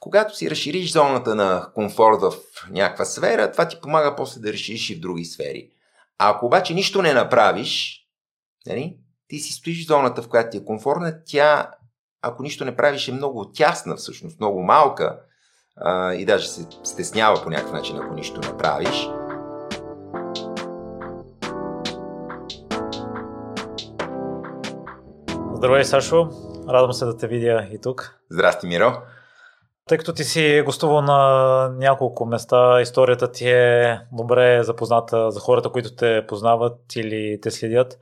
когато си разшириш зоната на комфорт в някаква сфера, това ти помага после да разшириш и в други сфери. А ако обаче нищо не направиш, нали, ти си стоиш в зоната, в която ти е комфортна, тя, ако нищо не правиш, е много тясна, всъщност, много малка а, и даже се стеснява по някакъв начин, ако нищо не правиш. Здравей, Сашо! Радвам се да те видя и тук. Здрасти, Миро! Тъй като ти си гостувал на няколко места, историята ти е добре запозната за хората, които те познават или те следят.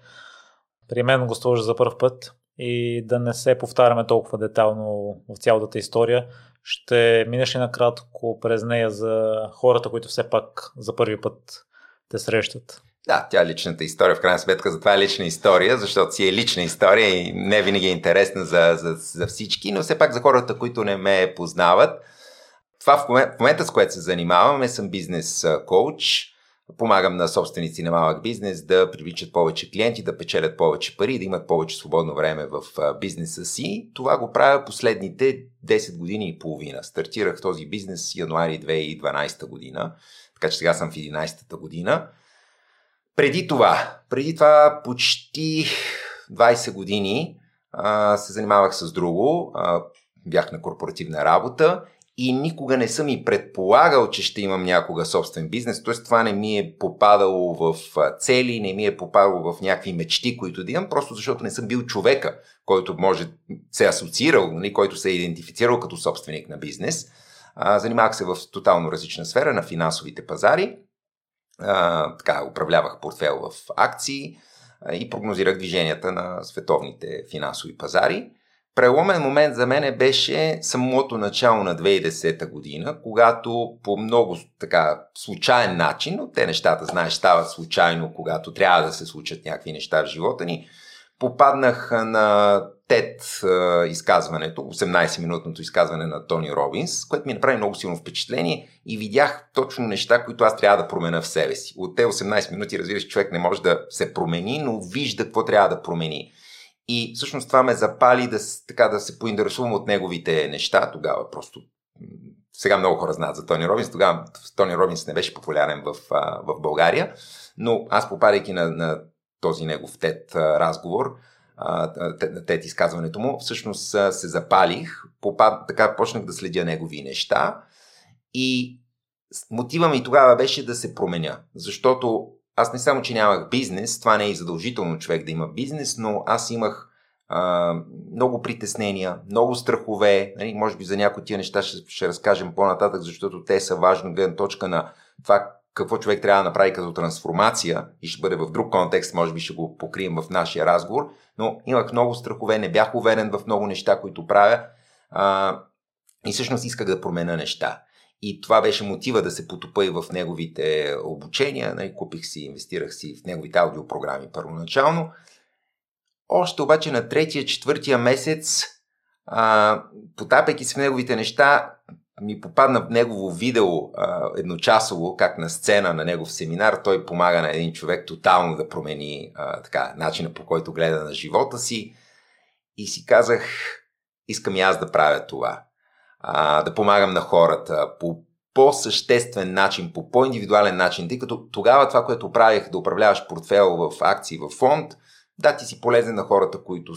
При мен гостуваш за първ път и да не се повтаряме толкова детално в цялата история, ще минеш и накратко през нея за хората, които все пак за първи път те срещат. Да, тя е личната история, в крайна сметка, затова е лична история, защото си е лична история и не винаги е интересна за, за, за всички, но все пак за хората, които не ме познават. Това в момента, в момента с което се занимавам е съм бизнес коуч. Помагам на собственици на малък бизнес да привличат повече клиенти, да печелят повече пари, да имат повече свободно време в бизнеса си. Това го правя последните 10 години и половина. Стартирах този бизнес януари 2012 година, така че сега съм в 11-та година. Преди това, преди това почти 20 години а, се занимавах с друго. А, бях на корпоративна работа и никога не съм и предполагал, че ще имам някога собствен бизнес. Тоест това не ми е попадало в цели, не ми е попадало в някакви мечти, които да имам, просто защото не съм бил човека, който може се е асоциирал, нали, който се е идентифицирал като собственик на бизнес. А, занимавах се в тотално различна сфера на финансовите пазари така, управлявах портфел в акции и прогнозирах движенията на световните финансови пазари. Преломен момент за мен беше самото начало на 2010 година, когато по много така случайен начин, но те нещата, знаеш, стават случайно, когато трябва да се случат някакви неща в живота ни, попаднах на TED изказването, 18-минутното изказване на Тони Робинс, което ми направи много силно впечатление и видях точно неща, които аз трябва да променя в себе си. От те 18 минути, разбира се, човек не може да се промени, но вижда какво трябва да промени. И всъщност това ме запали да, така, да се поинтересувам от неговите неща. Тогава просто сега много хора знаят за Тони Робинс. Тогава Тони Робинс не беше популярен в, в България, но аз попадайки на, на този негов тет разговор, тет изказването му, всъщност се запалих, попад, така почнах да следя негови неща и мотива ми тогава беше да се променя, защото аз не само, че нямах бизнес, това не е и задължително човек да има бизнес, но аз имах а, много притеснения, много страхове. Нали, може би за някои тия неща ще, ще разкажем по-нататък, защото те са важни гледна точка на това какво човек трябва да направи като трансформация и ще бъде в друг контекст, може би ще го покрием в нашия разговор, но имах много страхове, не бях уверен в много неща, които правя а, и всъщност исках да променя неща. И това беше мотива да се потопа и в неговите обучения. Нали, купих си, инвестирах си в неговите аудиопрограми първоначално. Още обаче на третия, четвъртия месец, а, потапяйки се в неговите неща, ми попадна в негово видео а, едночасово, как на сцена на негов семинар той помага на един човек тотално да промени а, така, начина по който гледа на живота си. И си казах, искам и аз да правя това. А, да помагам на хората по по-съществен начин, по по-индивидуален начин, тъй като тогава това, което правих, да управляваш портфел в акции, в фонд, да, ти си полезен на хората, които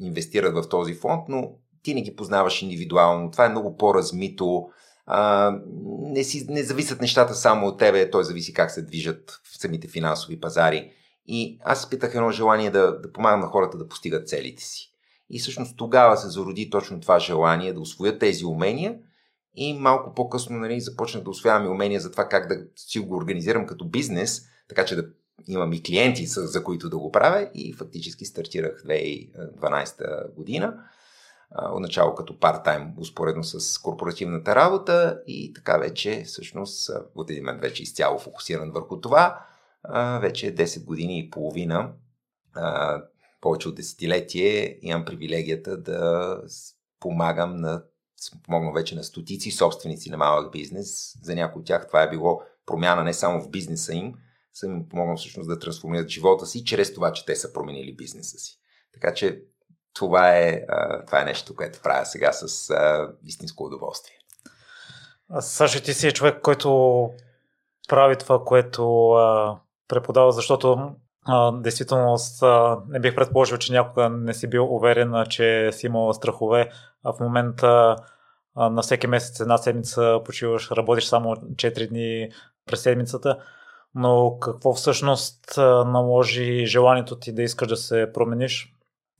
инвестират в този фонд, но ти не ги познаваш индивидуално, това е много по-размито, а, не, си, не зависят нещата само от тебе, той зависи как се движат в самите финансови пазари. И аз изпитах едно желание да, да помагам на хората да постигат целите си. И всъщност тогава се зароди точно това желание да освоя тези умения и малко по-късно нали, започнах да освоявам умения за това как да си го организирам като бизнес, така че да имам и клиенти, за които да го правя и фактически стартирах 2012 година отначало като парт-тайм, успоредно с корпоративната работа и така вече, всъщност, от един момент вече изцяло фокусиран върху това. Вече 10 години и половина, повече от десетилетие, имам привилегията да помагам на помогна вече на стотици собственици на малък бизнес. За някои от тях това е било промяна не само в бизнеса им, съм им помогнал всъщност да трансформират живота си, чрез това, че те са променили бизнеса си. Така че това е, това е нещо, което правя сега с истинско удоволствие. Сашо, ти си е човек, който прави това, което а, преподава, защото а, действително а, не бих предположил, че някога не си бил уверен, че си имал страхове, а в момента а, на всеки месец една седмица почиваш, работиш само 4 дни през седмицата. Но какво всъщност наложи желанието ти да искаш да се промениш?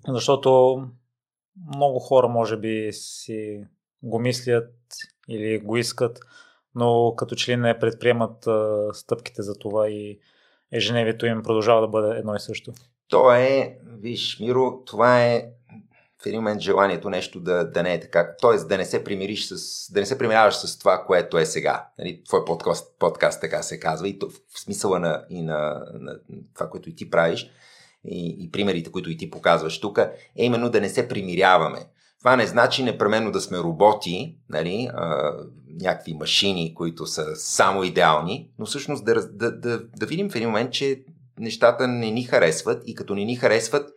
Защото много хора може би си го мислят или го искат, но като че ли не предприемат а, стъпките за това и ежедневието им продължава да бъде едно и също. То е, виж, Миро, това е в един момент желанието нещо да, да не е така. Тоест да не се примириш с, да не се примиряваш с това, което е сега. Нали, твой подкаст, подкаст така се казва и то, в смисъла на, и на, на това, което и ти правиш и, и примерите, които и ти показваш тук, е именно да не се примиряваме. Това не значи непременно да сме роботи, нали, а, някакви машини, които са само идеални, но всъщност да, да, да, да видим в един момент, че нещата не ни харесват и като не ни харесват,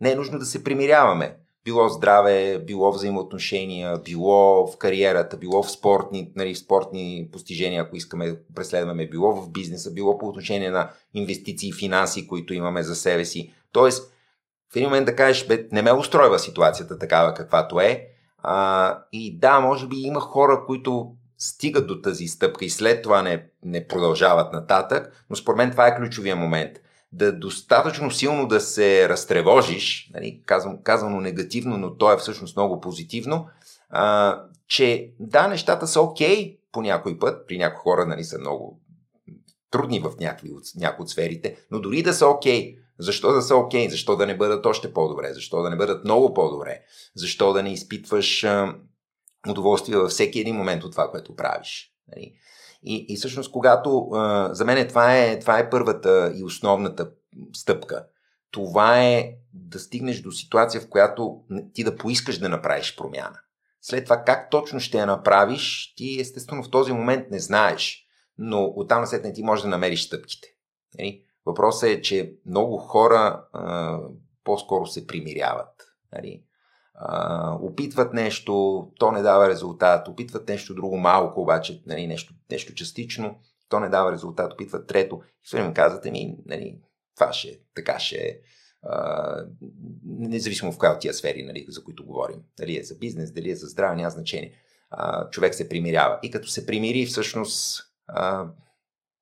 не е нужно да се примиряваме. Било здраве, било взаимоотношения, било в кариерата, било в спортни, нали, спортни постижения, ако искаме да преследваме, било в бизнеса, било по отношение на инвестиции и финанси, които имаме за себе си. Тоест, в един момент да кажеш, бе, не ме устройва ситуацията такава каквато е. А, и да, може би има хора, които стигат до тази стъпка и след това не, не продължават нататък, но според мен това е ключовия момент. Да достатъчно силно да се разтревожиш, нали, казвам, казано негативно, но то е всъщност много позитивно, а, че да, нещата са окей okay по някой път, при някои хора нали, са много трудни в някои от, някои от сферите, но дори да са окей, okay, защо да са окей? Okay? Защо да не бъдат още по-добре? Защо да не бъдат много по-добре? Защо да не изпитваш а, удоволствие във всеки един момент от това, което правиш? Нали? И, и всъщност, когато а, за мен това е, това е първата и основната стъпка. Това е да стигнеш до ситуация, в която ти да поискаш да направиш промяна. След това как точно ще я направиш, ти естествено в този момент не знаеш, но оттам на след ти можеш да намериш стъпките. Нали? Въпросът е, че много хора а, по-скоро се примиряват. Нали? А, опитват нещо, то не дава резултат, опитват нещо друго малко, обаче нали, нещо, нещо частично, то не дава резултат, опитват трето. И все казвате ми, нали, това ще така ще е. Независимо в коя от тия сфери, нали, за които говорим. Дали е за бизнес, дали е за здраве, няма значение. Uh, човек се примирява. И като се примири, всъщност, uh,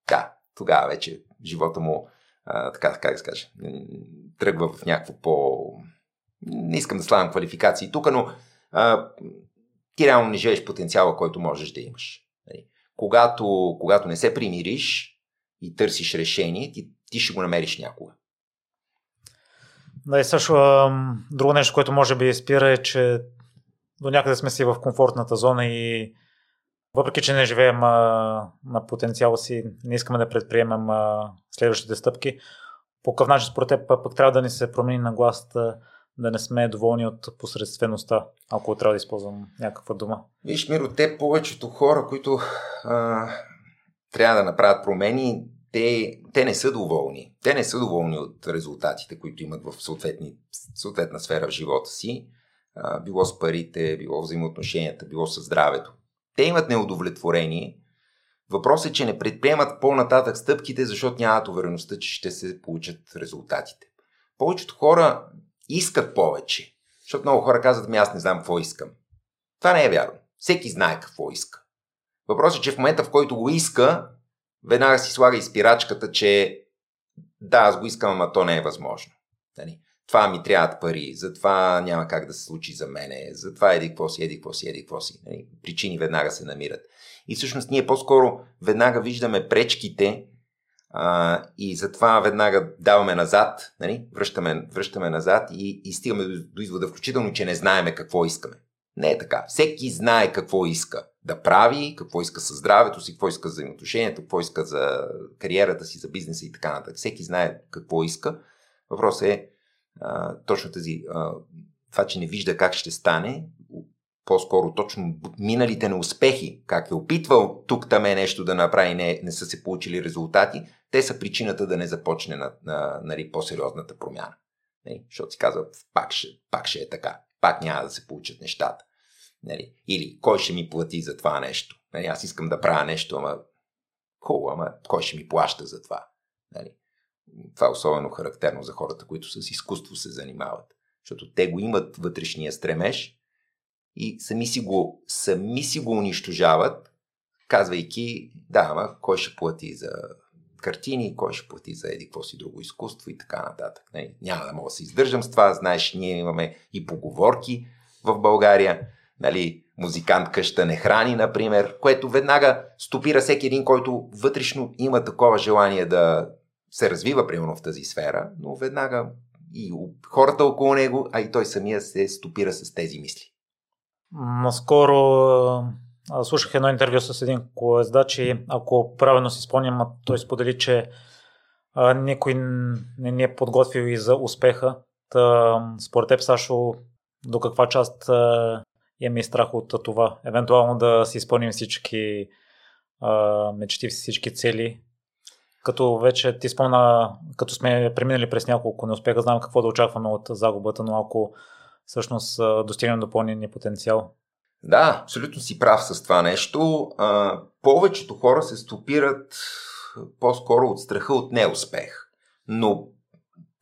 да, тогава вече живота му а, така, как да се каже, тръгва в някакво по... Не искам да слагам квалификации тук, но а, ти реално не живееш потенциала, който можеш да имаш. Нали? Когато, когато не се примириш и търсиш решение, ти, ти ще го намериш някога. Да, и също друго нещо, което може би спира е, че до някъде сме си в комфортната зона и въпреки, че не живеем а, на потенциала си, не искаме да предприемем а, следващите стъпки. По какъв начин според теб пък трябва да ни се промени на гласата, да не сме доволни от посредствеността, ако трябва да използвам някаква дума? Виж, Миро, те повечето хора, които а, трябва да направят промени, те, те не са доволни. Те не са доволни от резултатите, които имат в съответна сфера в живота си. А, било с парите, било взаимоотношенията, било с здравето те имат неудовлетворение. Въпросът е, че не предприемат по-нататък стъпките, защото нямат увереността, че ще се получат резултатите. Повечето хора искат повече, защото много хора казват, ми аз не знам какво искам. Това не е вярно. Всеки знае какво иска. Въпросът е, че в момента, в който го иска, веднага си слага изпирачката, че да, аз го искам, ама то не е възможно. Нали? това ми трябват пари, затова няма как да се случи за мене, затова еди какво си, еди какво си, еди какво си. Нали? Причини веднага се намират. И всъщност ние по-скоро веднага виждаме пречките и затова веднага даваме назад, нали? връщаме, връщаме назад и, и стигаме до, до извода, включително, че не знаеме какво искаме. Не е така. Всеки знае какво иска да прави, какво иска със здравето си, какво иска за взаимоотношението, какво иска за кариерата си, за бизнеса и така нататък. Всеки знае какво иска. Въпросът е а, точно тази, а, това, че не вижда как ще стане, по-скоро точно миналите неуспехи, как е опитвал тук там е нещо да направи, не, не са се получили резултати, те са причината да не започне на, на, нали, по-сериозната промяна. Нали? Защото си казва, пак ще, пак ще е така, пак няма да се получат нещата. Нали? Или кой ще ми плати за това нещо. Нали, аз искам да правя нещо, ама хубаво, ама кой ще ми плаща за това? Нали? Това е особено характерно за хората, които с изкуство се занимават. Защото те го имат вътрешния стремеж и сами си го, сами си го унищожават, казвайки, да, ама кой ще плати за картини, кой ще плати за еди какво си друго изкуство и така нататък. Не, нали? няма да мога да се издържам с това. Знаеш, ние имаме и поговорки в България. Нали, музикант къща не храни, например, което веднага стопира всеки един, който вътрешно има такова желание да се развива, примерно, в тази сфера, но веднага и хората около него, а и той самия се стопира с тези мисли. Наскоро слушах едно интервю с един колездач и ако правилно си спомням, той сподели, че а, никой не ни е подготвил и за успеха. Та, според теб, Сашо, до каква част а, имаме страх от това? Евентуално да си изпълним всички а, мечти, всички цели. Като вече ти спомна, като сме преминали през няколко неуспеха, знам какво да очакваме от загубата, но ако всъщност достигнем до пълния потенциал. Да, абсолютно си прав с това нещо. А, повечето хора се стопират по-скоро от страха от неуспех. Но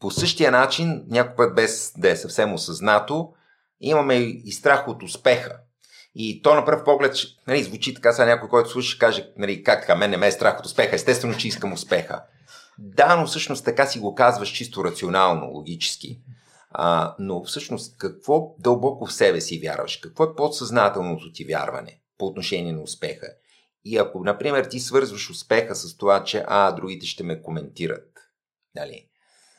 по същия начин, някой път без да е съвсем осъзнато, имаме и страх от успеха. И то на пръв поглед нали, звучи така, сега някой, който слуша, каже, нали, как така, мен не ме е страх от успеха, естествено, че искам успеха. Да, но всъщност така си го казваш чисто рационално, логически. А, но всъщност какво дълбоко в себе си вярваш? Какво е подсъзнателното ти вярване по отношение на успеха? И ако, например, ти свързваш успеха с това, че а, другите ще ме коментират, нали?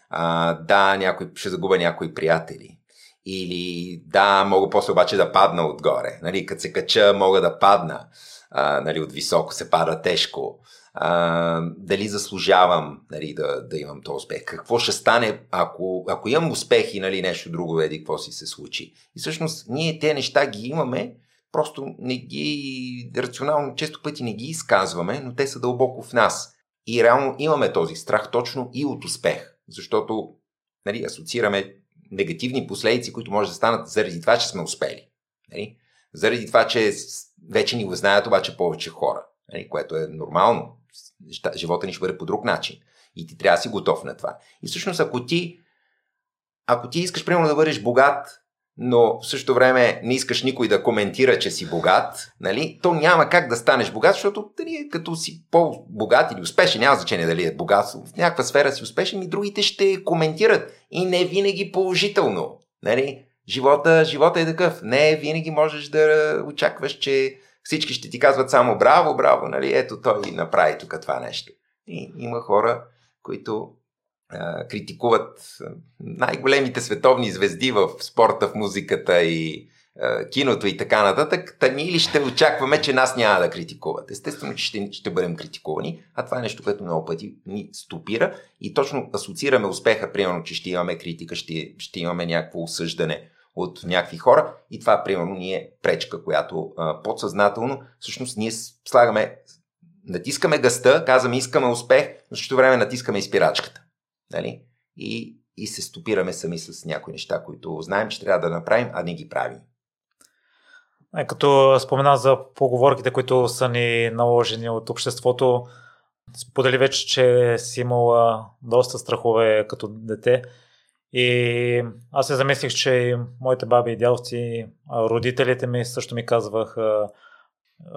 А, да, някой, ще загубя някои приятели. Или да, мога после обаче да падна отгоре. Нали, като се кача, мога да падна. А, нали, от високо се пада тежко а, дали заслужавам нали, да, да имам този успех. Какво ще стане, ако, ако имам успех и нали, нещо друго, еди, какво си се случи. И всъщност ние те неща ги имаме, просто не ги, рационално често пъти не ги изказваме, но те са дълбоко в нас. И реално имаме този страх точно и от успех, защото нали, асоциираме негативни последици, които може да станат заради това, че сме успели. Нали? Заради това, че вече ни го знаят обаче повече хора, нали? което е нормално живота ни ще бъде по друг начин. И ти трябва да си готов на това. И всъщност, ако ти, ако ти искаш, примерно, да бъдеш богат, но в същото време не искаш никой да коментира, че си богат, нали, то няма как да станеш богат, защото дали, като си по-богат или успешен, няма значение дали е богат, в някаква сфера си успешен и другите ще коментират. И не винаги положително. Нали? Живота, живота е такъв. Не винаги можеш да очакваш, че всички ще ти казват само браво, браво, нали, ето той направи тук това нещо. И има хора, които а, критикуват най-големите световни звезди в спорта, в музиката и а, киното и така нататък, та ние ли ще очакваме, че нас няма да критикуват? Естествено, че ще, ще бъдем критикувани, а това е нещо, което много пъти ни стопира и точно асоциираме успеха, примерно, че ще имаме критика, ще, ще имаме някакво осъждане от някакви хора и това, примерно, ни е пречка, която а, подсъзнателно, всъщност ние слагаме, натискаме гъста, казваме искаме успех, но същото време натискаме изпирачката. Нали? И, и се стопираме сами с някои неща, които знаем, че трябва да направим, а не ги правим. Като спомена за поговорките, които са ни наложени от обществото, сподели вече, че си имала доста страхове като дете. И аз се замислих, че моите баби и дядовци, родителите ми също ми казваха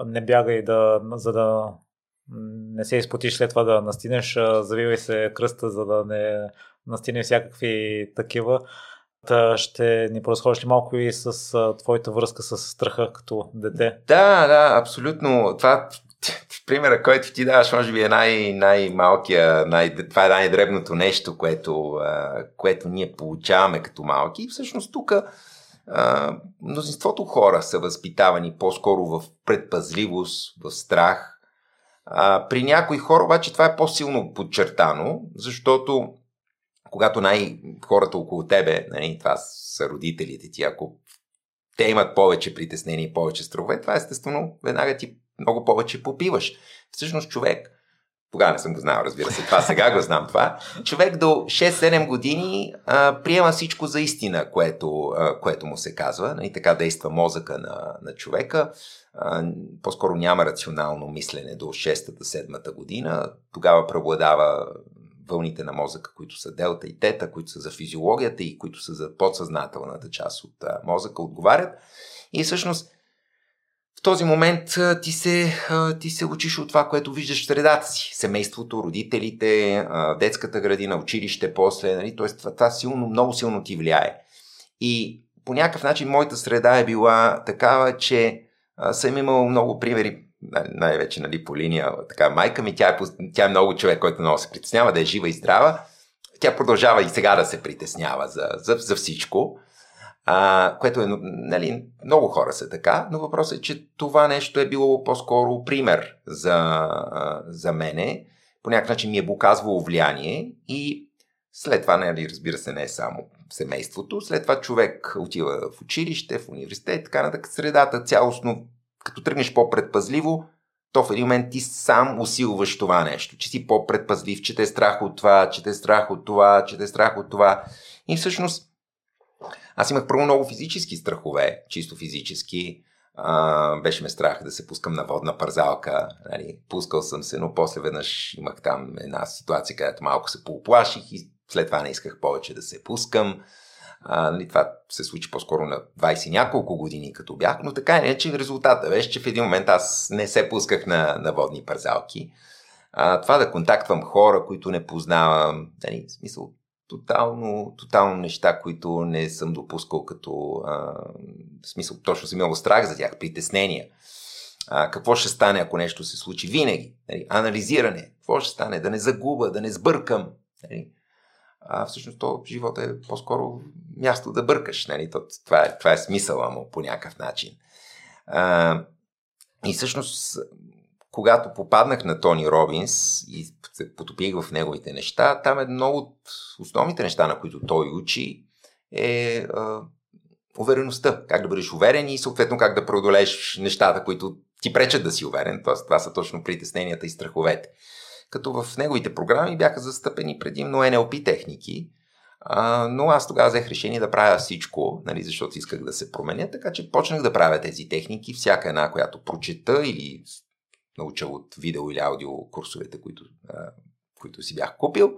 не бягай да, за да не се изпотиш след това да настинеш, завивай се кръста, за да не настине всякакви такива. Та ще ни просходиш ли малко и с твоята връзка с страха като дете? Да, да, абсолютно. Това примера, който ти даваш, може би е най- най-малкия, най- това е най-дребното нещо, което, което ние получаваме като малки. И всъщност тук мнозинството хора са възпитавани по-скоро в предпазливост, в страх. А, при някои хора обаче това е по-силно подчертано, защото когато най-хората около тебе, нали, това са родителите ти, ако те имат повече притеснения и повече страхове, това естествено веднага ти много повече попиваш. Всъщност човек тогава не съм го знал, разбира се, това сега го знам това, човек до 6-7 години а, приема всичко за истина, което, а, което му се казва. И нали, така действа мозъка на, на човека. А, по-скоро няма рационално мислене до 6-та, 7-та година. Тогава преобладава вълните на мозъка, които са делта и тета, които са за физиологията и които са за подсъзнателната част от а, мозъка, отговарят. И всъщност в този момент ти се, ти се учиш от това, което виждаш в средата си. Семейството, родителите, детската градина, училище после. Нали? Тоест, това, силно, много силно ти влияе. И по някакъв начин моята среда е била такава, че съм имал много примери, най-вече нали, по линия. Така, майка ми, тя е, тя е много човек, който много се притеснява да е жива и здрава. Тя продължава и сега да се притеснява за, за, за всичко а, което е, нали, много хора са така, но въпросът е, че това нещо е било по-скоро пример за, за мене. По някакъв начин ми е оказвало влияние и след това, нали, разбира се, не е само семейството, след това човек отива в училище, в университет, така нататък, средата цялостно, като тръгнеш по-предпазливо, то в един момент ти сам усилваш това нещо, че си по-предпазлив, че те е страх от това, че те е страх от това, че те е страх от това. И всъщност аз имах първо много физически страхове, чисто физически. А, беше ме страх да се пускам на водна парзалка. Нали, пускал съм се, но после веднъж имах там една ситуация, където малко се поуплаших и след това не исках повече да се пускам. А, нали, това се случи по-скоро на 20 няколко години, като бях, но така не, че резултата беше, че в един момент аз не се пусках на, на водни парзалки. А, това да контактвам хора, които не познавам, нали, в смисъл, тотално, тотално неща, които не съм допускал като а, в смисъл, точно съм имал страх за тях, притеснения. А, какво ще стане, ако нещо се случи? Винаги. Нали? Анализиране. Какво ще стане? Да не загуба, да не сбъркам. Нали? А всъщност то живота е по-скоро място да бъркаш. Нали? То, това, е, това е смисъла му по някакъв начин. А, и всъщност когато попаднах на Тони Робинс и се потопих в неговите неща, там е много от основните неща, на които той учи, е а, увереността. Как да бъдеш уверен и съответно как да преодолееш нещата, които ти пречат да си уверен. Тоест, това са точно притесненията и страховете. Като в неговите програми бяха застъпени предимно NLP техники, а, но аз тогава взех решение да правя всичко, нали, защото исках да се променя, така че почнах да правя тези техники, всяка една, която прочета или научил от видео или аудио курсовете, които, а, които си бях купил.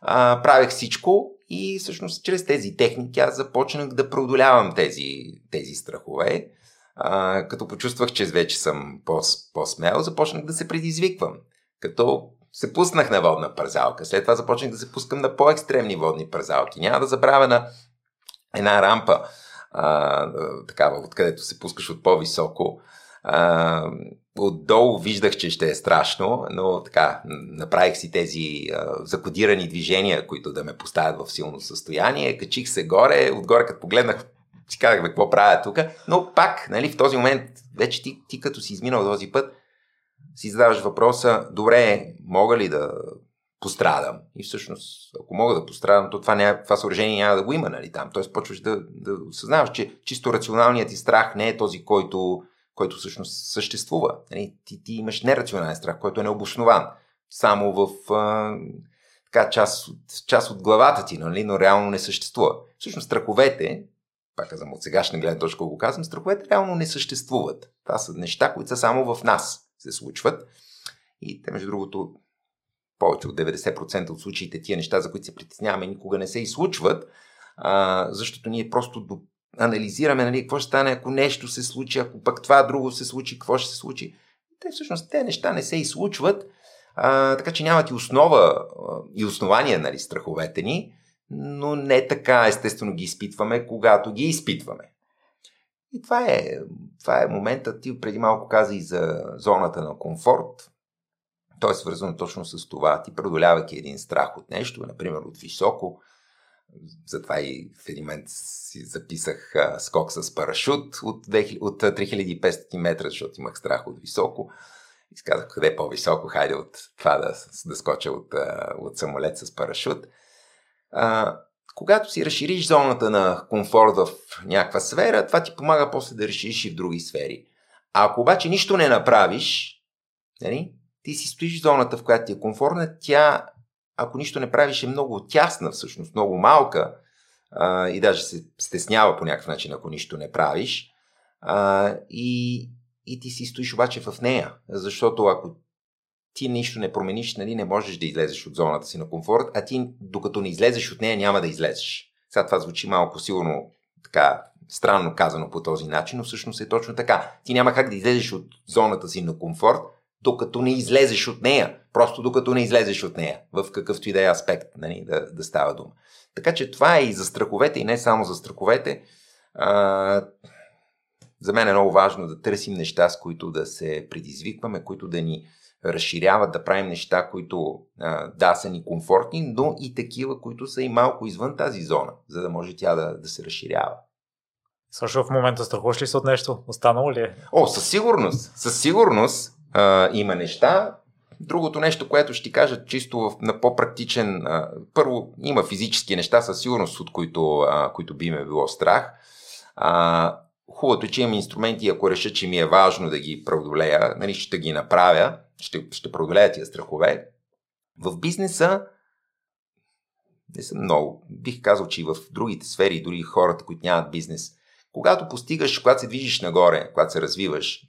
А, правех всичко и всъщност чрез тези техники аз започнах да преодолявам тези, тези страхове. А, като почувствах, че вече съм по, по-смел, започнах да се предизвиквам. Като се пуснах на водна парзалка. След това започнах да се пускам на по-екстремни водни парзалки. Няма да забравя на една рампа, а, такава, откъдето се пускаш от по-високо. Отдолу виждах, че ще е страшно, но така, направих си тези а, закодирани движения, които да ме поставят в силно състояние. Качих се горе, отгоре като погледнах, си казах, какво правя тук, но пак, нали, в този момент, вече ти, ти като си изминал този път, си задаваш въпроса, добре, мога ли да пострадам? И всъщност, ако мога да пострадам, то това, няма, това съоръжение няма да го има, нали, там. Тоест, почваш да, да осъзнаваш, че чисто рационалният ти страх не е този, който който всъщност съществува. Нали, ти, ти имаш нерационален страх, който е необоснован. Само в а, така, част, от, част от главата ти, нали, но реално не съществува. Всъщност страховете, пак казвам от сегашна гледна точка го казвам, страховете реално не съществуват. Това са неща, които са само в нас се случват. И те, между другото, повече от 90% от случаите тия неща, за които се притесняваме, никога не се и случват, а, защото ние просто анализираме нали, какво ще стане, ако нещо се случи, ако пък това друго се случи, какво ще се случи. Те всъщност те неща не се и случват, а, така че нямат и основа и основания нали, страховете ни, но не така естествено ги изпитваме, когато ги изпитваме. И това е, това е моментът, ти преди малко каза и за зоната на комфорт. То е свързано точно с това. Ти преодолявайки един страх от нещо, например от високо, затова и в един момент си записах а, скок с парашут от, 2000, от 3500 метра, защото имах страх от високо. И казах, къде е по-високо, хайде от това да, да скоча от, от самолет с парашут. А, когато си разшириш зоната на комфорт в някаква сфера, това ти помага после да решиш и в други сфери. А ако обаче нищо не направиш, нали, ти си стоиш в зоната, в която ти е комфортна, тя, ако нищо не правиш, е много тясна всъщност, много малка а, и даже се стеснява по някакъв начин, ако нищо не правиш. А, и, и ти си стоиш обаче в нея, защото ако ти нищо не промениш, нали, не можеш да излезеш от зоната си на комфорт, а ти докато не излезеш от нея, няма да излезеш. Сега това звучи малко сигурно така странно казано по този начин, но всъщност е точно така. Ти няма как да излезеш от зоната си на комфорт, докато не излезеш от нея. Просто докато не излезеш от нея, в какъвто и да е аспект нали, да, да става дума. Така че това е и за страховете, и не само за страховете. А, за мен е много важно да търсим неща, с които да се предизвикваме, които да ни разширяват, да правим неща, които а, да са ни комфортни, но и такива, които са и малко извън тази зона, за да може тя да, да се разширява. Също в момента страхуваш ли се от нещо? Останало ли е? О, със сигурност. Със сигурност а, има неща. Другото нещо, което ще ти кажа чисто в, на по-практичен. А, първо, има физически неща със сигурност, от които, а, които би ме било страх. А, хубавото е, че имам инструменти, ако реша, че ми е важно да ги преодолея, нали, ще ги направя, ще, ще преодолея тия страхове. В бизнеса не съм много. Бих казал, че и в другите сфери, дори хората, които нямат бизнес, когато постигаш, когато се движиш нагоре, когато се развиваш,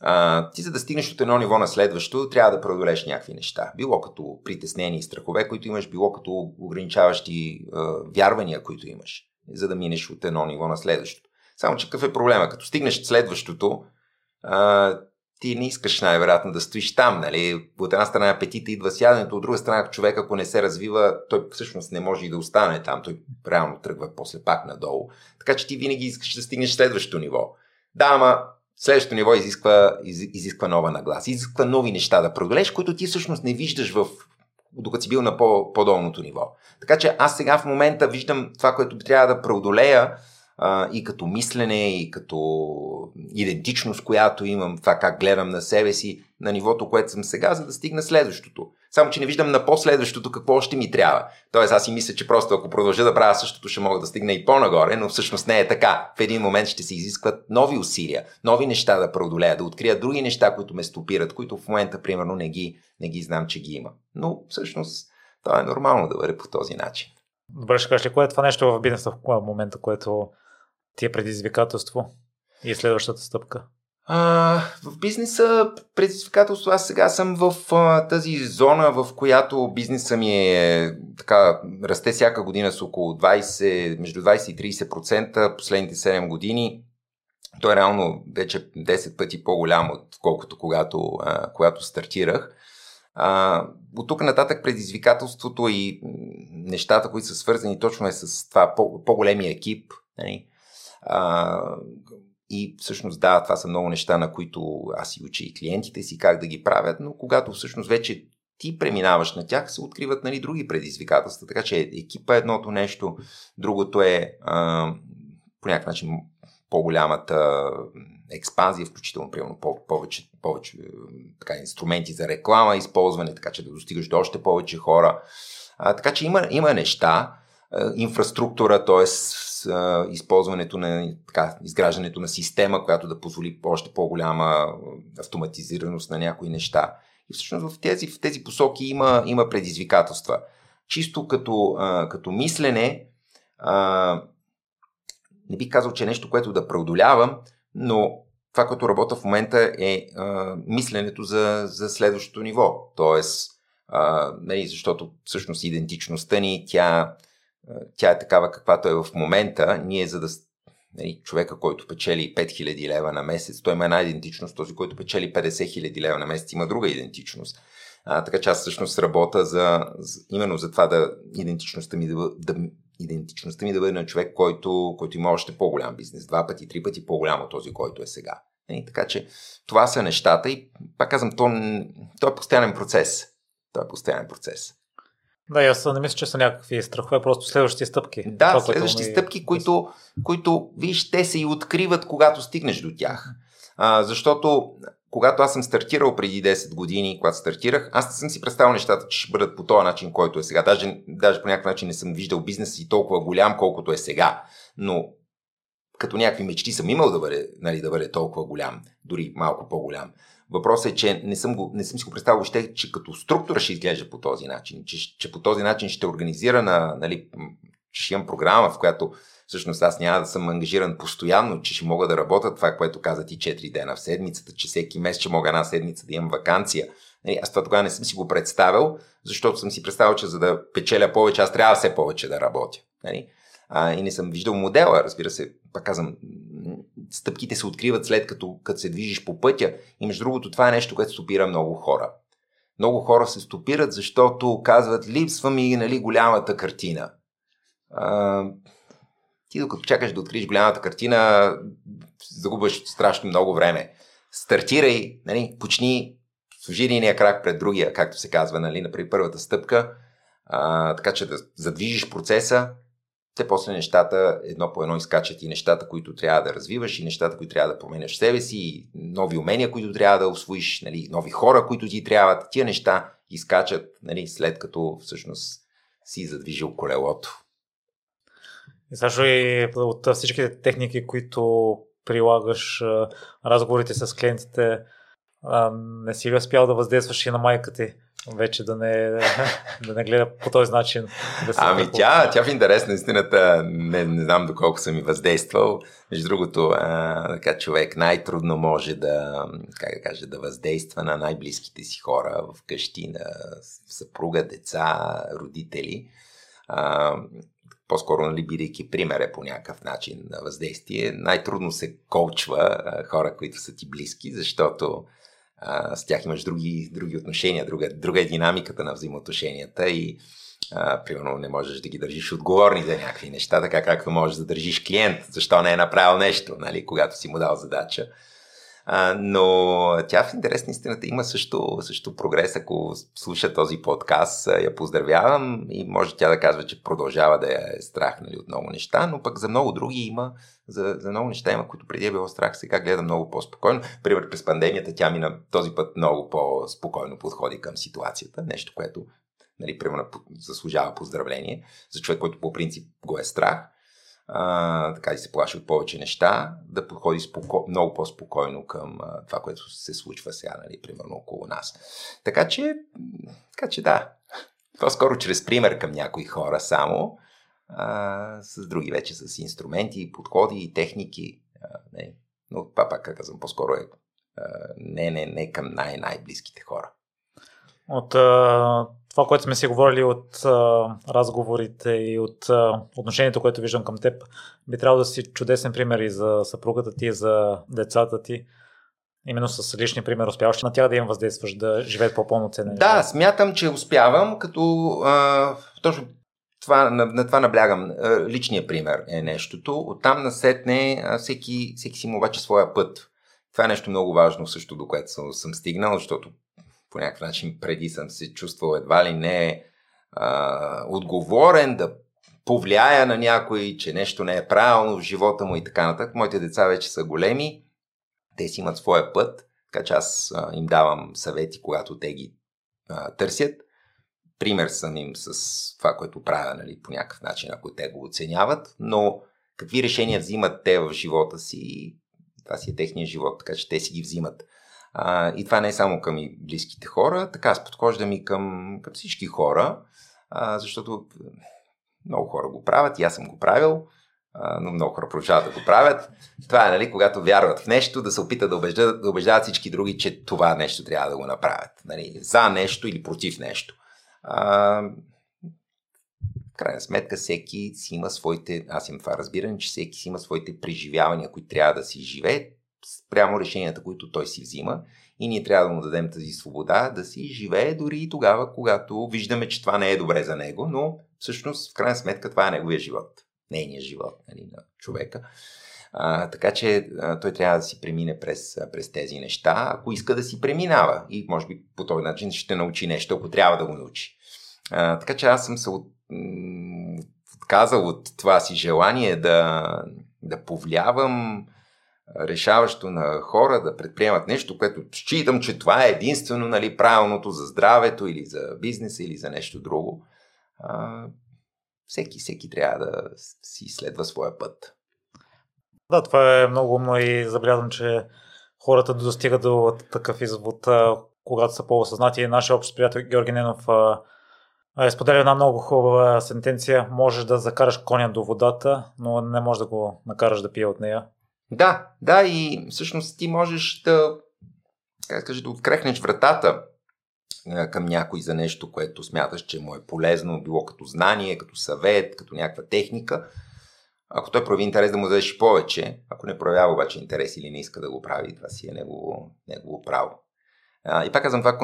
а, ти за да стигнеш от едно ниво на следващо, трябва да преодолеш някакви неща. Било като притеснени и страхове, които имаш, било като ограничаващи а, вярвания, които имаш, за да минеш от едно ниво на следващото. Само, че какъв е проблема? Като стигнеш следващото, а, ти не искаш най-вероятно да стоиш там, нали? От една страна апетита идва сядането, от друга страна човек, ако не се развива, той всъщност не може и да остане там, той реално тръгва после пак надолу. Така че ти винаги искаш да стигнеш следващото ниво. Да, ама следващото ниво изисква, из, изисква нова нагласа, изисква нови неща да преодолеш, които ти всъщност не виждаш в докато си бил на по, по-долното ниво. Така че аз сега в момента виждам това, което трябва да преодолея, и като мислене, и като идентичност, която имам, това как гледам на себе си, на нивото, което съм сега, за да стигна следващото. Само, че не виждам на последващото какво още ми трябва. Тоест, аз си мисля, че просто ако продължа да правя същото, ще мога да стигна и по-нагоре, но всъщност не е така. В един момент ще се изискват нови усилия, нови неща да преодолея, да открия други неща, които ме стопират, които в момента, примерно, не ги, не ги знам, че ги има. Но всъщност, това е нормално да бъде по този начин. Добре, ще кажеш ли, кое е това нещо в бизнеса в момента, което ти е предизвикателство и е следващата стъпка? А, в бизнеса предизвикателство, аз сега съм в а, тази зона, в която бизнеса ми е така, расте всяка година с около 20, между 20 и 30% последните 7 години. Той е реално вече 10 пъти по-голям, отколкото когато, а, когато стартирах. А, от тук нататък предизвикателството и нещата, които са свързани точно е с това по- по-големия екип. Нали? А, и всъщност да, това са много неща, на които аз и уча и клиентите си как да ги правят, но когато всъщност вече ти преминаваш на тях, се откриват нали, други предизвикателства. Така че екипа е едното нещо, другото е а, по някакъв начин по-голямата експанзия, включително примерно повече, повече така, инструменти за реклама, използване, така че да достигаш до още повече хора. А, така че има, има неща, инфраструктура, т.е използването на така, изграждането на система, която да позволи още по-голяма автоматизираност на някои неща. И всъщност в тези, в тези посоки има, има предизвикателства. Чисто като, като мислене, не бих казал, че е нещо, което да преодолявам, но това, което работя в момента е мисленето за, за следващото ниво. Тоест, нали, защото всъщност идентичността ни, тя тя е такава каквато е в момента, ние за да нали, човека, който печели 5000 лева на месец, той има една идентичност, този, който печели 50 000 лева на месец, има друга идентичност. А, така че аз всъщност работя за, за, именно за това да идентичността ми да, да, идентичността ми да бъде на човек, който, който има още по-голям бизнес, два пъти, три пъти по-голям от този, който е сега. И, нали, така че това са нещата и пак казвам, то, то е постоянен процес. То е постоянен процес. Да, аз не мисля, че са някакви страхове, просто следващи стъпки. Да, това, следващи ми... стъпки, които, които, виж, те се и откриват, когато стигнеш до тях. А, защото, когато аз съм стартирал преди 10 години, когато стартирах, аз не съм си представил нещата, че ще бъдат по този начин, който е сега. Даже, даже по някакъв начин не съм виждал бизнес и толкова голям, колкото е сега. Но като някакви мечти съм имал да бъде, нали, да бъде толкова голям, дори малко по-голям. Въпросът е, че не съм, го, не съм си го представил още, че като структура ще изглежда по този начин, че, че по този начин ще организира на, нали, ще имам програма, в която всъщност аз няма да съм ангажиран постоянно, че ще мога да работя това, което каза ти 4 дена в седмицата, че всеки месец ще мога една седмица да имам вакансия. Нали, аз това тогава не съм си го представил, защото съм си представил, че за да печеля повече, аз трябва все повече да работя. Нали? А, и не съм виждал модела, разбира се, пак казвам, стъпките се откриват след като, като се движиш по пътя. И между другото, това е нещо, което стопира много хора. Много хора се стопират, защото казват, липсва ми нали, голямата картина. А, ти докато чакаш да откриеш голямата картина, загубваш страшно много време. Стартирай, нали, почни, служи единия крак пред другия, както се казва, нали, например първата стъпка, а, така че да задвижиш процеса, те после нещата едно по едно изкачат и нещата, които трябва да развиваш, и нещата, които трябва да променяш в себе си, и нови умения, които трябва да освоиш, нали, нови хора, които ти трябват. Тия неща изкачат нали, след като всъщност си задвижил колелото. И също и от всичките техники, които прилагаш, разговорите с клиентите, не си ли успял да въздействаш и на майка ти? Вече да не, да не гледа по този начин. Да се ами тя, тя в интерес на истината, не, не знам доколко съм и въздействал. Между другото, а, така, човек най-трудно може да, как да кажа, да въздейства на най-близките си хора в къщи, на съпруга, деца, родители. А, по-скоро, нали, бидейки пример по някакъв начин на въздействие, най-трудно се колчва хора, които са ти близки, защото с тях имаш други, други отношения, друга, друга е динамиката на взаимоотношенията и а, примерно не можеш да ги държиш отговорни за някакви неща, така както можеш да държиш клиент, защо не е направил нещо, нали, когато си му дал задача. Но тя в интерес на истината има също, също прогрес. Ако слуша този подкаст, я поздравявам и може тя да казва, че продължава да е страх нали, от много неща, но пък за много други има, за, за много неща има, които преди е било страх, сега гледа много по-спокойно. Пример, през пандемията тя мина този път много по-спокойно подходи към ситуацията, нещо, което нали, примерно, заслужава поздравление за човек, който по принцип го е страх а, така и се плаши от повече неща, да подходи споко... много по-спокойно към а, това, което се случва сега, нали, примерно около нас. Така че, така че да, по-скоро чрез пример към някои хора само, а, с други вече с инструменти, подходи и техники. А, не. Но това пак казвам, по-скоро е а, не, не, не към най-най-близките хора. От а, това, което сме си говорили от а, разговорите и от а, отношението, което виждам към теб, би трябвало да си чудесен пример и за съпругата ти, и за децата ти. Именно с личния пример успяваш на тях да им въздействаш, да живеят по-пълноценен Да, смятам, че успявам, като а, точно това, на, на това наблягам. Личният пример е нещото. Оттам насетне всеки, всеки си му обаче своя път. Това е нещо много важно също, до което съм, съм стигнал, защото по някакъв начин преди съм се чувствал едва ли не а, отговорен да повлияя на някой, че нещо не е правилно в живота му и така нататък. Моите деца вече са големи, те си имат своя път, така че аз а, им давам съвети, когато те ги а, търсят. Пример съм им с това, което правя нали, по някакъв начин, ако те го оценяват, но какви решения взимат те в живота си, това си е техния живот, така че те си ги взимат. А, и това не е само към и близките хора, така аз подхождам и към, към всички хора, а, защото много хора го правят и аз съм го правил, а, но много хора продължават да го правят. Това е, нали, когато вярват в нещо, да се опитат да убеждат, да убеждават всички други, че това нещо трябва да го направят. Нали, за нещо или против нещо. А, крайна сметка всеки си има своите, аз имам това разбиране, че всеки си има своите преживявания, които трябва да си живее спрямо решенията, които той си взима. И ние трябва да му дадем тази свобода да си живее дори и тогава, когато виждаме, че това не е добре за него, но всъщност в крайна сметка това е неговия живот, нейният живот нали, на човека. А, така че а, той трябва да си премине през, през тези неща, ако иска да си преминава. И може би по този начин ще научи нещо, ако трябва да го научи. А, така че аз съм се от, отказал от това си желание да, да повлиявам решаващо на хора да предприемат нещо, което считам, че това е единствено нали, правилното за здравето или за бизнеса или за нещо друго. А, всеки, всеки трябва да си следва своя път. Да, това е много умно и забелязвам, че хората достигат до такъв извод, когато са по-осъзнати. Нашия общ приятел Георги Ненов е споделя една много хубава сентенция. Можеш да закараш коня до водата, но не можеш да го накараш да пие от нея. Да, да, и всъщност ти можеш да, как кажа, да открехнеш вратата към някой за нещо, което смяташ, че му е полезно, било като знание, като съвет, като някаква техника. Ако той прояви интерес да му дадеш повече, ако не проявява обаче интерес или не иска да го прави, това си е негово, негово право. А, и пак казвам, това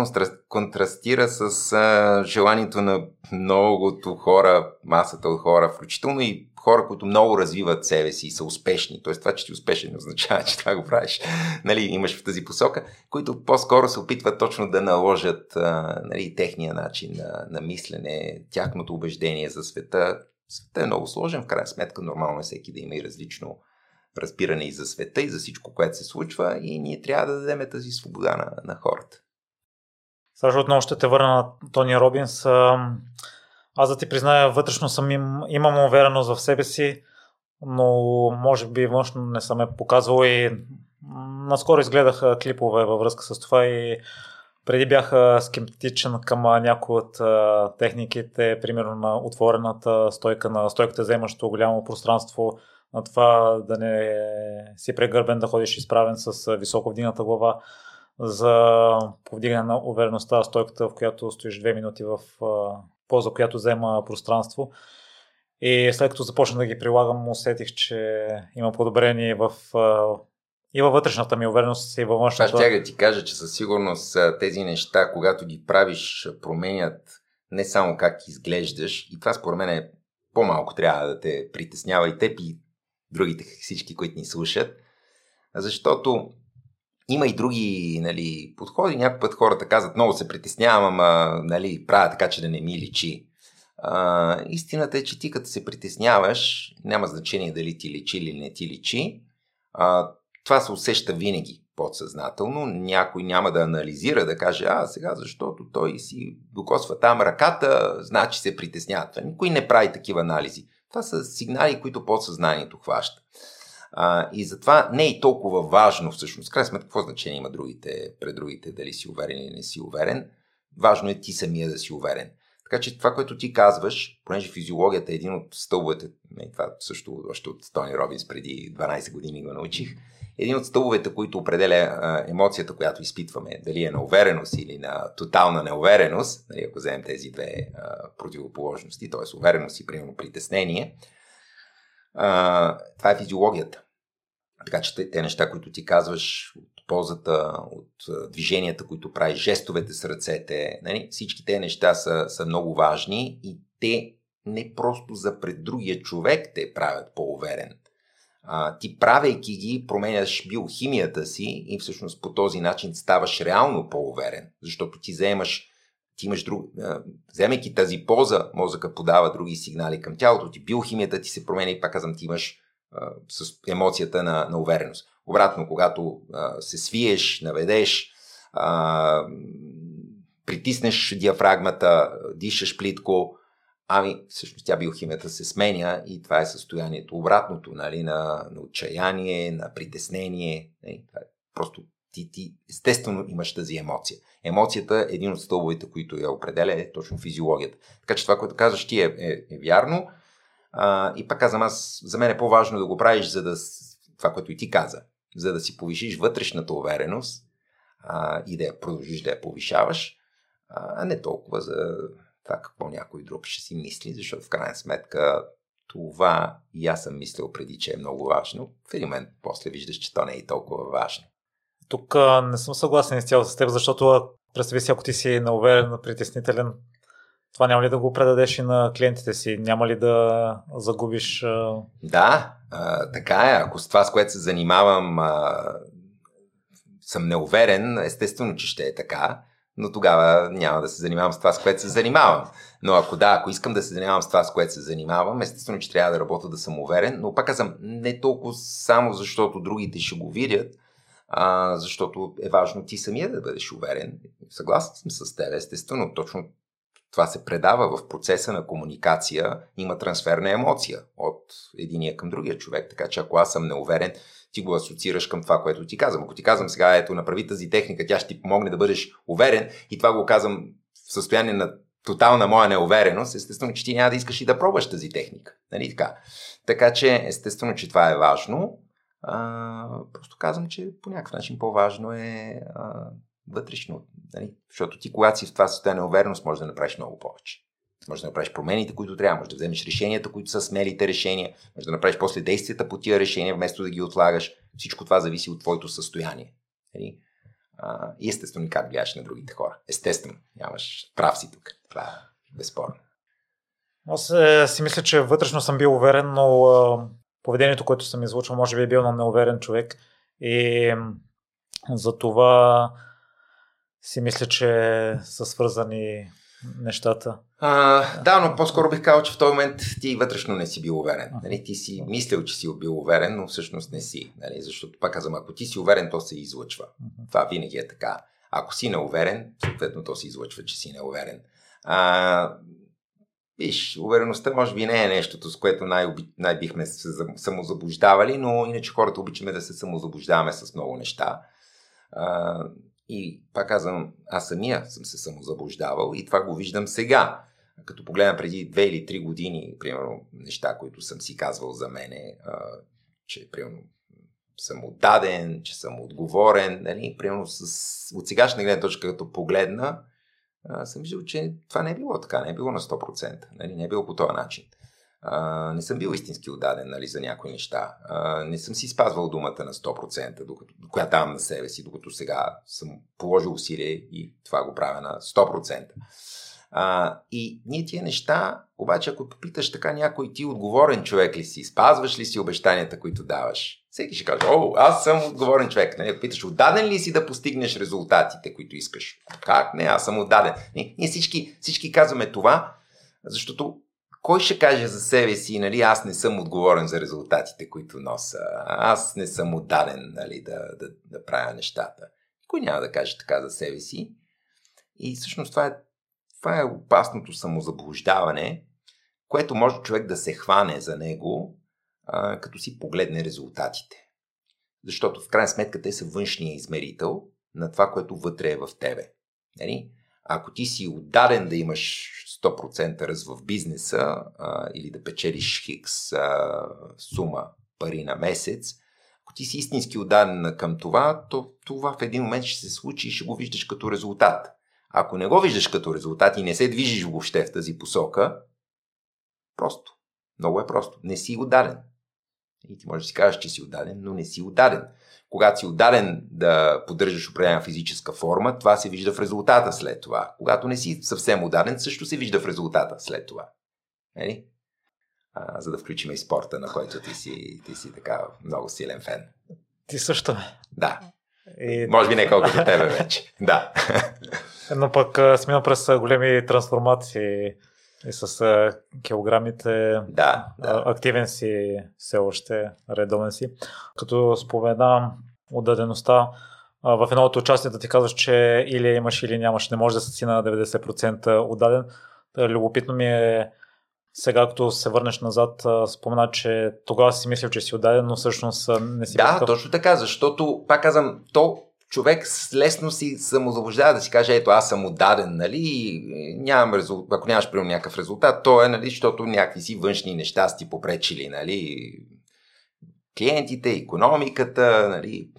контрастира с а, желанието на многото хора, масата от хора, включително и хора, които много развиват себе си и са успешни. Тоест това, че ти успешен не означава, че това го правиш. нали, имаш в тази посока, които по-скоро се опитват точно да наложат а, нали, техния начин на, на мислене, тяхното убеждение за света. Света е много сложен, в крайна сметка нормално е всеки да има и различно разбиране и за света, и за всичко, което се случва и ние трябва да дадем тази свобода на, на хората. Също отново ще те върна на Тони Робинс. Аз да ти призная, вътрешно съм им, имам увереност в себе си, но може би външно не съм е показвал и наскоро изгледах клипове във връзка с това и преди бях скептичен към някои от техниките, примерно на отворената стойка, на стойката вземащо голямо пространство, на това да не си прегърбен, да ходиш изправен с високо вдигната глава, за повдигане на увереността, стойката, в която стоиш две минути в поза, която взема пространство. И след като започна да ги прилагам, усетих, че има подобрение в и във вътрешната ми увереност, и във външната. Аз тяга ти кажа, че със сигурност тези неща, когато ги правиш, променят не само как изглеждаш, и това според мен е по-малко трябва да те притеснява и теб и другите всички, които ни слушат, защото има и други нали, подходи. Някой път хората казват, много се притеснявам, ама нали, правя така, че да не ми личи. А, истината е, че ти като се притесняваш, няма значение дали ти личи или не ти личи. А, това се усеща винаги подсъзнателно. Някой няма да анализира, да каже, а сега защото той си докосва там ръката, значи се притеснява. Никой не прави такива анализи. Това са сигнали, които подсъзнанието хваща. А, и затова не е толкова важно всъщност. Край сметка, какво значение има другите, пред другите, дали си уверен или не си уверен. Важно е ти самия да си уверен. Така че това, което ти казваш, понеже физиологията е един от стълбовете, това също още от Тони Робинс преди 12 години го научих, един от стълбовете, които определя емоцията, която изпитваме, дали е на увереност или на тотална неувереност, нали, ако вземем тези две а, противоположности, т.е. увереност и примерно притеснение, а, това е физиологията. Така че те, неща, които ти казваш, от ползата, от движенията, които правиш, жестовете с ръцете, нали? всички те неща са, са много важни и те не просто за пред другия човек те правят по-уверен. А, ти правейки ги, променяш биохимията си и всъщност по този начин ставаш реално по-уверен, защото ти вземаш ти имаш друг... Вземайки тази поза, мозъка подава други сигнали към тялото ти, биохимията ти се променя и пак казвам, ти имаш а, с емоцията на, на увереност. Обратно, когато а, се свиеш, наведеш, а, притиснеш диафрагмата, дишаш плитко, ами всъщност тя биохимията се сменя и това е състоянието обратното нали, на, на отчаяние, на притеснение. Нали, това е просто ти, ти естествено имаш тази емоция. Емоцията е един от стълбовете, които я определя, е точно физиологията. Така че това, което казваш ти е, е, е вярно. А, и пак казвам, аз, за мен е по-важно да го правиш, за да, това, което и ти каза, за да си повишиш вътрешната увереност а, и да я продължиш да я повишаваш, а не толкова за това какво някой друг ще си мисли, защото в крайна сметка това и аз съм мислил преди, че е много важно. В един момент после виждаш, че то не е толкова важно. Тук не съм съгласен изцяло с теб, защото представи си, ако ти си науверен, притеснителен, това няма ли да го предадеш и на клиентите си? Няма ли да загубиш? Да, а, така е. Ако с това, с което се занимавам, а, съм неуверен, естествено, че ще е така, но тогава няма да се занимавам с това, с което се занимавам. Но ако да, ако искам да се занимавам с това, с което се занимавам, естествено, че трябва да работя да съм уверен, но пак казвам, не толкова само защото другите ще го видят, а, защото е важно ти самия да бъдеш уверен. Съгласен съм с теб, естествено, точно това се предава в процеса на комуникация, има трансферна емоция от единия към другия човек. Така че ако аз съм неуверен, ти го асоциираш към това, което ти казвам. Ако ти казвам сега, ето, направи тази техника, тя ще ти помогне да бъдеш уверен и това го казвам в състояние на тотална моя неувереност, естествено, че ти няма да искаш и да пробваш тази техника. Нали така? Така че, естествено, че това е важно. А, просто казвам, че по някакъв начин по-важно е а, вътрешно. Нали? Защото ти, когато си в това състояние увереност, можеш да направиш много повече. Може да направиш промените, които трябва, може да вземеш решенията, които са смелите решения, може да направиш после действията по тия решения, вместо да ги отлагаш. Всичко това зависи от твоето състояние. Нали? А, и естествено как влияеш на другите хора. Естествено, нямаш прав си тук. Това е безспорно. Аз е, си мисля, че вътрешно съм бил уверен, но поведението, което съм излучил, може би е бил на неуверен човек. И за това си мисля, че са свързани нещата. А, да, но по-скоро бих казал, че в този момент ти вътрешно не си бил уверен. Нали? Ти си мислил, че си бил уверен, но всъщност не си. Нали? Защото пак казвам, ако ти си уверен, то се излъчва. Това винаги е така. Ако си неуверен, съответно то се излъчва, че си неуверен. А, Виж, увереността може би не е нещото, с което най- най-бихме се самозаблуждавали, но иначе хората обичаме да се самозаблуждаваме с много неща. А, и пак казвам, аз самия съм се самозаблуждавал и това го виждам сега. Като погледна преди две или три години, примерно, неща, които съм си казвал за мене, а, че, примерно, съм отдаден, че съм отговорен, нали, примерно с, от сегашна гледна точка, като погледна, а, съм виждал, че това не е било така, не е било на 100%, нали, не е било по този начин. Не съм бил истински отдаден нали, за някои неща. А, не съм си спазвал думата на 100%, докато, която давам на себе си, докато сега съм положил усилие и това го правя на 100%. А, и ние тия неща, обаче ако попиташ така някой ти отговорен човек ли си, спазваш ли си обещанията, които даваш, всеки ще каже, о, аз съм отговорен човек. Нали? Ако питаш, отдаден ли си да постигнеш резултатите, които искаш? Как? Не, аз съм отдаден. Ние всички, всички казваме това, защото кой ще каже за себе си, нали, аз не съм отговорен за резултатите, които носа, аз не съм отдаден нали, да, да, да правя нещата. Кой няма да каже така за себе си? И всъщност това е, това е опасното самозаблуждаване, което може човек да се хване за него, а, като си погледне резултатите. Защото в крайна сметка те са външния измерител на това, което вътре е в тебе. Нали? Ако ти си отдаден да имаш 100% ръст в бизнеса а, или да печелиш хикс а, сума пари на месец, ако ти си истински отдаден към това, то това в един момент ще се случи и ще го виждаш като резултат. Ако не го виждаш като резултат и не се движиш въобще в тази посока, просто, много е просто, не си отдаден. И ти можеш да си кажеш, че си отдаден, но не си отдаден. Когато си отдаден да поддържаш определена физическа форма, това се вижда в резултата след това. Когато не си съвсем отдаден, също се вижда в резултата след това. Ели? А, за да включим и спорта, на който ти си, ти си така много силен фен. Ти също. Да. И... Може би не колкото тебе вече. Да. Но пък смина през големи трансформации и с а, килограмите. Да, да. Активен си все още, редовен си. Като споменам отдадеността, в едно от участията ти казваш, че или имаш, или нямаш. Не може да си на 90% отдаден. Любопитно ми е сега, като се върнеш назад, спомена, че тогава си мислил, че си отдаден, но всъщност не си. Да, такъв. точно така, защото, пак казвам, то човек лесно си самозаблуждава да си каже, ето аз съм отдаден, нали, нямам резултат, ако нямаш примерно някакъв резултат, то е, нали, защото някакви си външни неща сти попречили, нали, клиентите, економиката, нали,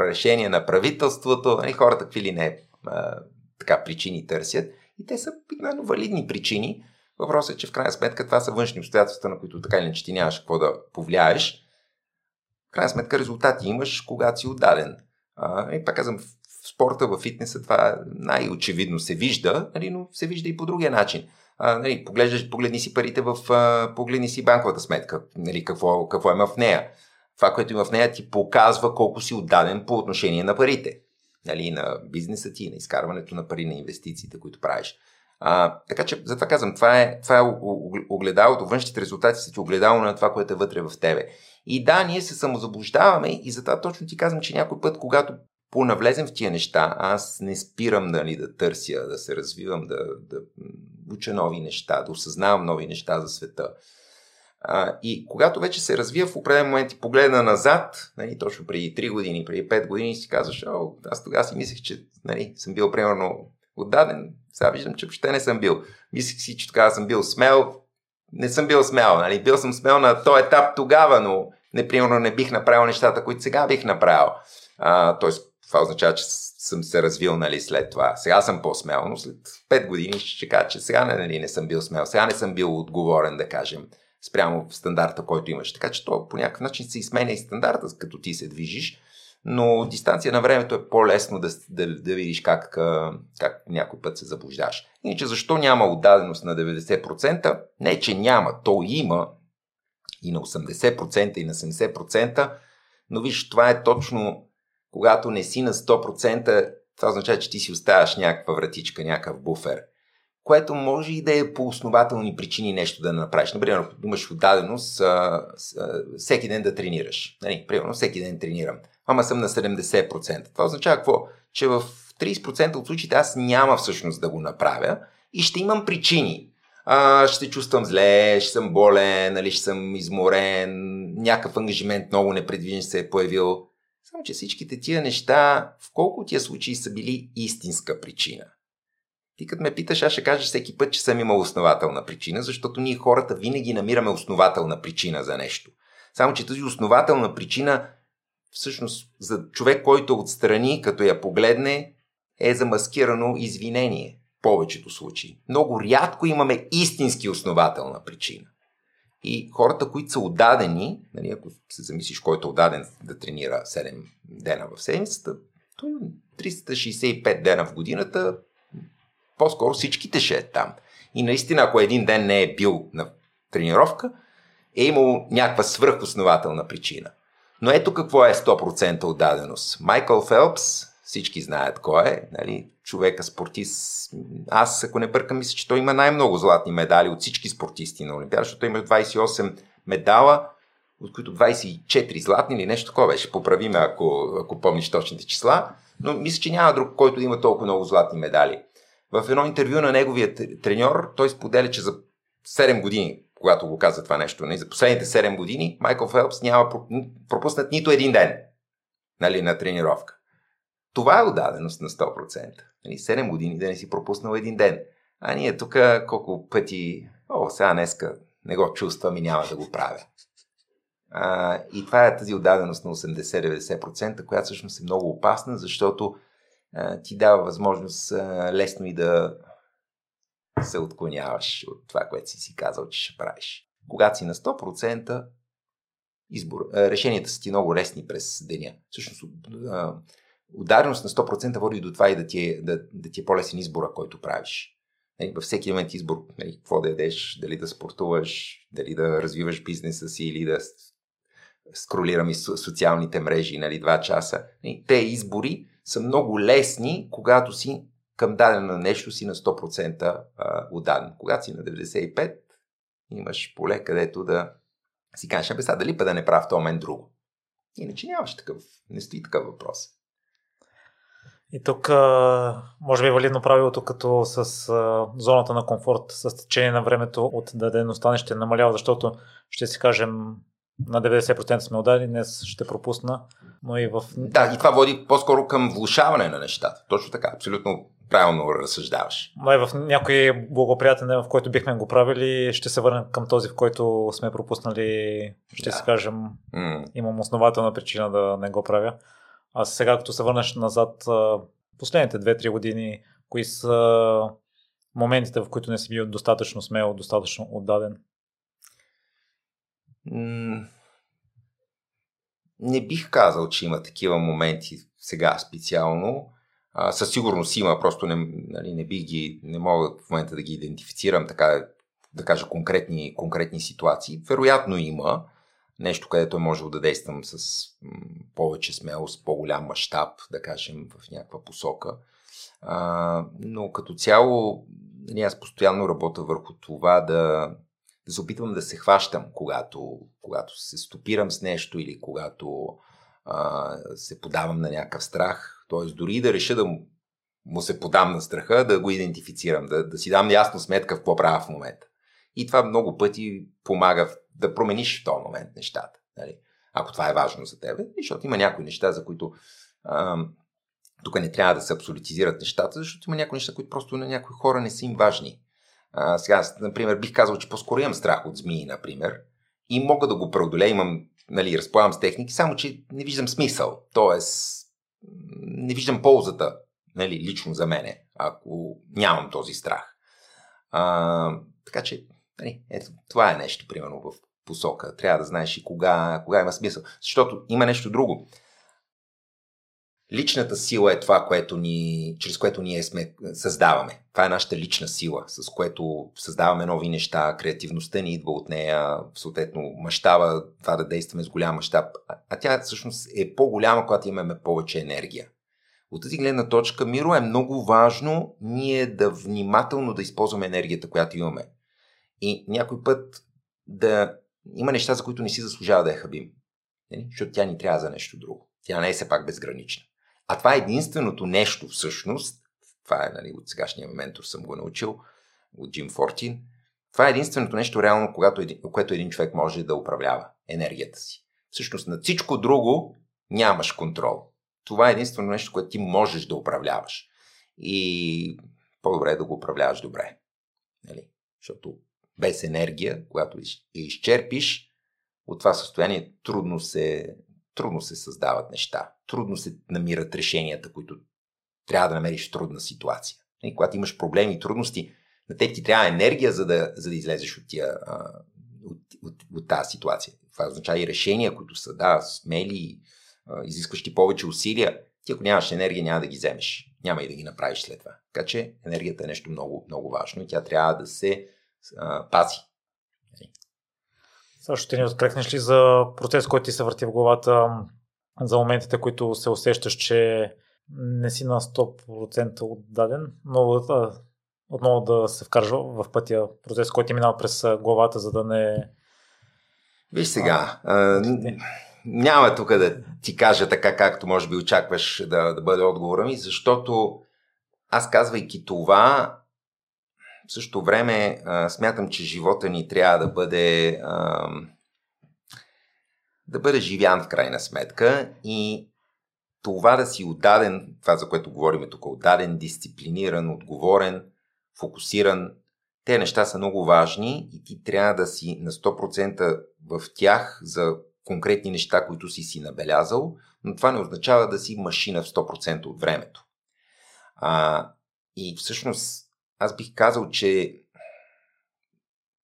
решение на правителството, нали, хората какви ли не а, така причини търсят и те са обикновено валидни причини. Въпросът е, че в крайна сметка това са външни обстоятелства, на които така или иначе ти нямаш какво да повлияеш. В крайна сметка резултати имаш, когато си отдаден. И пак казвам, в спорта, в фитнеса това най-очевидно се вижда, нали, но се вижда и по другия начин. А, нали, поглеждаш, погледни си парите в, а, погледни си банковата сметка, нали, какво, какво има в нея. Това, което има в нея, ти показва колко си отдаден по отношение на парите. Нали, на бизнеса ти, на изкарването на пари, на инвестициите, които правиш. А, така че, затова казвам, това е, това е огледалото, външните резултати са ти огледало на това, което е вътре в тебе. И да, ние се самозаблуждаваме и затова точно ти казвам, че някой път, когато понавлезем в тия неща, аз не спирам нали, да търся, да се развивам, да, да уча нови неща, да осъзнавам нови неща за света. А, и когато вече се развия в определен момент и погледна назад, нали, точно преди 3 години, преди 5 години, си казваш, о, аз тогава си мислех, че нали, съм бил примерно отдаден, сега виждам, че въобще не съм бил. Мислех си, че тогава съм бил смел, не съм бил смел, нали? бил съм смел на този етап тогава, но не, примерно не бих направил нещата, които сега бих направил. А, тоест, това означава, че съм се развил нали, след това. Сега съм по-смел, но след 5 години ще кажа, че сега нали, не съм бил смел, сега не съм бил отговорен, да кажем спрямо в стандарта, който имаш. Така че то по някакъв начин се изменя и стандарта, като ти се движиш, но дистанция на времето е по-лесно да, да, да видиш как, как някой път се заблуждаш. Иначе защо няма отдаденост на 90%? Не, че няма, то има и на 80% и на 70%, но виж, това е точно когато не си на 100%, това означава, че ти си оставяш някаква вратичка, някакъв буфер което може и да е по основателни причини нещо да направиш. Например, ако имаш отдаденост а, а, всеки ден да тренираш. Нали, примерно, всеки ден тренирам. Ама съм на 70%. Това означава какво? Че в 30% от случаите аз няма всъщност да го направя и ще имам причини. А, ще чувствам зле, ще съм болен, нали, ще съм изморен, някакъв ангажимент много непредвиден се е появил. Само, че всичките тия неща в колко тия случаи са били истинска причина. Ти като ме питаш, аз ще кажа всеки път, че съм имал основателна причина, защото ние хората винаги намираме основателна причина за нещо. Само, че тази основателна причина, всъщност, за човек, който отстрани, като я погледне, е замаскирано извинение. В повечето случаи. Много рядко имаме истински основателна причина. И хората, които са отдадени, нали, ако се замислиш, който е отдаден да тренира 7 дена в седмицата, то 365 дена в годината по-скоро всичките ще е там. И наистина, ако един ден не е бил на тренировка, е имал някаква свръхоснователна причина. Но ето какво е 100% отдаденост. Майкъл Фелпс, всички знаят кой е, нали, човека спортист. Аз, ако не бъркам, мисля, че той има най-много златни медали от всички спортисти на Олимпиада, защото има 28 медала, от които 24 златни или нещо такова беше. Поправиме, ако, ако помниш точните числа. Но мисля, че няма друг, който има толкова много златни медали. В едно интервю на неговия треньор той споделя, че за 7 години, когато го каза това нещо, не, нали, за последните 7 години Майкъл Фелпс няма пропуснат нито един ден нали, на тренировка. Това е отдаденост на 100%. Нали, 7 години да не си пропуснал един ден. А ние тук колко пъти, о, сега днеска не го чувствам и няма да го правя. А, и това е тази отдаденост на 80-90%, която всъщност е много опасна, защото ти дава възможност лесно и да се отклоняваш от това, което си си казал, че ще правиш. Когато си на 100%, избор, решенията са ти много лесни през деня. Всъщност, удареност на 100% води до това и да ти е, да, да ти е по-лесен избора, който правиш. Нали, във всеки момент избор, нали, какво да ядеш, дали да спортуваш, дали да развиваш бизнеса си или да скролираме социалните мрежи нали, два часа. Нали, те избори са много лесни, когато си към дадено нещо си на 100% отдаден. Когато си на 95%, имаш поле, където да си кажеш, бе, дали па да не правя в този момент друго. Иначе нямаш такъв, не стои такъв въпрос. И тук може би е валидно правилото, като с зоната на комфорт, с течение на времето от дадеността не ще намалява, защото ще си кажем на 90% сме отдали, днес ще пропусна, но и в... Да, и това води по-скоро към влушаване на нещата. Точно така, абсолютно правилно разсъждаваш. И в някой благоприятен ден, в който бихме го правили, ще се върнем към този, в който сме пропуснали, ще да. си кажем, mm. имам основателна причина да не го правя. А сега, като се върнеш назад, последните 2-3 години, кои са моментите, в които не си бил достатъчно смел, достатъчно отдаден? не бих казал, че има такива моменти сега специално. А, със сигурност има, просто не, нали, не бих ги, не мога в момента да ги идентифицирам така, да кажа конкретни, конкретни ситуации. Вероятно има нещо, където е можело да действам с повече смелост, по-голям мащаб, да кажем, в някаква посока. А, но като цяло, нали, аз постоянно работя върху това да, да се опитвам да се хващам, когато, когато се стопирам с нещо или когато а, се подавам на някакъв страх. Тоест, дори да реша да му, се подам на страха, да го идентифицирам, да, да си дам ясно сметка в какво правя в момента. И това много пъти помага да промениш в този момент нещата. Нали? Ако това е важно за теб. Защото има някои неща, за които ам, тук не трябва да се абсолютизират нещата, защото има някои неща, които просто на някои хора не са им важни. А, сега, например, бих казал, че по-скоро имам страх от змии, например, и мога да го преодолея, имам, нали, разполагам с техники, само че не виждам смисъл. Тоест, не виждам ползата, нали, лично за мене, ако нямам този страх. А, така че, нали, ето, това е нещо, примерно, в посока. Трябва да знаеш и кога, кога има смисъл. Защото има нещо друго. Личната сила е това, което ни, чрез което ние сме, създаваме. Това е нашата лична сила, с което създаваме нови неща. Креативността ни идва от нея, съответно мащаба, това да действаме с голям мащаб. А тя всъщност е по-голяма, когато имаме повече енергия. От тази гледна точка, Миро, е много важно ние да внимателно да използваме енергията, която имаме. И някой път да има неща, за които не си заслужава да я хабим. Нали? Защото тя ни трябва за нещо друго. Тя не е все пак безгранична. А това е единственото нещо всъщност, това е нали, от сегашния ментор съм го научил, от Джим Фортин, това е единственото нещо реално, когато един, което един човек може да управлява енергията си. Всъщност на всичко друго нямаш контрол. Това е единствено нещо, което ти можеш да управляваш. И по-добре е да го управляваш добре. Нали? Защото без енергия, когато изчерпиш, от това състояние трудно се, трудно се създават неща. Трудно се намират решенията, които трябва да намериш в трудна ситуация. И когато имаш проблеми и трудности, на теб ти трябва енергия, за да, за да излезеш от, тия, от, от, от тази ситуация. Това означава и решения, които са, да, смели, изискващи повече усилия. Ти ако нямаш енергия, няма да ги вземеш. Няма и да ги направиш след това. Така че енергията е нещо много, много важно и тя трябва да се а, пази. Също ти ни открехнеш ли за процес, който ти се върти в главата, за моментите, които се усещаш, че не си на 100% отдаден, но да, отново да се вкараш в пътя, процес, който ти минава през главата, за да не... Виж сега, а, няма тук да ти кажа така, както може би очакваш да, да бъде отговора ми, защото аз казвайки това, в същото време а, смятам, че живота ни трябва да бъде а, да бъде живян в крайна сметка и това да си отдаден, това за което говорим тук, отдаден, дисциплиниран, отговорен, фокусиран, те неща са много важни и ти трябва да си на 100% в тях за конкретни неща, които си си набелязал, но това не означава да си машина в 100% от времето. А, и всъщност аз бих казал, че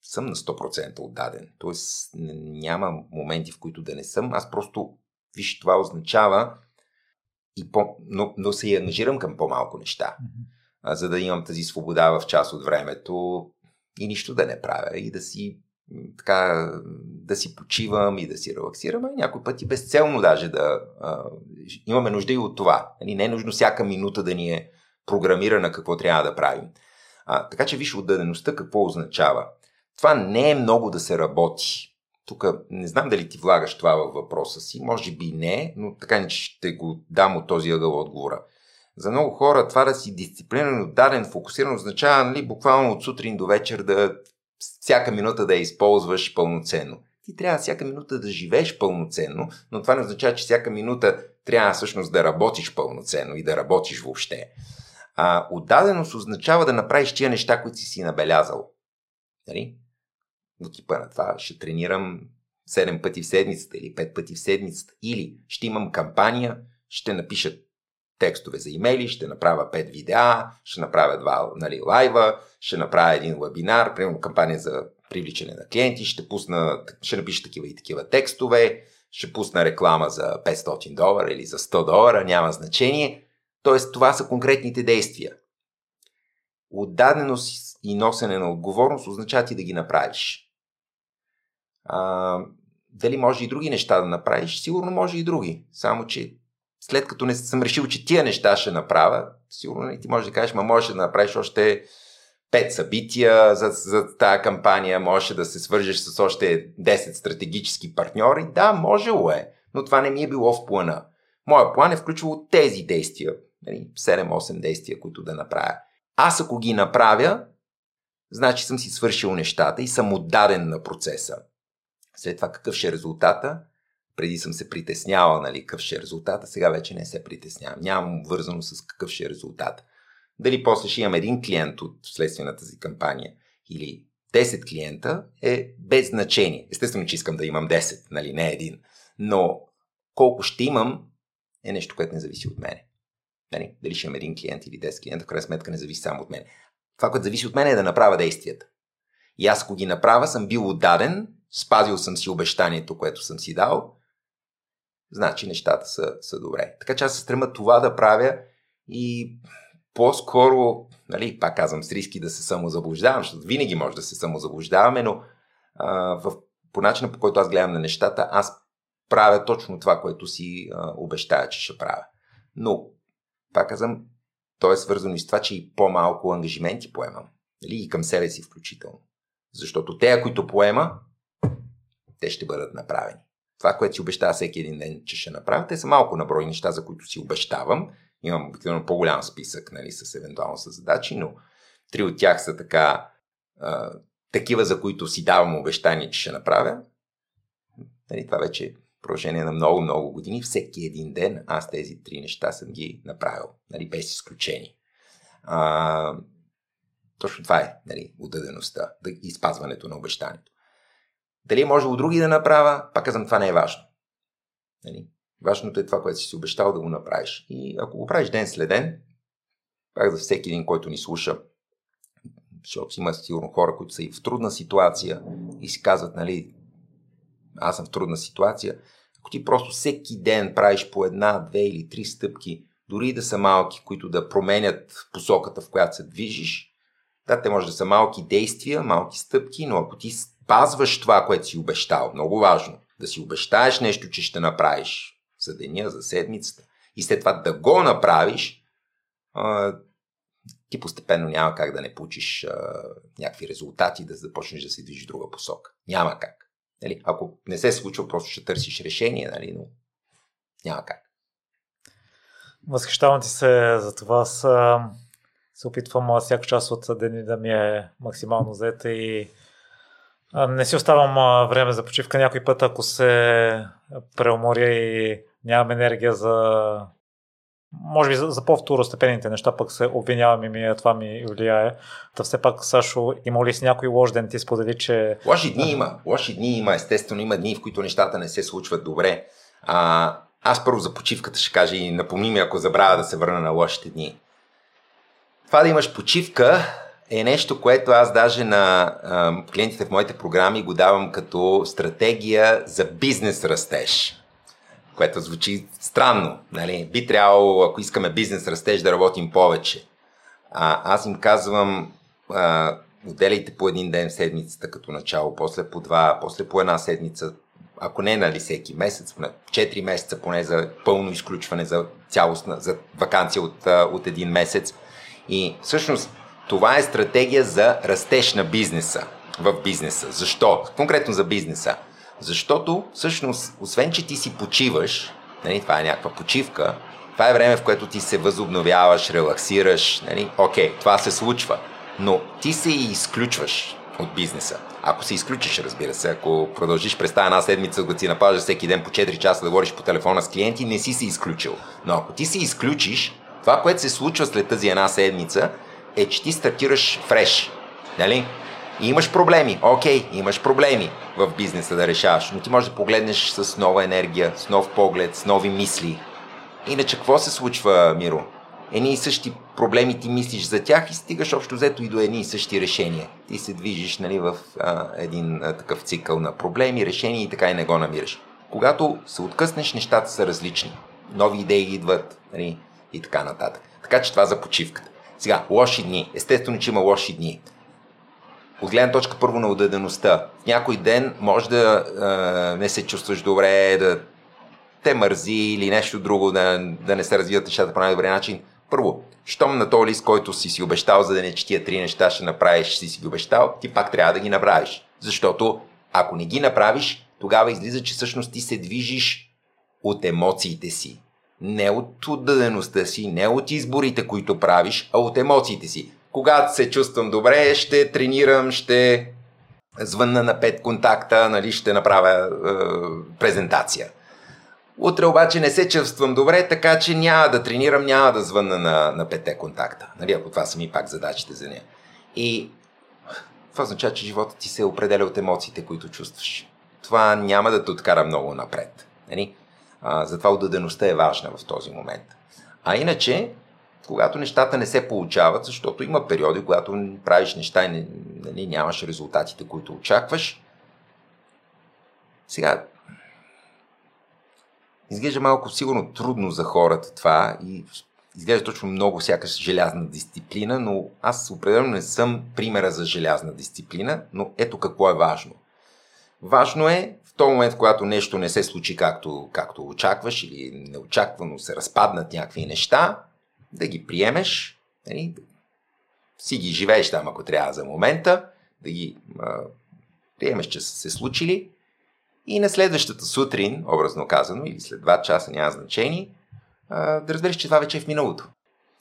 съм на 100% отдаден. Тоест няма моменти, в които да не съм. Аз просто, виж, това означава и по, но, но се и ангажирам към по-малко неща, mm-hmm. за да имам тази свобода в част от времето и нищо да не правя и да си така, да си почивам и да си релаксирам, и някой пъти безцелно даже да а, имаме нужда и от това. Нали, не е нужно всяка минута да ни е програмирана какво трябва да правим. А, така че виж отдадеността какво означава. Това не е много да се работи. Тук не знам дали ти влагаш това във въпроса си, може би не, но така не ще го дам от този ъгъл отговора. За много хора това да си дисциплиниран, отдаден, фокусиран означава нали, буквално от сутрин до вечер да всяка минута да я използваш пълноценно. Ти трябва всяка минута да живееш пълноценно, но това не означава, че всяка минута трябва всъщност да работиш пълноценно и да работиш въобще. А, отдаденост означава да направиш тия неща, които си си набелязал. Нали? До типа на това ще тренирам 7 пъти в седмицата или 5 пъти в седмицата. Или ще имам кампания, ще напиша текстове за имейли, ще направя 5 видеа, ще направя два нали, лайва, ще направя един вебинар, примерно кампания за привличане на клиенти, ще, пусна, ще напиша такива и такива текстове, ще пусна реклама за 500 долара или за 100 долара, няма значение. Тоест, това са конкретните действия. Отдаденост и носене на отговорност означава ти да ги направиш. А, дали може и други неща да направиш? Сигурно може и други. Само, че след като не съм решил, че тия неща ще направя, сигурно не ти можеш да кажеш, ма можеш да направиш още пет събития за, за тази кампания, можеше да се свържеш с още 10 стратегически партньори. Да, можело е, но това не ми е било в плана. Моя план е включвал тези действия, 7-8 нали, действия, които да направя. Аз ако ги направя, значи съм си свършил нещата и съм отдаден на процеса. След това какъв ще е резултата? Преди съм се притеснявал, нали, какъв ще е резултата, сега вече не се притеснявам. Нямам вързано с какъв ще е резултат. Дали после ще имам един клиент от следствената си кампания или 10 клиента е без значение. Естествено, че искам да имам 10, нали, не един. Но колко ще имам е нещо, което не зависи от мене. Нали? Дали ще имам един клиент или 10 клиента, в крайна сметка не зависи само от мен. Това, което зависи от мен е да направя действията. И аз, ако ги направя, съм бил отдаден, спазил съм си обещанието, което съм си дал, значи нещата са, са добре. Така че аз се стрема това да правя и по-скоро, нали, пак казвам, с риски да се самозаблуждавам, защото винаги може да се самозаблуждаваме, но а, в, по начина по който аз гледам на нещата, аз правя точно това, което си а, обещая, че ще правя. Но, пак казвам, то е свързано и с това, че и по-малко ангажименти поемам. Нали, и към себе си включително. Защото те, които поема, те ще бъдат направени. Това, което си обещава всеки един ден, че ще направя, те са малко наброй неща, за които си обещавам. Имам обикновено по-голям списък, нали, с евентуално с задачи, но три от тях са така, а, такива, за които си давам обещание, че ще направя. Нали, това вече продължение на много, много години. Всеки един ден аз тези три неща съм ги направил, нали, без изключение. А, точно това е нали, отдадеността да, и спазването на обещанието. Дали е може от други да направя, пак казвам, това не е важно. Нали? Важното е това, което си си обещал да го направиш. И ако го правиш ден след ден, пак за всеки един, който ни слуша, защото има сигурно хора, които са и в трудна ситуация и си казват, нали, аз съм в трудна ситуация. Ако ти просто всеки ден правиш по една, две или три стъпки, дори да са малки, които да променят посоката, в която се движиш, да, те може да са малки действия, малки стъпки, но ако ти спазваш това, което си обещал, много важно, да си обещаеш нещо, че ще направиш за деня, за седмицата, и след това да го направиш, ти постепенно няма как да не получиш а, някакви резултати, да започнеш да се движиш в друга посока. Няма как. Нали? Ако не се случва, просто ще търсиш решение, нали? но няма как. Възхищавам ти се за това. Аз се опитвам всяка част от деня да ми е максимално заета и не си оставам време за почивка някой път, ако се преуморя и нямам енергия за може би за, за по-второстепенните неща пък се обвинявам и ми, това ми влияе. Та все пак, Сашо, има ли си някой лош ден? Ти сподели, че... Лоши дни има. Лоши дни има. Естествено, има дни, в които нещата не се случват добре. А, аз първо за почивката ще кажа и напомни ми, ако забравя да се върна на лошите дни. Това да имаш почивка е нещо, което аз даже на а, клиентите в моите програми го давам като стратегия за бизнес растеж което звучи странно. Нали? Би трябвало, ако искаме бизнес растеж, да работим повече. А, аз им казвам, а, отделяйте по един ден в седмицата като начало, после по два, после по една седмица, ако не нали всеки месец, поне 4 месеца поне за пълно изключване за цялостна, за вакансия от, от един месец. И всъщност това е стратегия за растеж на бизнеса, в бизнеса. Защо? Конкретно за бизнеса. Защото, всъщност, освен, че ти си почиваш, нали, това е някаква почивка, това е време, в което ти се възобновяваш, релаксираш, нали, окей, това се случва, но ти се и изключваш от бизнеса. Ако се изключиш, разбира се, ако продължиш през тази една седмица да си напажаш всеки ден по 4 часа да говориш по телефона с клиенти, не си се изключил. Но ако ти се изключиш, това, което се случва след тази една седмица, е, че ти стартираш фреш. Нали? Имаш проблеми. Окей, имаш проблеми в бизнеса да решаваш, но ти можеш да погледнеш с нова енергия, с нов поглед, с нови мисли. Иначе какво се случва, Миро? Едни и същи проблеми ти мислиш за тях и стигаш общо взето и до едни и същи решения. Ти се движиш нали, в а, един а, такъв цикъл на проблеми, решения и така и не го намираш. Когато се откъснеш, нещата са различни. Нови идеи идват нали, и така нататък. Така че това за почивката. Сега, лоши дни. Естествено, че има лоши дни от гледна точка първо на отдадеността. В някой ден може да а, не се чувстваш добре, да те мързи или нещо друго, да, да не се развият нещата по най-добрия начин. Първо, щом на този лист, който си си обещал, за да не че тия три неща ще направиш, си си ги обещал, ти пак трябва да ги направиш. Защото ако не ги направиш, тогава излиза, че всъщност ти се движиш от емоциите си. Не от отдадеността си, не от изборите, които правиш, а от емоциите си когато се чувствам добре, ще тренирам, ще звънна на пет контакта, нали, ще направя е, презентация. Утре обаче не се чувствам добре, така че няма да тренирам, няма да звънна на, на пете контакта. Нали, ако това са ми пак задачите за нея. И това означава, че живота ти се определя от емоциите, които чувстваш. Това няма да те откара много напред. Нали? А, затова отдадеността е важна в този момент. А иначе, когато нещата не се получават, защото има периоди, когато правиш неща и не, нали, нямаш резултатите, които очакваш, сега, изглежда малко сигурно трудно за хората това и изглежда точно много сякаш желязна дисциплина, но аз определено не съм примера за желязна дисциплина, но ето какво е важно. Важно е в този момент, когато нещо не се случи както, както очакваш или неочаквано се разпаднат някакви неща, да ги приемеш, нали, си ги живееш там, ако трябва за момента, да ги а, приемеш, че са се случили и на следващата сутрин, образно казано, или след 2 часа, няма значение, а, да разбереш, че това вече е в миналото.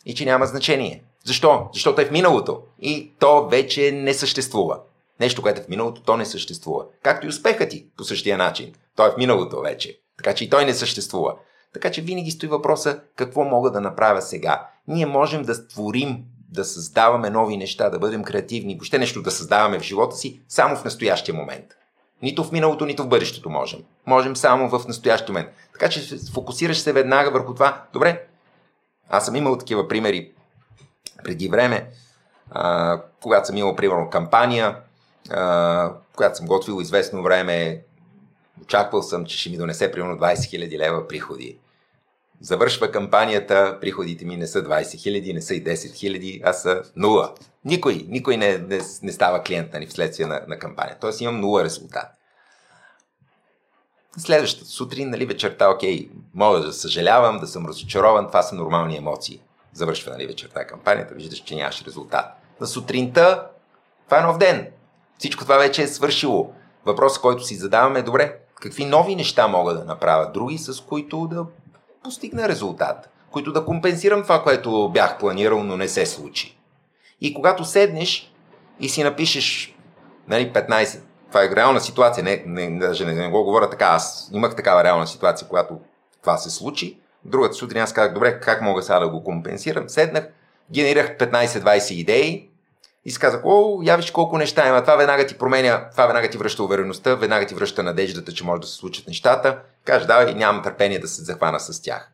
И че няма значение. Защо? Защото е в миналото. И то вече не съществува. Нещо, което е в миналото, то не съществува. Както и успехът ти по същия начин. Той е в миналото вече. Така че и той не съществува. Така че винаги стои въпроса какво мога да направя сега. Ние можем да створим, да създаваме нови неща, да бъдем креативни, въобще нещо да създаваме в живота си само в настоящия момент. Нито в миналото, нито в бъдещето можем. Можем само в настоящия момент. Така че фокусираш се веднага върху това. Добре, аз съм имал такива примери преди време, а, когато съм имал, примерно, кампания, а, която съм готвил известно време, очаквал съм, че ще ми донесе примерно 20 000 лева приходи. Завършва кампанията, приходите ми не са 20 000, не са и 10 000, а са нула. Никой, никой не, не, не става клиент нали, вследствие на, на кампания. Тоест имам нула резултат. Следващата сутрин, нали, вечерта, окей, мога да съжалявам, да съм разочарован, това са нормални емоции. Завършва нали, вечерта кампанията, виждаш, че нямаш резултат. На сутринта, това е нов ден. Всичко това вече е свършило. Въпросът, който си задаваме е, добре, какви нови неща мога да направя, други, с които да постигна резултат, които да компенсирам това, което бях планирал, но не се случи. И когато седнеш и си напишеш нали, 15, това е реална ситуация, не, не, даже не, не го говоря така, аз имах такава реална ситуация, когато това се случи. Другата сутрин аз казах, добре, как мога сега да го компенсирам? Седнах, генерирах 15-20 идеи и си казах, о, я виж колко неща има, това веднага ти променя, това веднага ти връща увереността, веднага ти връща надеждата, че може да се случат нещата. Кажеш, давай, нямам търпение да се захвана с тях.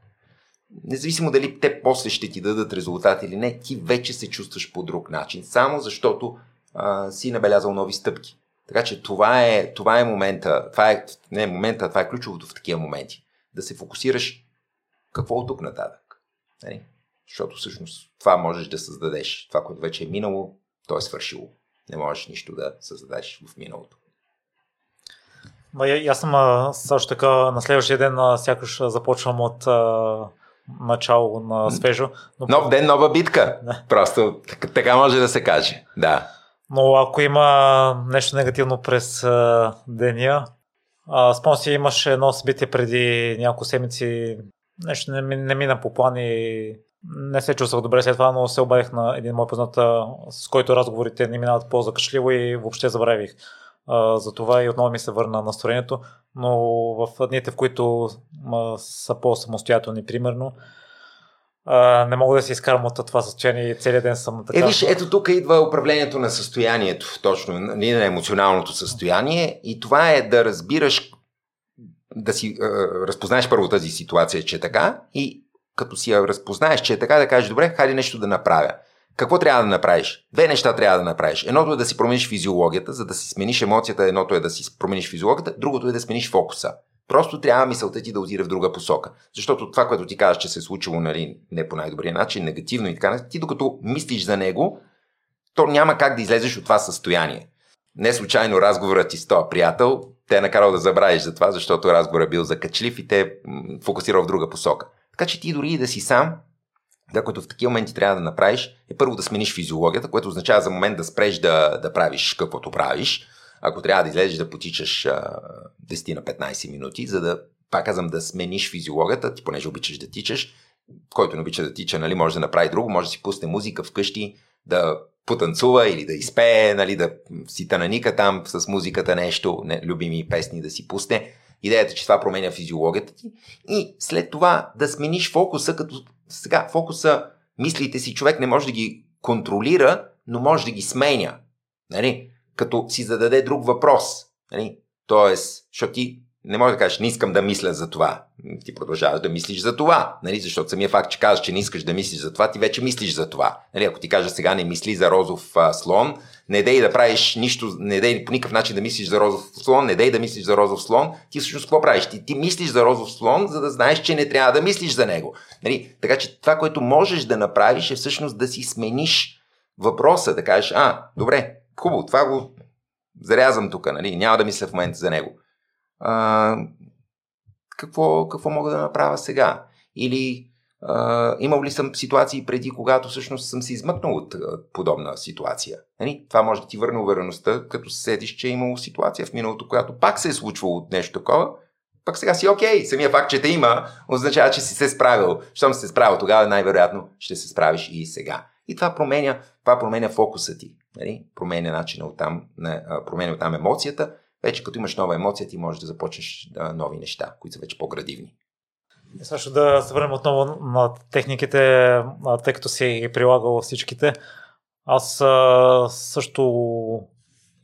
Независимо дали те после ще ти дадат резултат или не, ти вече се чувстваш по друг начин, само защото а, си набелязал нови стъпки. Така че това е, това е момента, това е, не е момента, това е ключовото в такива моменти. Да се фокусираш какво от тук нататък. Нали? Защото всъщност това можеш да създадеш. Това, което вече е минало, то е свършило. Не можеш нищо да създадеш в миналото. Ма, и, аз съм също така на следващия ден сякаш започвам от а, начало на свежо. Но... Нов ден, нова битка. Да. Просто така, така може да се каже. Да. Но ако има нещо негативно през а, деня, а, спомням си имаше едно събитие преди няколко седмици, нещо не, не мина по план и не се чувствах добре след това, но се обадих на един мой познат, с който разговорите не минават по-закашливо и въобще забравих за това и отново ми се върна настроението, но в дните, в които са по-самостоятелни, примерно, не мога да си изкарам от това състояние и целият ден съм така. Е, виж, ето тук идва управлението на състоянието, точно, нали, на емоционалното състояние и това е да разбираш, да си разпознаеш първо тази ситуация, че е така и като си я разпознаеш, че е така, да кажеш, добре, хайде нещо да направя. Какво трябва да направиш? Две неща трябва да направиш. Едното е да си промениш физиологията, за да си смениш емоцията, едното е да си промениш физиологията, другото е да смениш фокуса. Просто трябва мисълта ти да отиде в друга посока. Защото това, което ти казваш, че се е случило нали, не по най-добрия начин, негативно и така, ти докато мислиш за него, то няма как да излезеш от това състояние. Не случайно разговорът ти с този приятел те е накарал да забравиш за това, защото разговорът е бил закачлив и те фокусирал в друга посока. Така че ти дори и да си сам, това, което в такива моменти трябва да направиш, е първо да смениш физиологията, което означава за момент да спреш да, да правиш каквото правиш. Ако трябва да излезеш да потичаш а, 10 на 15 минути, за да, пак казвам, да смениш физиологията, ти понеже обичаш да тичаш, който не обича да тича, нали, може да направи друго, може да си пусне музика вкъщи, да потанцува или да изпее, нали, да си тананика там с музиката нещо, не, любими песни да си пусне. Идеята, че това променя физиологията ти. И след това да смениш фокуса, като сега фокуса, мислите си, човек не може да ги контролира, но може да ги сменя. Нали? Като си зададе друг въпрос. Нали? Тоест, защото ти не може да кажеш, не искам да мисля за това. Ти продължаваш да мислиш за това. Нали? Защото самия факт, че казваш, че не искаш да мислиш за това, ти вече мислиш за това. Нали? Ако ти кажа сега не мисли за розов а, слон, не дей да правиш нищо, не дей по никакъв начин да мислиш за розов слон, не дей да мислиш за розов слон, ти всъщност какво правиш? Ти, ти мислиш за розов слон, за да знаеш, че не трябва да мислиш за него. Нали? Така че това, което можеш да направиш е всъщност да си смениш въпроса, да кажеш, а, добре, хубаво, това го зарязвам тук, нали? няма да мисля в момента за него а, какво, какво мога да направя сега? Или имал ли съм ситуации преди, когато всъщност съм се измъкнал от подобна ситуация? Нали? Това може да ти върне увереността, като се седиш, че е имало ситуация в миналото, която пак се е случвало от нещо такова, пък сега си окей. Самия факт, че те има, означава, че си се справил. Щом си се справил, тогава най-вероятно ще се справиш и сега. И това променя, това променя фокуса ти. Нали? Променя начина оттам, променя оттам емоцията вече като имаш нова емоция, ти можеш да започнеш нови неща, които са вече по-градивни. Също да се върнем отново на техниките, тъй като си ги прилагал всичките. Аз също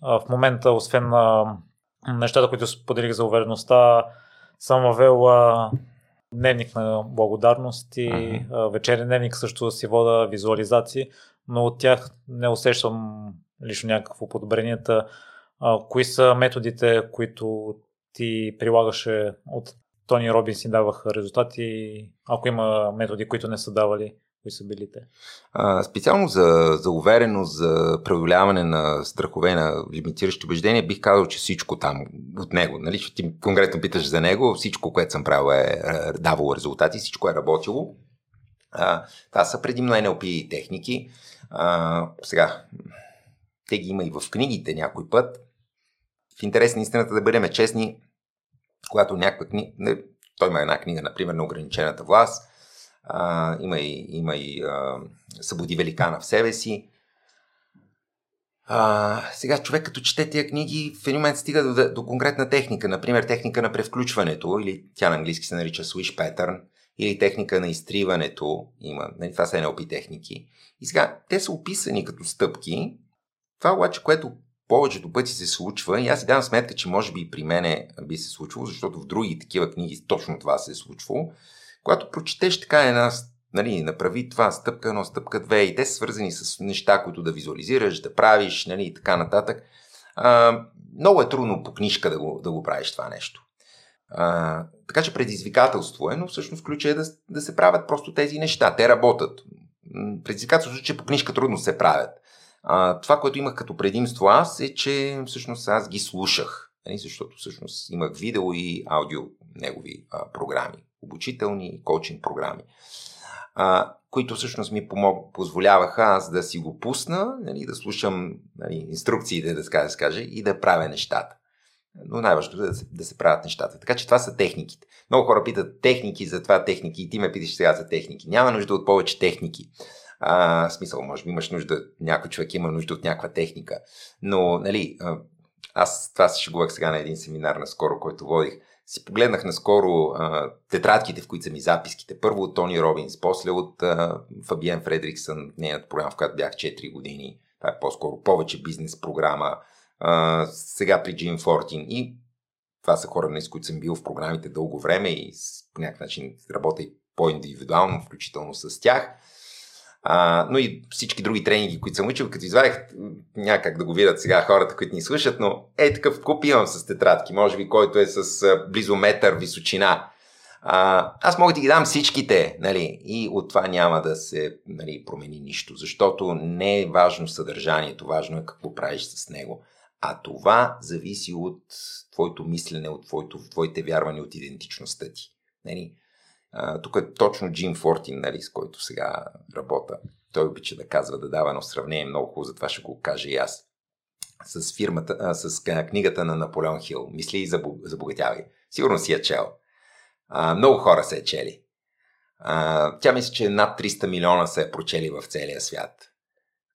в момента, освен нещата, които споделих за увереността, съм въвел дневник на благодарност и uh-huh. вечерен дневник също си вода визуализации, но от тях не усещам лично някакво подобрение. Кои са методите, които ти прилагаше от Тони и даваха резултати? Ако има методи, които не са давали, кои са били те? А, специално за, за увереност, за преодоляване на страхове, на лимитиращи убеждения, бих казал, че всичко там от него, нали, ти конкретно питаш за него, всичко, което съм правил е, е давало резултати, всичко е работило. А, това са предимно NLP техники. А, сега, те ги има и в книгите някой път в интерес на истината да бъдем честни, когато някаква книга, той има една книга, например, на ограничената власт, а, има и, има и а, Събуди великана в себе си. А, сега човек като чете тия книги, в един момент стига до, до конкретна техника, например техника на превключването, или тя на английски се нарича switch pattern, или техника на изтриването, има, нали, това са NLP техники. И сега, те са описани като стъпки, това обаче, което повечето пъти се случва и аз си давам сметка, че може би и при мене би се случвало, защото в други такива книги точно това се е случвало. Когато прочетеш така една, нали, направи това стъпка едно, стъпка две и те са свързани с неща, които да визуализираш, да правиш нали, и така нататък. А, много е трудно по книжка да го, да го правиш това нещо. А, така че предизвикателство е, но всъщност ключа е да, да се правят просто тези неща. Те работят. Предизвикателството е, че по книжка трудно се правят. А, това, което имах като предимство аз е, че всъщност аз ги слушах, нали, защото всъщност имах видео и аудио негови а, програми, обучителни коучинг програми, а, които всъщност ми помог, позволяваха аз да си го пусна, нали, да слушам нали, инструкциите, да се каже, и да правя нещата. Но най-важното е да се, да се правят нещата. Така че това са техниките. Много хора питат техники за това техники и ти ме питаш сега за техники. Няма нужда от повече техники. А, смисъл, може би имаш нужда, някой човек има нужда от някаква техника. Но, нали, аз това си шегувах сега на един семинар наскоро, който водих. Си погледнах наскоро а, тетрадките, в които са ми записките. Първо от Тони Робинс, после от а, Фабиен Фредриксън, нейната програма, в която бях 4 години. Това е по-скоро повече бизнес програма. А, сега при Джим Фортин. И това са хора, с които съм бил в програмите дълго време и по някакъв начин работя по-индивидуално, включително с тях. А, но и всички други тренинги, които съм учил, като извадих, някак да го видят сега хората, които ни слушат, но е такъв куп имам с тетрадки, може би който е с близо метър височина. А, аз мога да ги дам всичките, нали, и от това няма да се нали, промени нищо, защото не е важно съдържанието, важно е какво правиш с него. А това зависи от твоето мислене, от твоето, твоите вярвания, от идентичността ти. Нали? Тук е точно Джим Фортин, нали, с който сега работя. Той обича да казва, да дава едно сравнение много хубаво, затова ще го кажа и аз. С фирмата, а, с книгата на Наполеон Хил. Мисли и забогатявай. Сигурно си я чел. А, много хора се е чели. А, тя мисля, че над 300 милиона са е прочели в целия свят.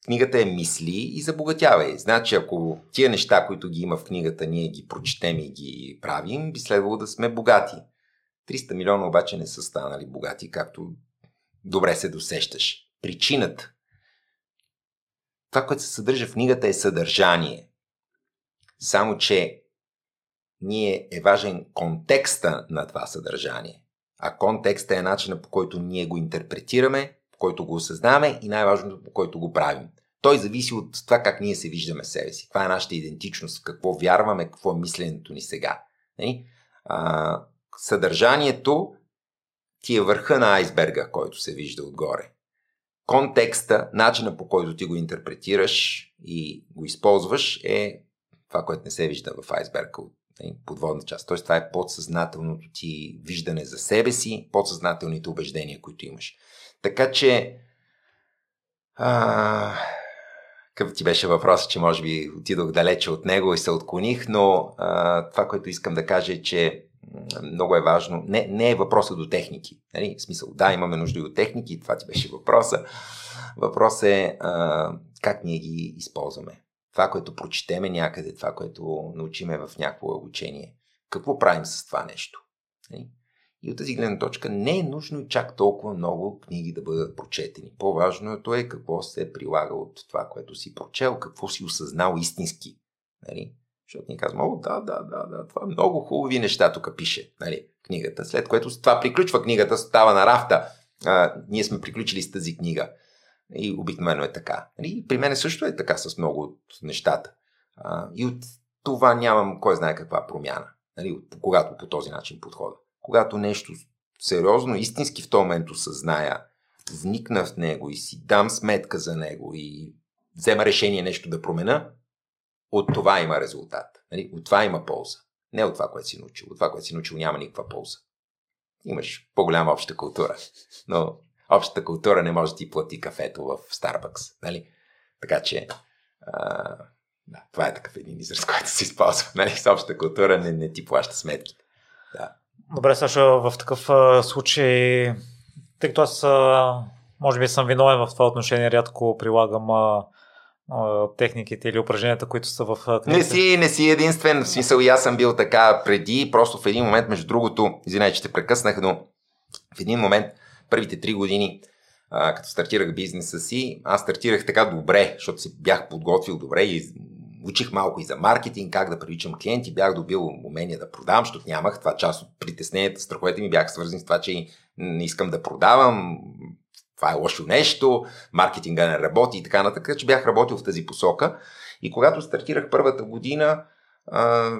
книгата е мисли и забогатявай. Значи, ако тия неща, които ги има в книгата, ние ги прочетем и ги правим, би следвало да сме богати. 300 милиона обаче не са станали богати, както добре се досещаш. Причината. Това, което се съдържа в книгата е съдържание. Само, че ние е важен контекста на това съдържание. А контекста е начина по който ние го интерпретираме, по който го осъзнаваме и най-важното по който го правим. Той зависи от това как ние се виждаме себе си. Каква е нашата идентичност, какво вярваме, какво е мисленето ни сега. Нали? А, съдържанието ти е върха на айсберга, който се вижда отгоре. Контекста, начина по който ти го интерпретираш и го използваш е това, което не се вижда в айсберга от нали, подводна част. Тоест това е подсъзнателното ти виждане за себе си, подсъзнателните убеждения, които имаш. Така че а, какъв ти беше въпросът, че може би отидох далече от него и се отклоних, но а, това, което искам да кажа е, че много е важно. Не, не е въпроса до техники. Нали? В смисъл, да, имаме нужда и от техники, това ти беше въпроса. Въпрос е а, как ние ги използваме. Това, което прочетеме някъде, това, което научиме в някакво обучение. Какво правим с това нещо? Нали? И от тази гледна точка не е нужно и чак толкова много книги да бъдат прочетени. По-важното е какво се прилага от това, което си прочел, какво си осъзнал истински. Нали? Защото ни казваме, о, да, да, да, да, това много хубави неща тук пише, нали, книгата. След което това приключва книгата, става на рафта. А, ние сме приключили с тази книга. И обикновено е така. Нали? При мен също е така с много от нещата. А, и от това нямам кой знае каква промяна, нали? когато по този начин подхода. Когато нещо сериозно, истински в този момент осъзная, вникна в него и си дам сметка за него и взема решение нещо да промена, от това има резултат. Нали? От това има полза. Не от това, което си научил. От това, което си научил, няма никаква полза. Имаш по-голяма обща култура. Но общата култура не може да ти плати кафето в Старбъкс. Нали? Така че, а, да, това е такъв един израз, който се използва. Нали? С общата култура не, не ти плаща сметки. Да. Добре, Саша, в такъв случай, тъй като аз може би съм виновен в това отношение, рядко прилагам а, техниките или упражненията, които са в книгата? Не си, не си единствен. В смисъл и аз съм бил така преди. Просто в един момент, между другото, извинай, че те прекъснах, но в един момент, първите три години, а, като стартирах бизнеса си, аз стартирах така добре, защото се бях подготвил добре и учих малко и за маркетинг, как да привличам клиенти, бях добил умения да продавам, защото нямах това част от притесненията, страховете ми бяха свързани с това, че не искам да продавам, това е лошо нещо, маркетинга не работи и така нататък, че бях работил в тази посока. И когато стартирах първата година, а,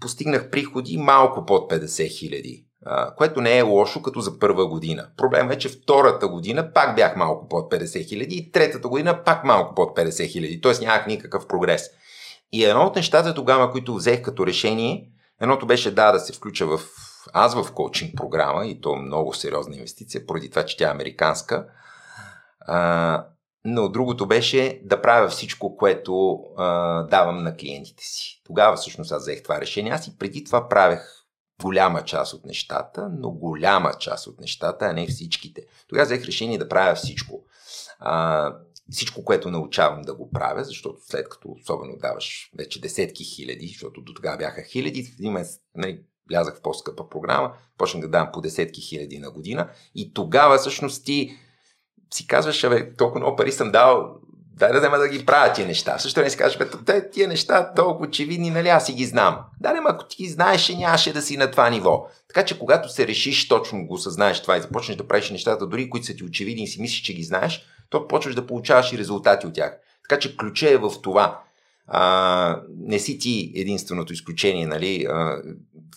постигнах приходи малко под 50 хиляди, което не е лошо като за първа година. Проблем е, че втората година пак бях малко под 50 хиляди и третата година пак малко под 50 хиляди, т.е. нямах никакъв прогрес. И едно от нещата тогава, които взех като решение, едното беше да, да се включа в аз в коучинг програма, и то много сериозна инвестиция, поради това, че тя е американска, а, но другото беше да правя всичко, което а, давам на клиентите си. Тогава всъщност аз взех това решение. Аз и преди това правех голяма част от нещата, но голяма част от нещата, а не всичките. Тогава взех решение да правя всичко. А, всичко, което научавам да го правя, защото след като особено даваш вече десетки хиляди, защото до тогава бяха хиляди, в един момент нали, влязах в по-скъпа програма, почнах да давам по десетки хиляди на година и тогава всъщност ти си казваш, бе, толкова много пари съм дал, дай да взема да ги правя тия неща. Също не си кажеш, бе, тия неща толкова очевидни, нали аз си ги знам. Да, не, ако ти ги знаеш, нямаше да си на това ниво. Така че когато се решиш точно го осъзнаеш това и започнеш да правиш нещата, дори които са ти очевидни и си мислиш, че ги знаеш, то почваш да получаваш и резултати от тях. Така че ключа е в това. А, не си ти единственото изключение, нали? А,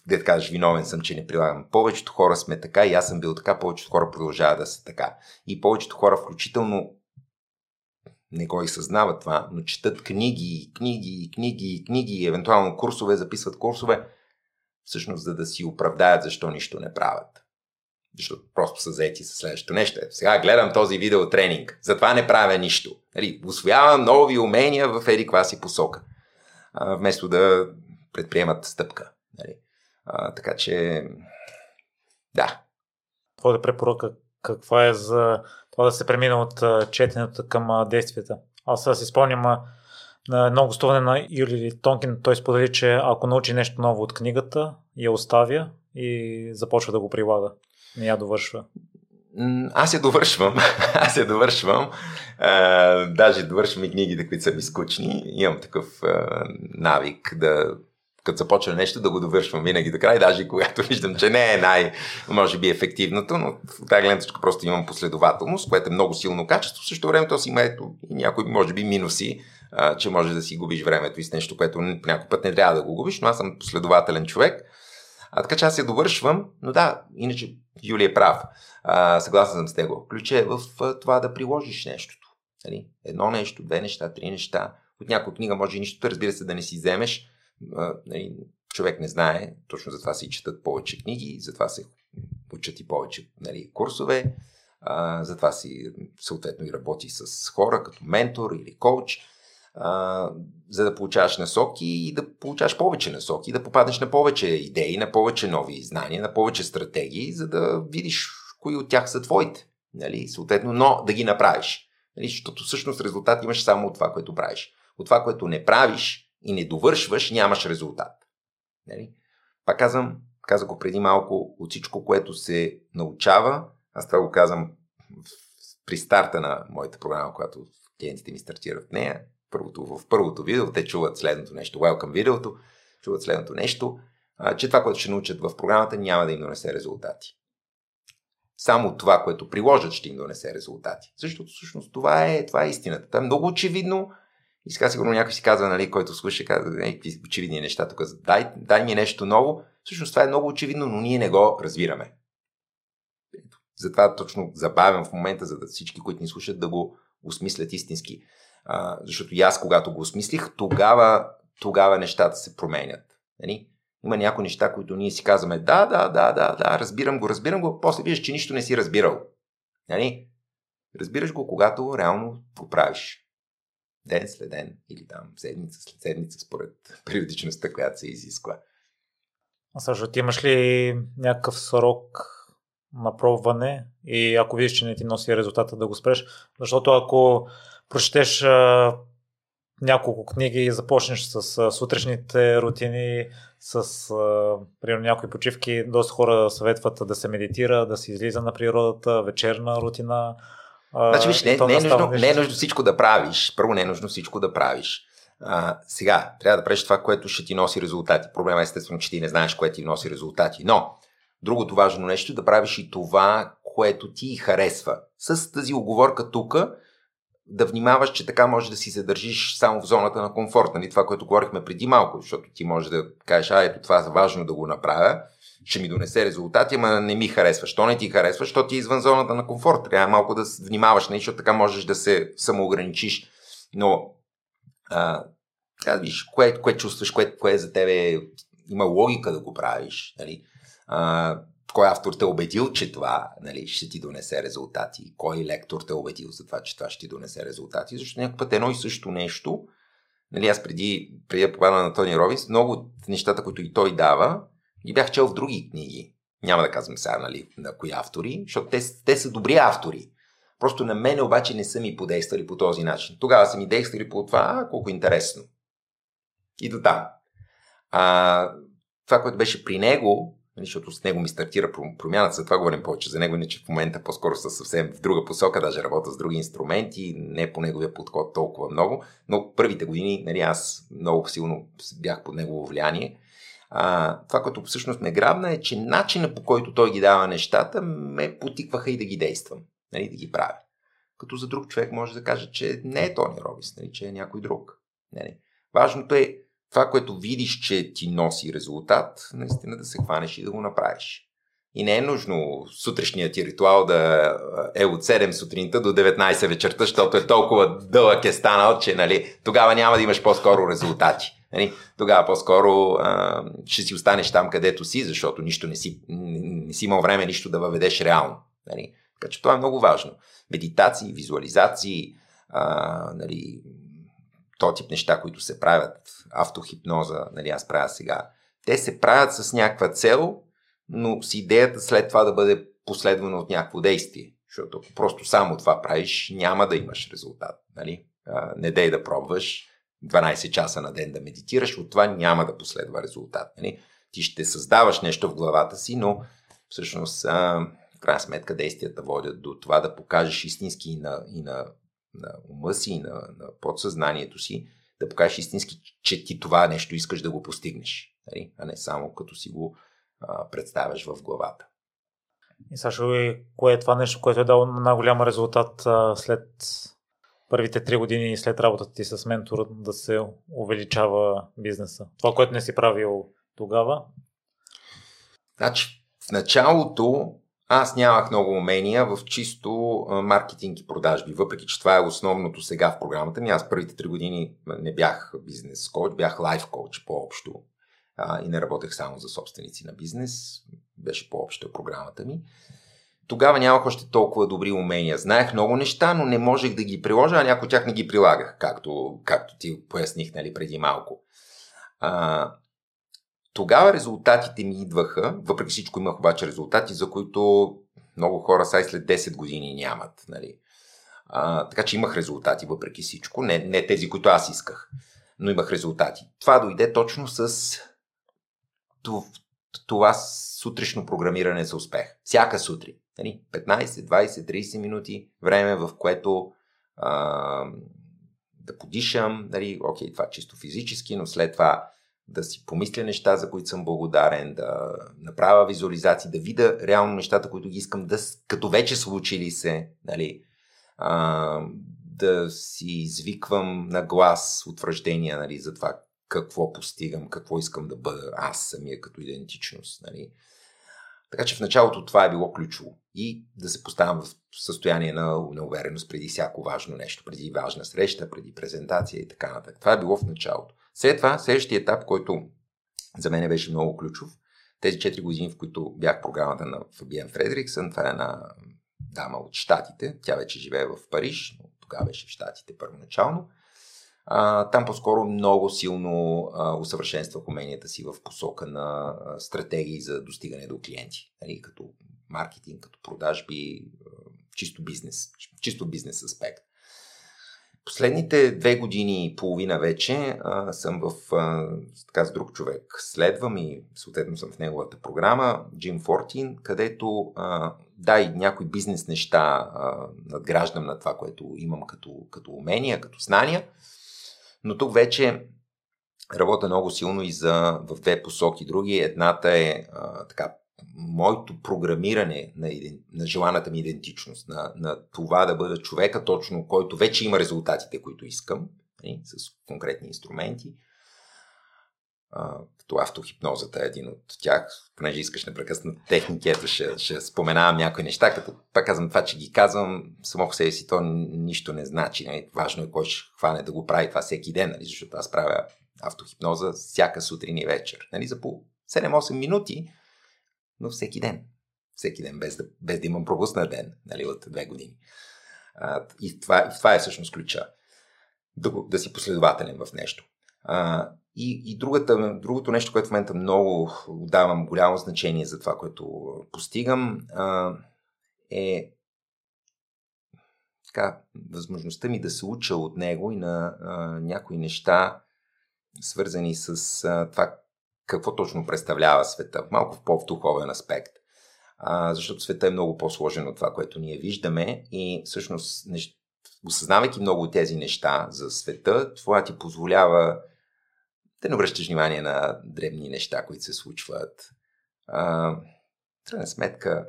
да кажеш, виновен съм, че не прилагам. Повечето хора сме така и аз съм бил така, повечето хора продължават да са така. И повечето хора, включително, не го и съзнават това, но четат книги, книги, книги, книги, евентуално курсове, записват курсове, всъщност за да си оправдаят защо нищо не правят. Защото просто са заети със следващото нещо. Сега гледам този видео тренинг, затова не правя нищо. Нали, освоявам нови умения в еди класи посока, вместо да предприемат стъпка. Нали. А, така че, да. Твоята препоръка каква е за това да се премина от четенето към действията. Аз си спомням на едно гостуване на Юли Тонкин, той сподели, че ако научи нещо ново от книгата, я оставя и започва да го прилага. Не я довършва. Аз я довършвам. Аз я довършвам. А, даже довършвам и книгите, които са ми скучни. Имам такъв навик да като започна нещо, да го довършвам винаги до край, даже когато виждам, че не е най, може би, ефективното, но в тази гледна точка просто имам последователност, което е много силно качество. В същото време то си има ето и някои, може би, минуси, а, че може да си губиш времето и с нещо, което някой път не трябва да го губиш, но аз съм последователен човек. А така че аз я довършвам, но да, иначе Юли е прав. А, съгласен съм с него. Ключе е в това да приложиш нещото. Нали? Едно нещо, две неща, три неща. От някоя книга може и нищо, разбира се, да не си вземеш. А, нали, човек не знае, точно затова се четат повече книги, затова се учат и повече нали, курсове, а, затова си съответно и работи с хора като ментор или коуч за да получаваш насоки и да получаваш повече насоки, да попаднеш на повече идеи, на повече нови знания, на повече стратегии, за да видиш кои от тях са твоите. Нали? Съответно, но да ги направиш. Нали? Защото всъщност резултат имаш само от това, което правиш. От това, което не правиш и не довършваш, нямаш резултат. Нали? Пак казвам, казах го преди малко, от всичко, което се научава, аз това го казвам при старта на моята програма, когато клиентите ми стартират в нея, първото, в първото видео, те чуват следното нещо, welcome видеото, чуват следното нещо, че това, което ще научат в програмата, няма да им донесе резултати. Само това, което приложат, ще им донесе резултати. Защото всъщност това е, това е истината. Това е много очевидно. И сега сигурно някой си казва, нали, който слуша, казва, е, очевидни неща тук, дай, дай ми нещо ново. Всъщност това е много очевидно, но ние не го разбираме. Затова точно забавям в момента, за да всички, които ни слушат, да го осмислят истински. А, защото и аз, когато го осмислих, тогава, тогава нещата се променят. Нали? Има някои неща, които ние си казваме, да, да, да, да, да, разбирам го, разбирам го, после виждаш, че нищо не си разбирал. Нали? Разбираш го, когато реално го правиш. Ден след ден или там седмица след седмица, според периодичността, която се изисква. Също ти имаш ли някакъв срок на пробване и ако видиш, че не ти носи резултата да го спреш? Защото ако прочетеш а, няколко книги и започнеш с а, сутрешните рутини, с а, примерно някои почивки, доста хора съветват да се медитира, да се излиза на природата, вечерна рутина. Значи, виж, не, не, е нужно, не е нужно всичко да правиш. Първо не е нужно всичко да правиш. А, сега, трябва да правиш това, което ще ти носи резултати. Проблема е естествено, че ти не знаеш кое ти носи резултати. Но, другото важно нещо е да правиш и това, което ти харесва. С тази оговорка тук, да внимаваш, че така може да си се държиш само в зоната на комфорт. Нали? Това, което говорихме преди малко, защото ти може да кажеш, а ето това е важно да го направя, ще ми донесе резултати, ама не ми харесва. Що не ти харесва? Що ти е извън зоната на комфорт. Трябва малко да внимаваш, нали? защото така можеш да се самоограничиш. Но, а, да виж, кое, кое чувстваш, кое, кое за тебе има логика да го правиш. Нали? А, кой автор те е убедил, че това нали, ще ти донесе резултати, кой лектор те е убедил за това, че това ще ти донесе резултати, защото някакъв път едно и също нещо, нали, аз преди, преди да попадна на Тони Робинс, много от нещата, които и той дава, ги бях чел в други книги. Няма да казвам сега, нали, на кои автори, защото те, те са добри автори. Просто на мен обаче не са ми подействали по този начин. Тогава са ми действали по това, а, колко интересно. И до там. А, това, което беше при него, защото с него ми стартира промяната, за говорим повече за него, не че в момента по-скоро са съвсем в друга посока, даже работя с други инструменти, не по неговия подход толкова много, но първите години нали, аз много силно бях под негово влияние. А, това, което всъщност ме грабна е, че начина по който той ги дава нещата ме потикваха и да ги действам, нали, да ги правя. Като за друг човек може да каже, че не е Тони Робис, нали, че е някой друг. Нали. Важното е това, което видиш, че ти носи резултат, наистина да се хванеш и да го направиш. И не е нужно сутрешният ти ритуал да е от 7 сутринта до 19 вечерта, защото е толкова дълъг е станал, че нали, тогава няма да имаш по-скоро резултати. Нали, тогава по-скоро а, ще си останеш там, където си, защото нищо не си, не си имал време нищо да въведеш реално. Нали. Така че това е много важно. Медитации, визуализации, а, нали, то тип неща, които се правят, автохипноза, нали, аз правя сега, те се правят с някаква цел, но с идеята след това да бъде последвано от някакво действие. Защото ако просто само това правиш, няма да имаш резултат. Нали? не дей да пробваш 12 часа на ден да медитираш, от това няма да последва резултат. Нали? Ти ще създаваш нещо в главата си, но всъщност в крайна сметка действията водят до това да покажеш истински и на, и на, на ума си, и на, на подсъзнанието си, да покажеш истински, че ти това нещо искаш да го постигнеш, нали? а не само като си го а, представяш в главата. И Сашо, кое е това нещо, което е дало на голям резултат а, след първите три години след работата ти с ментор да се увеличава бизнеса? Това, което не си правил тогава? Значи, в началото аз нямах много умения в чисто маркетинг и продажби, въпреки че това е основното сега в програмата ми. Аз първите три години не бях бизнес коуч, бях лайф коуч по-общо а, и не работех само за собственици на бизнес. Беше по-обща програмата ми. Тогава нямах още толкова добри умения. Знаех много неща, но не можех да ги приложа, а някои от тях не ги прилагах, както, както ти поясних нали, преди малко. А, тогава резултатите ми идваха, въпреки всичко имах обаче резултати, за които много хора са и след 10 години нямат. Нали. А, така че имах резултати въпреки всичко, не, не тези, които аз исках, но имах резултати. Това дойде точно с това сутрешно програмиране за успех. Всяка сутрин. 15, 20, 30 минути време, в което а, да подишам, нали, окей, това чисто физически, но след това да си помисля неща, за които съм благодарен, да направя визуализации, да видя реално нещата, които ги искам, да, като вече случили се, нали, а, да си извиквам на глас утвърждения нали, за това какво постигам, какво искам да бъда аз самия като идентичност. Нали. Така че в началото това е било ключово. И да се поставям в състояние на неувереност преди всяко важно нещо, преди важна среща, преди презентация и така нататък. Това е било в началото. След това, следващия етап, който за мен беше много ключов, тези 4 години, в които бях програмата на Фабиан Фредриксън, това е една дама от Штатите, тя вече живее в Париж, но тогава беше в Штатите първоначално. А, там по-скоро много силно а, усъвършенствах уменията си в посока на а, стратегии за достигане до клиенти. Нали, като маркетинг, като продажби, а, чисто бизнес, чисто бизнес аспект. Последните две години и половина вече а, съм в, а, така с друг човек. Следвам и съответно съм в неговата програма, Jim Fortin, където а, да, и някои бизнес неща а, надграждам на това, което имам като, като умения, като знания – но тук вече работя много силно и за, в две посоки. Други, едната е а, така, моето програмиране на, на желаната ми идентичност, на, на това да бъда човека точно, който вече има резултатите, които искам, и, нали, с конкретни инструменти. А, като автохипнозата е един от тях, понеже искаш непрекъснато техники, ето ще, ще споменавам някои неща, като пак казвам това, че ги казвам, само по себе си то нищо не значи. Не? Важно е кой ще хване да го прави това всеки ден, нали? защото аз правя автохипноза всяка сутрин и вечер, нали? за по 7-8 минути, но всеки ден. Всеки ден, без да, без да имам пропуснат ден нали? от две години. А, и, това, това е всъщност ключа. Да, да си последователен в нещо. А, и, и другата, другото нещо, което в момента много давам голямо значение за това, което постигам, а, е така, възможността ми да се уча от него и на а, някои неща, свързани с а, това какво точно представлява света, малко в по-духовен аспект. А, защото света е много по-сложен от това, което ние виждаме и всъщност, нещ... осъзнавайки много тези неща за света, това ти позволява да не обръщаш внимание на дребни неща, които се случват. А, крайна сметка,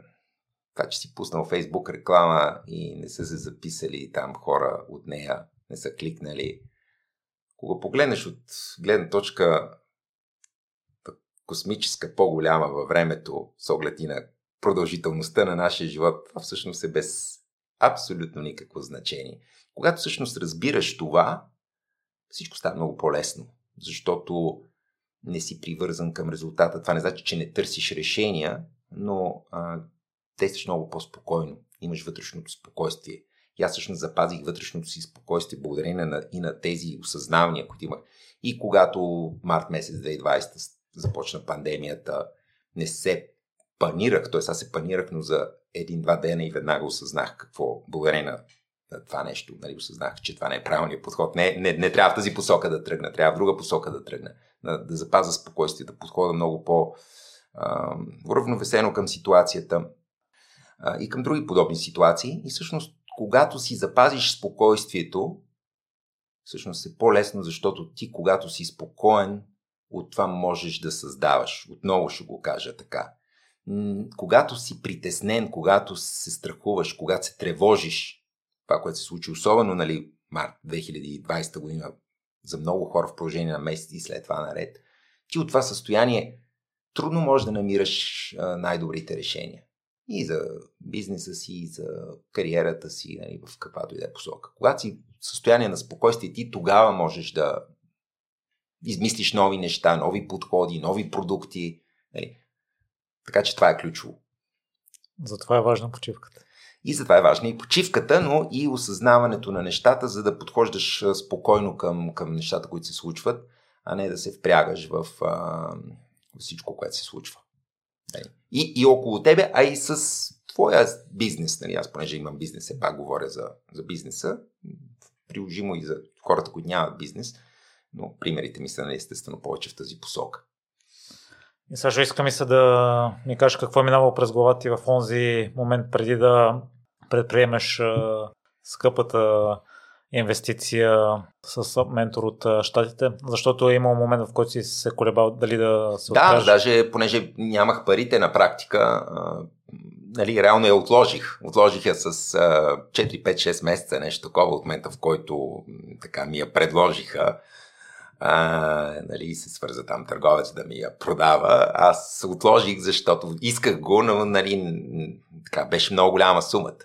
това, че си пуснал Фейсбук реклама и не са се записали там хора от нея, не са кликнали. Кога погледнеш от гледна точка космическа по-голяма във времето, с оглед и на продължителността на нашия живот, това всъщност е без абсолютно никакво значение. Когато всъщност разбираш това, всичко става много по-лесно защото не си привързан към резултата. Това не значи, че не търсиш решения, но а, действаш много по-спокойно. Имаш вътрешното спокойствие. И аз всъщност запазих вътрешното си спокойствие благодарение на, и на тези осъзнавания, които имах. И когато март месец 2020 започна пандемията, не се панирах, т.е. аз се панирах, но за един-два дена и веднага осъзнах какво, благодарение на, на това нещо, нали, осъзнах, че това не е правилният подход. Не, не, не трябва в тази посока да тръгна, трябва в друга посока да тръгна, да, да запазя спокойствие, да подхода много по равновесено към ситуацията а, и към други подобни ситуации. И всъщност, когато си запазиш спокойствието, всъщност е по-лесно, защото ти, когато си спокоен, от това можеш да създаваш. Отново ще го кажа така. Когато си притеснен, когато се страхуваш, когато се тревожиш, това, което се случи особено, нали, март 2020 година, за много хора в продължение на месеци и след това наред, ти от това състояние трудно можеш да намираш най-добрите решения. И за бизнеса си, и за кариерата си, нали, в каквато и да е посока. Когато си в състояние на спокойствие, ти тогава можеш да измислиш нови неща, нови подходи, нови продукти. Нали. Така че това е ключово. Затова е важна почивката. И затова е важна и почивката, но и осъзнаването на нещата, за да подхождаш спокойно към, към нещата, които се случват, а не да се впрягаш в а, всичко, което се случва. Нали. И, и около тебе, а и с твоя бизнес. Нали? Аз, понеже имам бизнес, все пак говоря за, за бизнеса, приложимо и за хората, които нямат бизнес, но примерите ми са нали, естествено повече в тази посока. И Сашо, искам и се да ми кажеш какво е минало през главата ти в онзи момент преди да предприемеш скъпата инвестиция с ментор от щатите, защото е имал момент, в който си се колебал дали да се откажеш. Да, даже понеже нямах парите на практика, нали, реално я отложих. Отложих я с 4-5-6 месеца, нещо такова от момента, в който така ми я предложиха а, нали, се свърза там търговец да ми я продава. Аз отложих, защото исках го, но нали, така, беше много голяма сумата.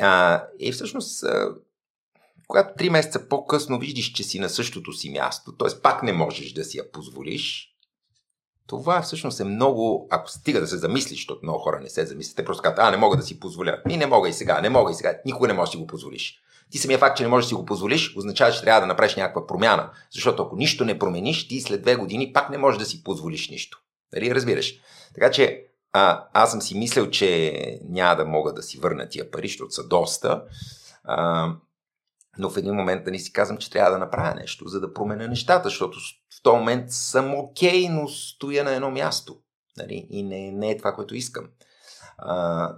А, и всъщност, а, когато три месеца по-късно виждаш, че си на същото си място, т.е. пак не можеш да си я позволиш, това всъщност е много, ако стига да се замислиш, защото много хора не се замислят, те просто казват, а, не мога да си позволя. И не мога и сега, не мога и сега. Никога не можеш да си го позволиш. Ти самия факт, че не можеш да си го позволиш, означава, че трябва да направиш някаква промяна. Защото ако нищо не промениш, ти след две години пак не можеш да си позволиш нищо. Дали разбираш? Така че а, аз съм си мислил, че няма да мога да си върна тия пари, защото са доста. А, но в един момент да ни си казвам, че трябва да направя нещо, за да променя нещата, защото в този момент съм окей, okay, но стоя на едно място. Нали? И не, не е това, което искам. А,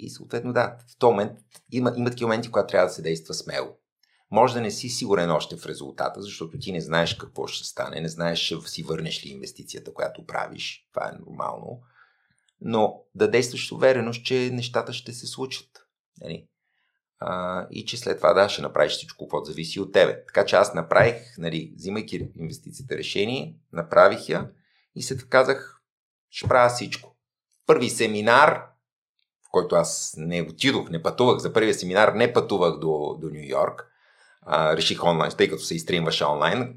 и съответно, да, в този момент има, има такива моменти, когато трябва да се действа смело. Може да не си сигурен още в резултата, защото ти не знаеш какво ще стане, не знаеш ще си върнеш ли инвестицията, която правиш. Това е нормално. Но да действаш с увереност, че нещата ще се случат. Нали? А, и че след това да, ще направиш всичко, което зависи от тебе. Така че аз направих, нали, взимайки инвестицията решение, направих я и се казах, ще правя всичко. Първи семинар който аз не отидох, не пътувах за първия семинар, не пътувах до, до Нью Йорк. Реших онлайн, тъй като се изстримваше онлайн,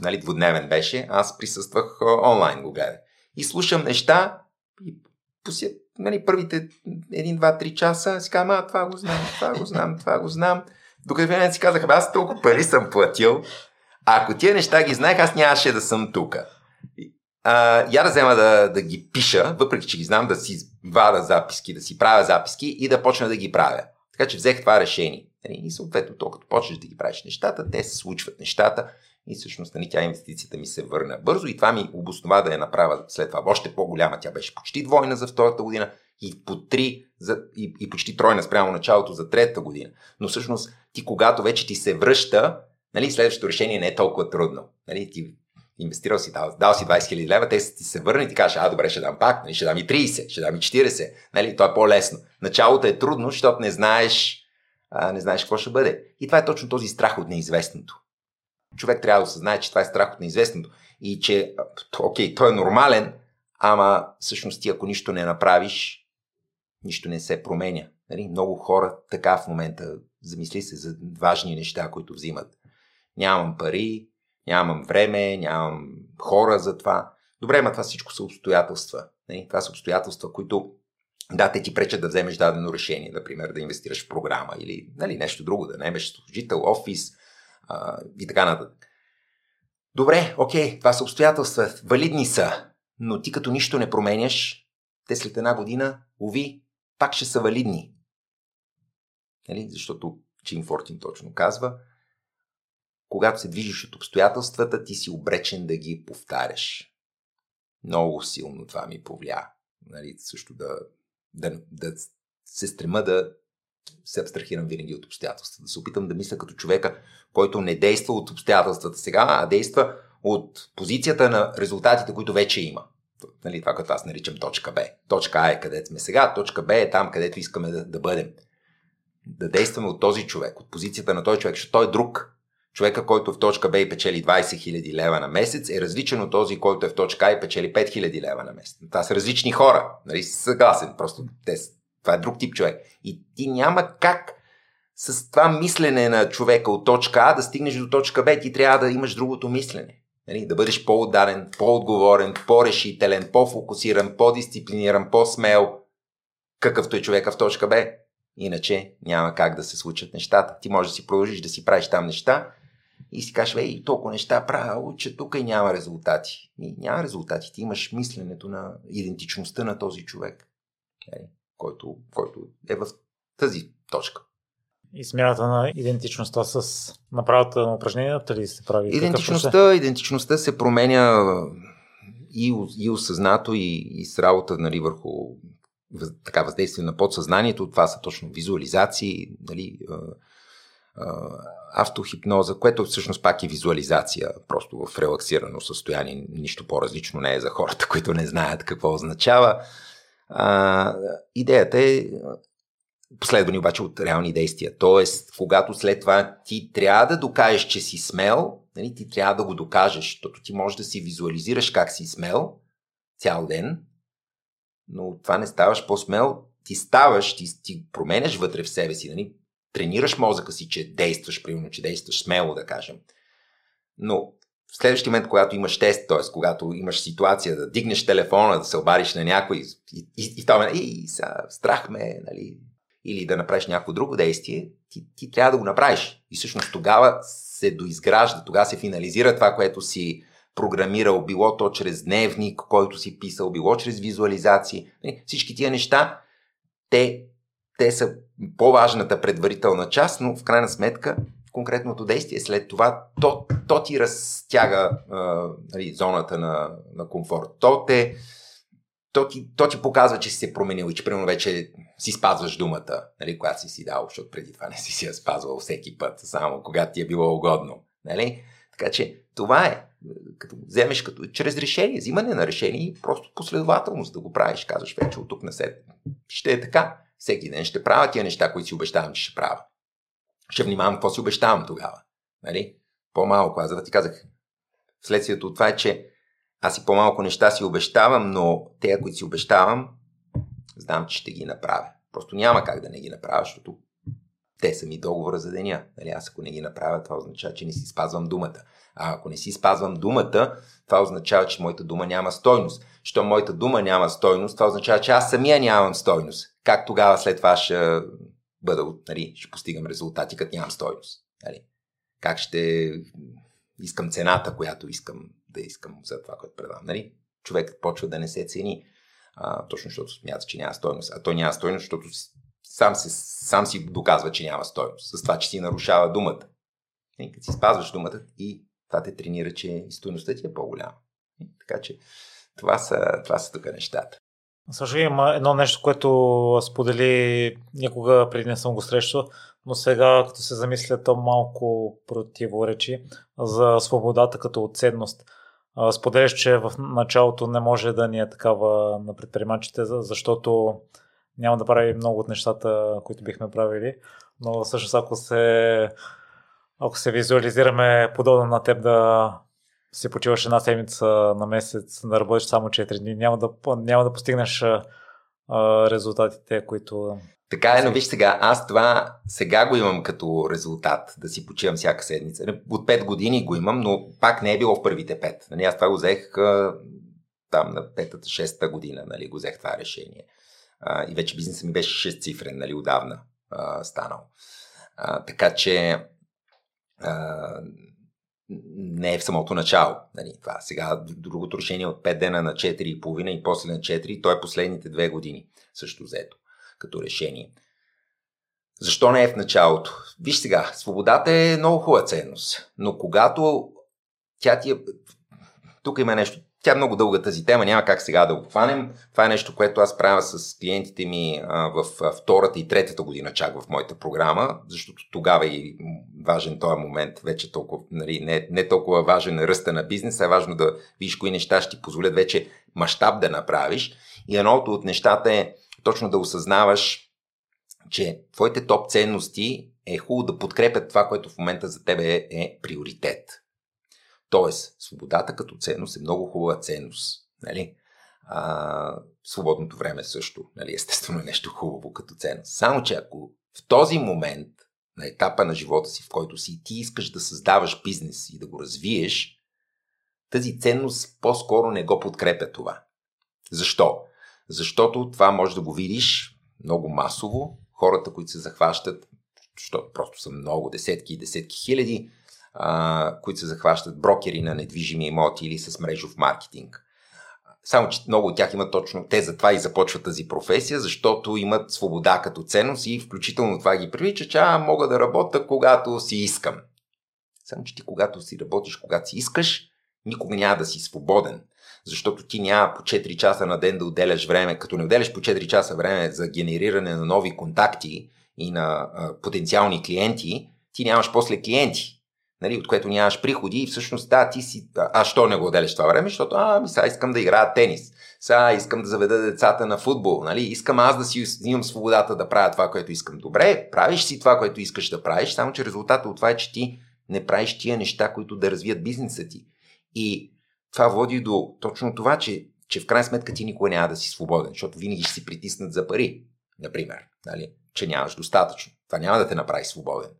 нали, двудневен беше, аз присъствах онлайн го гледа. И слушам неща и пося, нали, първите 1, 2, 3 часа си казвам, а, това го знам, това го знам, това го знам. Докато в си казах, аз толкова пари съм платил, а ако тия неща ги знаех, аз нямаше да съм тук а, я да взема да, да ги пиша, въпреки че ги знам, да си вада записки, да си правя записки и да почна да ги правя. Така че взех това решение. Нали, и съответно, то като почнеш да ги правиш нещата, те се случват нещата и всъщност нали, тя инвестицията ми се върна бързо и това ми обоснова да я направя след това още по-голяма. Тя беше почти двойна за втората година и по три за, и, и почти тройна спрямо началото за третата година. Но всъщност ти когато вече ти се връща, нали, следващото решение не е толкова трудно. Нали, ти инвестирал си, дал, дал си 20 000 лева, те ти се върне и ти кажеш, а, добре, ще дам пак, нали, ще дам и 30, ще дам и 40, нали, то е по-лесно. Началото е трудно, защото не знаеш, а, не знаеш какво ще бъде. И това е точно този страх от неизвестното. Човек трябва да осъзнае, че това е страх от неизвестното и че, окей, той е нормален, ама всъщност ти ако нищо не направиш, нищо не се променя. Нали? Много хора така в момента замисли се за важни неща, които взимат. Нямам пари, нямам време, нямам хора за това. Добре, ма това всичко са обстоятелства. Не? Това са обстоятелства, които да, те ти пречат да вземеш дадено решение, например да инвестираш в програма или нали, нещо друго, да наемеш служител, офис а, и така нататък. Добре, окей, това са обстоятелства, валидни са, но ти като нищо не променяш, те след една година, уви, пак ще са валидни. Нали? Защото Чин Фортин точно казва, когато се движиш от обстоятелствата, ти си обречен да ги повтаряш. Много силно това ми повлия. Нали? Също да, да, да се стрема да се абстрахирам винаги от обстоятелствата. Да се опитам да мисля като човека, който не действа от обстоятелствата сега, а действа от позицията на резултатите, които вече има. Нали, това, което аз наричам точка Б. Точка А е където сме сега, точка Б е там, където искаме да, да бъдем. Да действаме от този човек, от позицията на този човек, защото той е друг. Човека, който в точка Б и печели 20 000 лева на месец, е различен от този, който е в точка А и печели 5 000 лева на месец. Това са различни хора. Нали, съгласен. Просто те, това е друг тип човек. И ти няма как с това мислене на човека от точка А да стигнеш до точка Б. Ти трябва да имаш другото мислене. Нали, да бъдеш по-отдаден, по-отговорен, по-решителен, по-фокусиран, по-дисциплиниран, по-смел, какъвто е човека в точка Б. Иначе няма как да се случат нещата. Ти можеш да си продължиш да си правиш там неща и си кажеш, ей, толкова неща правя, че тук и няма резултати. И няма резултати. Ти имаш мисленето на идентичността на този човек, нали, който, който е в тази точка. И смяната на идентичността с направата на упражненията ли се прави? Идентичността, идентичността се променя и, и осъзнато, и, и с работа нали, върху така, въздействие на подсъзнанието. Това са точно визуализации, нали, автохипноза, което всъщност пак е визуализация, просто в релаксирано състояние. Нищо по-различно не е за хората, които не знаят какво означава. А, идеята е последвани обаче от реални действия. Тоест, когато след това ти трябва да докажеш, че си смел, нали, ти трябва да го докажеш, защото ти можеш да си визуализираш как си смел цял ден, но това не ставаш по-смел, ти ставаш, ти, ти променяш вътре в себе си, нали? Тренираш мозъка си, че действаш, примерно, че действаш смело, да кажем. Но в следващия момент, когато имаш тест, т.е. когато имаш ситуация да дигнеш телефона, да се обадиш на някой и, и, и, и това и, са, страх ме, нали, или да направиш някакво друго действие, ти, ти трябва да го направиш. И всъщност тогава се доизгражда, тогава се финализира това, което си програмирал, било то чрез дневник, който си писал, било чрез визуализации. Нали, всички тия неща, те, те са по-важната предварителна част, но в крайна сметка конкретното действие след това, то, то ти разтяга а, нали, зоната на, на комфорт. То те, то ти, то ти показва, че си се променил и че примерно вече си спазваш думата, нали, която си си дал, защото преди това не си си я спазвал всеки път, само когато ти е било угодно. Нали? Така че това е, като вземеш като чрез решение, взимане на решение и просто последователност да го правиш. Казваш вече от тук на след. Ще е така. Всеки ден ще правя тия неща, които си обещавам, че ще правя. Ще внимавам какво си обещавам тогава. Нали? По-малко. Аз да ти казах, следствието от това е, че аз и по-малко неща си обещавам, но те, които си обещавам, знам, че ще ги направя. Просто няма как да не ги направя, защото те са ми договора за деня. Нали, аз ако не ги направя, това означава, че не си спазвам думата. А ако не си спазвам думата, това означава, че моята дума няма стойност. Що моята дума няма стойност, това означава, че аз самия нямам стойност. Как тогава след това ще бъда, нали, ще постигам резултати, като нямам стойност? Нали? Как ще искам цената, която искам да искам за това, което предавам? Нали? Човек почва да не се цени а, точно защото смята, че няма стойност. А той няма стойност, защото сам, се, сам си доказва, че няма стойност. С това, че си нарушава думата. И като си спазваш думата и това те тренира, че стойността ти е по-голяма. И, така че това са, това са тук нещата. Също има едно нещо, което сподели някога преди не съм го срещал, но сега, като се замисля, то малко противоречи за свободата като ценност. Споделяш, че в началото не може да ни е такава на предприемачите, защото няма да прави много от нещата, които бихме правили, но всъщност ако се, ако се визуализираме подобно на теб да си почиваш една седмица на месец, да работиш само 4 дни, няма да, няма да постигнеш резултатите, които така е, но виж сега, аз това сега го имам като резултат, да си почивам всяка седмица. От 5 години го имам, но пак не е било в първите 5. Нали, аз това го взех там на петата, шеста година, нали, го взех това решение. А, и вече бизнесът ми беше 6 цифрен, нали, отдавна а, станал. А, така че а, не е в самото начало. Нали, това сега другото решение от 5 дена на 4,5 и после на 4, то е последните две години също взето като решение. Защо не е в началото? Виж сега, свободата е много хубава ценност, но когато тя ти е... Тук има нещо тя е много дълга тази тема, няма как сега да го хванем. Това е нещо, което аз правя с клиентите ми в втората и третата година чак в моята програма, защото тогава е и важен този момент, вече толкова, нали, не, не толкова важен ръста на бизнеса, е важно да видиш кои неща ще ти позволят вече мащаб да направиш. И едното от нещата е точно да осъзнаваш, че твоите топ ценности е хубаво да подкрепят това, което в момента за тебе е, е приоритет. Тоест, свободата като ценност е много хубава ценност. Нали? А, свободното време също, нали, естествено е нещо хубаво като ценност. Само, че ако в този момент, на етапа на живота си, в който си ти искаш да създаваш бизнес и да го развиеш, тази ценност по-скоро не го подкрепя това. Защо? Защото това може да го видиш много масово. Хората, които се захващат, защото просто са много, десетки и десетки хиляди, които се захващат брокери на недвижими имоти или с мрежов маркетинг. Само, че много от тях имат точно, те затова и започват тази професия, защото имат свобода като ценност и включително това ги привлича, че а, мога да работя когато си искам. Само, че ти когато си работиш, когато си искаш, никога няма да си свободен. Защото ти няма по 4 часа на ден да отделяш време, като не отделяш по 4 часа време за генериране на нови контакти и на а, потенциални клиенти, ти нямаш после клиенти нали, от което нямаш приходи и всъщност да, ти си, а що не го отделяш това време, защото а, ми сега искам да играя тенис, сега искам да заведа децата на футбол, нали, искам аз да си имам свободата да правя това, което искам. Добре, правиш си това, което искаш да правиш, само че резултатът от това е, че ти не правиш тия неща, които да развият бизнеса ти. И това води до точно това, че, че в крайна сметка ти никога няма да си свободен, защото винаги ще си притиснат за пари, например, нали, че нямаш достатъчно. Това няма да те направи свободен.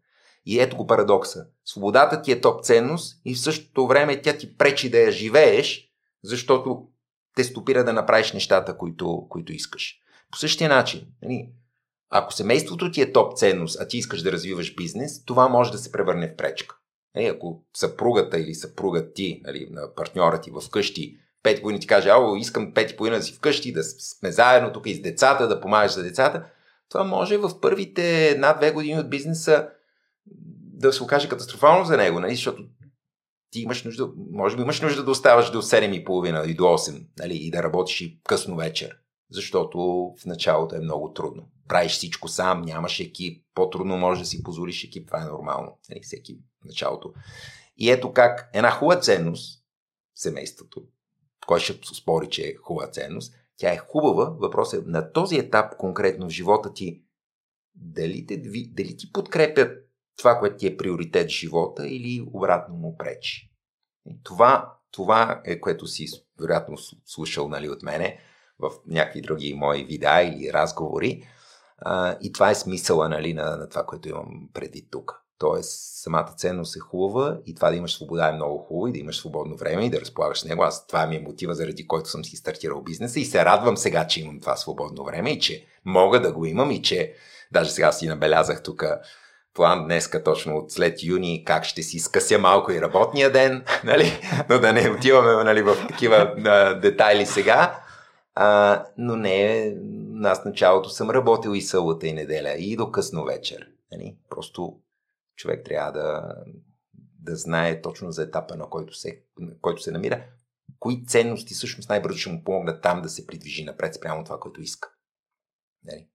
И ето го парадокса. Свободата ти е топ ценност и в същото време тя ти пречи да я живееш, защото те стопира да направиш нещата, които, които искаш. По същия начин, нали, ако семейството ти е топ ценност, а ти искаш да развиваш бизнес, това може да се превърне в пречка. Нали, ако съпругата или съпругът ти, нали, на партньора ти вкъщи, пет години ти каже, ало, искам пет години да си вкъщи, да сме заедно тук и с децата, да помагаш за децата, това може в първите една-две години от бизнеса да се окаже катастрофално за него, нали? защото ти имаш нужда, може би имаш нужда да оставаш до 7.30 и до 8 нали? и да работиш и късно вечер, защото в началото е много трудно. Правиш всичко сам, нямаш екип, по-трудно може да си позволиш екип, това е нормално, нали? всеки в началото. И ето как една хубава ценност, семейството, кой ще спори, че е хубава ценност, тя е хубава, въпросът е на този етап конкретно в живота ти, дали, те, дали ти подкрепят това, което ти е приоритет в живота или обратно му пречи. Това, това е което си вероятно слушал нали, от мене в някакви други мои видеа или разговори. А, и това е смисъла нали, на, на това, което имам преди тук. Тоест, самата ценност е хубава и това да имаш свобода е много хубаво и да имаш свободно време и да разполагаш с него. Аз това ми е мотива, заради който съм си стартирал бизнеса и се радвам сега, че имам това свободно време и че мога да го имам и че даже сега си набелязах тук план днеска точно от след юни как ще си скъся малко и работния ден, нали? но да не отиваме нали, в такива а, детайли сега. А, но не, аз началото съм работил и събота и неделя и до късно вечер. Нали? Просто човек трябва да, да знае точно за етапа, на който се, на който се намира, кои ценности всъщност най-бързо ще му помогнат там да се придвижи напред спрямо това, което иска. Нали?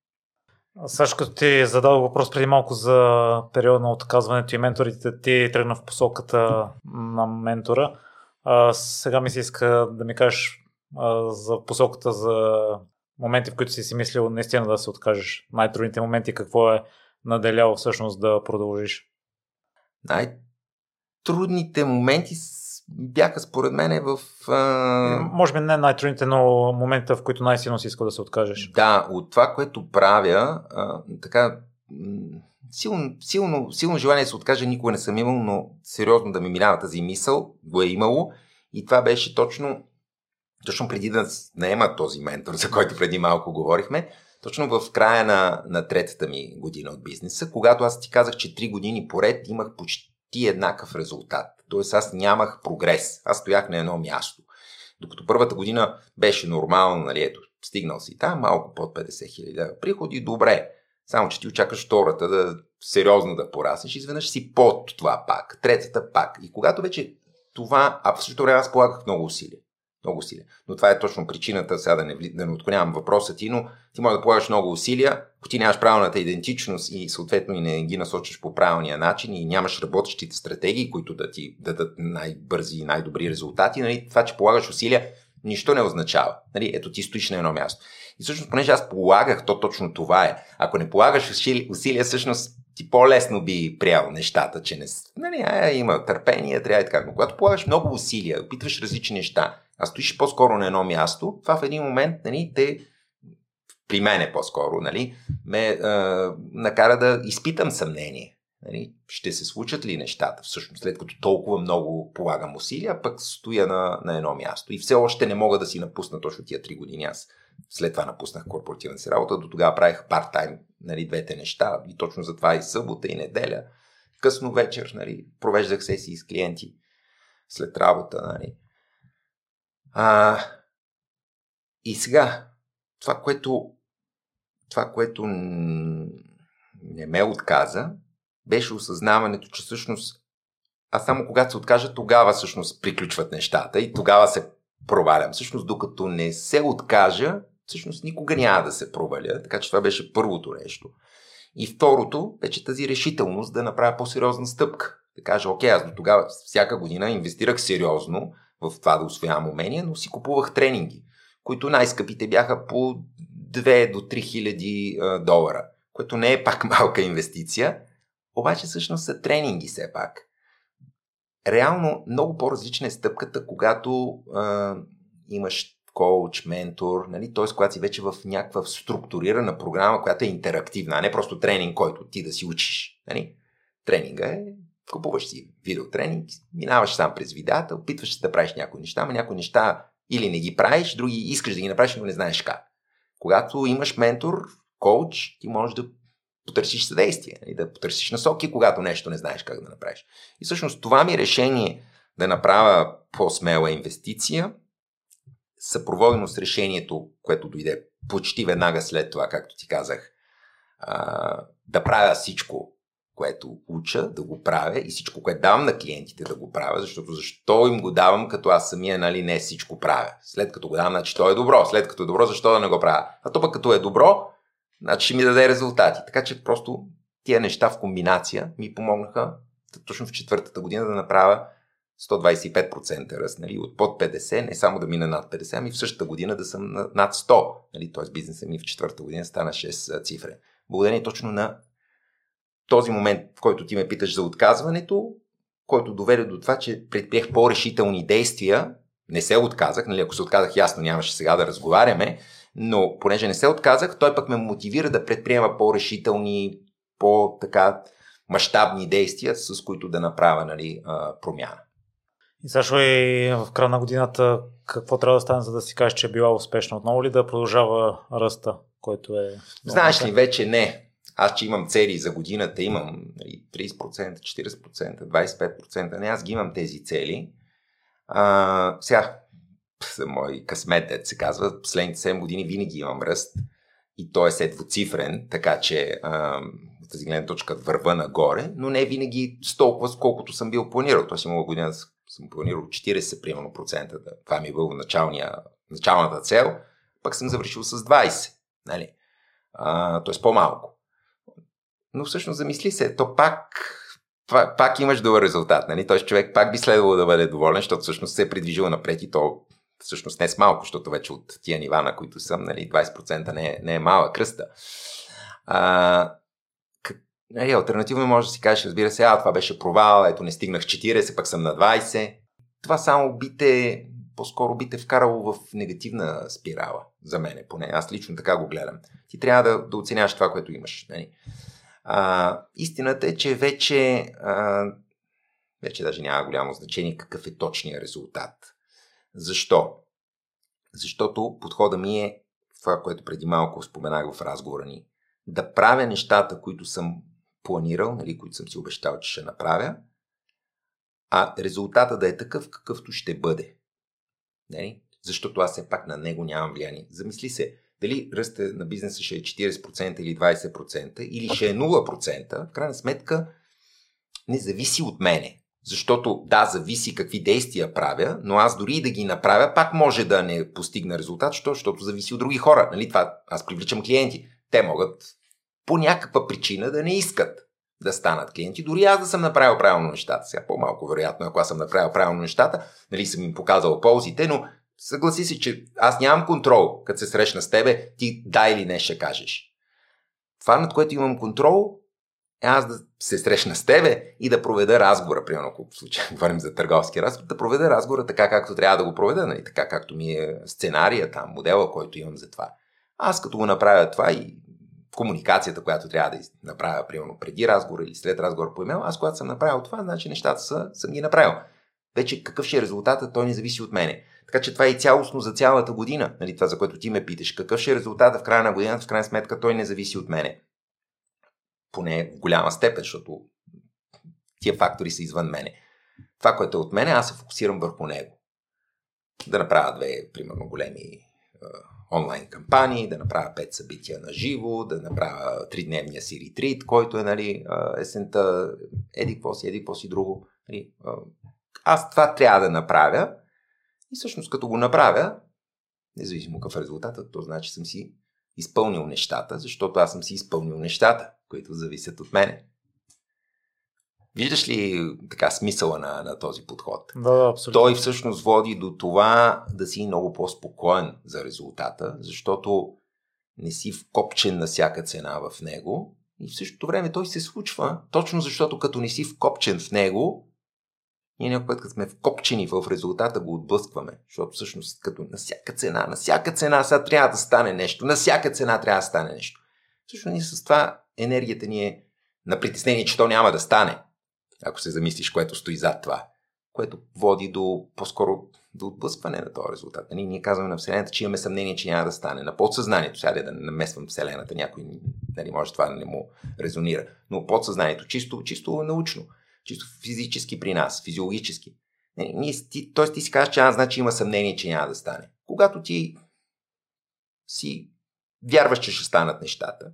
Също като ти задал въпрос преди малко за период на отказването и менторите, ти тръгна в посоката на ментора. А, сега ми се иска да ми кажеш а, за посоката за моменти, в които си си мислил наистина да се откажеш. Най-трудните моменти, какво е наделяло всъщност да продължиш? Най-трудните моменти бяха според мен в... А... Може би не най-трудните, но момента, в които най-силно си искал да се откажеш. Да, от това, което правя, а, така, силно, силно, силно желание да се откажа никога не съм имал, но сериозно да ми минава тази мисъл, го е имало. И това беше точно, точно преди да наема този ментор, за който преди малко говорихме, точно в края на, на третата ми година от бизнеса, когато аз ти казах, че три години поред имах почти еднакъв резултат Тоест аз нямах прогрес. Аз стоях на едно място. Докато първата година беше нормално, нали, ето, стигнал си там, малко под 50 хиляди приходи, добре. Само, че ти очакваш втората да сериозно да пораснеш, изведнъж си под това пак, третата пак. И когато вече това, а в същото време аз полагах много усилия. Много усилия. Но това е точно причината, сега да не, да не отклонявам въпроса ти, но ти може да полагаш много усилия, ако ти нямаш правилната идентичност и съответно и не ги насочиш по правилния начин и нямаш работещите стратегии, които да ти дадат най-бързи и най-добри резултати, нали, това, че полагаш усилия, нищо не означава. Нали, ето ти стоиш на едно място. И всъщност, понеже аз полагах, то точно това е. Ако не полагаш усилия, всъщност ти по-лесно би приял нещата, че не... Нали, а, има търпение, трябва и така. Но когато полагаш много усилия, опитваш различни неща, а стоиш по-скоро на едно място, това в един момент нали, те при мене по-скоро, нали, ме а, накара да изпитам съмнение. Нали, ще се случат ли нещата, всъщност, след като толкова много полагам усилия, пък стоя на, на едно място. И все още не мога да си напусна точно тия три години. Аз след това напуснах корпоративна си работа, до тогава правих парт-тайм нали, двете неща. И точно затова и събота и неделя, късно вечер, нали, провеждах сесии с клиенти след работа. Нали. А, и сега, това, което, това, което не ме отказа, беше осъзнаването, че всъщност аз само когато се откажа, тогава всъщност приключват нещата и тогава се провалям. Всъщност, докато не се откажа, всъщност никога няма да се проваля. Така че това беше първото нещо. И второто, вече тази решителност да направя по-сериозна стъпка. Да кажа, окей, аз до тогава всяка година инвестирах сериозно в това да освоявам умения, но си купувах тренинги, които най-скъпите бяха по 2 до 3 хиляди долара, което не е пак малка инвестиция, обаче всъщност са тренинги все пак. Реално много по-различна е стъпката, когато а, имаш коуч, ментор, нали? т.е. когато си вече в някаква структурирана програма, която е интерактивна, а не просто тренинг, който ти да си учиш. Нали? Тренинга е, купуваш си видеотренинг, минаваш сам през видеята, опитваш се да правиш някои неща, но някои неща или не ги правиш, други искаш да ги направиш, но не знаеш как. Когато имаш ментор, коуч, ти можеш да потърсиш съдействие, нали? да потърсиш насоки, когато нещо не знаеш как да направиш. И всъщност това ми решение да направя по-смела инвестиция съпроводено с решението, което дойде почти веднага след това, както ти казах, да правя всичко, което уча, да го правя и всичко, което давам на клиентите да го правя, защото защо им го давам, като аз самия нали, не всичко правя. След като го давам, значи то е добро. След като е добро, защо да не го правя? А то пък като е добро, значи ще ми даде резултати. Така че просто тия неща в комбинация ми помогнаха точно в четвъртата година да направя 125% ръст, нали, от под 50, не само да мина над 50, ами в същата година да съм над 100. Нали, т.е. бизнесът ми в четвърта година стана 6 цифри. Благодарение точно на този момент, в който ти ме питаш за отказването, който доведе до това, че предприех по-решителни действия, не се отказах, нали, ако се отказах ясно, нямаше сега да разговаряме, но понеже не се отказах, той пък ме мотивира да предприема по-решителни, по-така мащабни действия, с които да направя нали, промяна. И също и в края на годината какво трябва да стане, за да си кажеш, че е била успешна? Отново ли да продължава ръста, който е... Знаеш ли, вече не. Аз, че имам цели за годината, имам 30%, 40%, 25%. Не, аз ги имам тези цели. А, сега, за мой късмет, дет се казва, последните 7 години винаги имам ръст. И той е двуцифрен, така че а, тази гледна точка върва нагоре, но не винаги с толкова, сколкото съм бил планирал. Тоест имало година съм планирал 40 примерно процента, да, това ми е бил началния, началната цел, пък съм завършил с 20, нали? А, т.е. по-малко. Но всъщност замисли се, то пак, пак, имаш добър резултат, нали? Т.е. човек пак би следвало да бъде доволен, защото всъщност се е придвижил напред и то всъщност не с малко, защото вече от тия нива, на които съм, нали, 20% не е, не е мала кръста. А, Нали, альтернативно може да си кажеш, разбира се, а това беше провал, ето не стигнах 40, пък съм на 20. Това само би те, по-скоро би те вкарало в негативна спирала, за мен поне. Аз лично така го гледам. Ти трябва да, да оценяваш това, което имаш. Нали? А, истината е, че вече, а, вече даже няма голямо значение какъв е точният резултат. Защо? Защото подхода ми е това, което преди малко споменах в разговора ни, да правя нещата, които съм планирал, нали, които съм си обещал, че ще направя, а резултата да е такъв, какъвто ще бъде. Нали? Защото аз все пак на него нямам влияние. Замисли се, дали ръста на бизнеса ще е 40% или 20% или ще е 0%, в крайна сметка не зависи от мене. Защото да, зависи какви действия правя, но аз дори и да ги направя, пак може да не постигна резултат, защото, зависи от други хора. Нали? Това, аз привличам клиенти. Те могат по някаква причина да не искат да станат клиенти. Дори аз да съм направил правилно нещата. Сега по-малко вероятно, ако аз съм направил правилно нещата, нали съм им показал ползите, но съгласи си, че аз нямам контрол, като се срещна с тебе, ти да или не ще кажеш. Това, над което имам контрол, аз да се срещна с тебе и да проведа разговора, примерно, ако в случай говорим за търговски разговор, да проведа разговора така, както трябва да го проведа, нали? така както ми е сценария там, модела, който имам за това. Аз като го направя това и комуникацията, която трябва да направя, примерно преди разговор или след разговор по имейл, аз когато съм направил това, значи нещата са, съм ги направил. Вече какъв ще е резултатът, той не зависи от мене. Така че това е и цялостно за цялата година, нали, това за което ти ме питаш. Какъв ще е резултатът в края на годината, в крайна сметка той не зависи от мене. Поне в голяма степен, защото тия фактори са извън мене. Това, което е от мене, аз се фокусирам върху него. Да направя две, примерно, големи онлайн кампании, да направя 5 събития на живо, да направя 3-дневния си ретрит, който е нали, есента, еди какво си, еди какво си друго. Нали, аз това трябва да направя и всъщност като го направя, независимо какъв е резултатът, то значи съм си изпълнил нещата, защото аз съм си изпълнил нещата, които зависят от мене. Виждаш ли така смисъла на, на този подход? Да, да, абсолютно. Той всъщност води до това да си много по-спокоен за резултата, защото не си вкопчен на всяка цена в него и в същото време той се случва, точно защото като не си вкопчен в него, ние някой път, като сме вкопчени в резултата, го отблъскваме. Защото всъщност като на всяка цена, на всяка цена сега трябва да стане нещо, на всяка цена трябва да стане нещо. Всъщност ние с това енергията ни е на притеснение, че то няма да стане ако се замислиш, което стои зад това, което води до по-скоро до отблъскване на този резултат. Нали? Ние казваме на Вселената, че имаме съмнение, че няма да стане. На подсъзнанието, сега да намесвам Вселената, някой нали, може това да не му резонира. Но подсъзнанието, чисто, чисто научно, чисто физически при нас, физиологически. Не, ние, ти, т.е. ти си казваш, че аз значи има съмнение, че няма да стане. Когато ти си вярваш, че ще станат нещата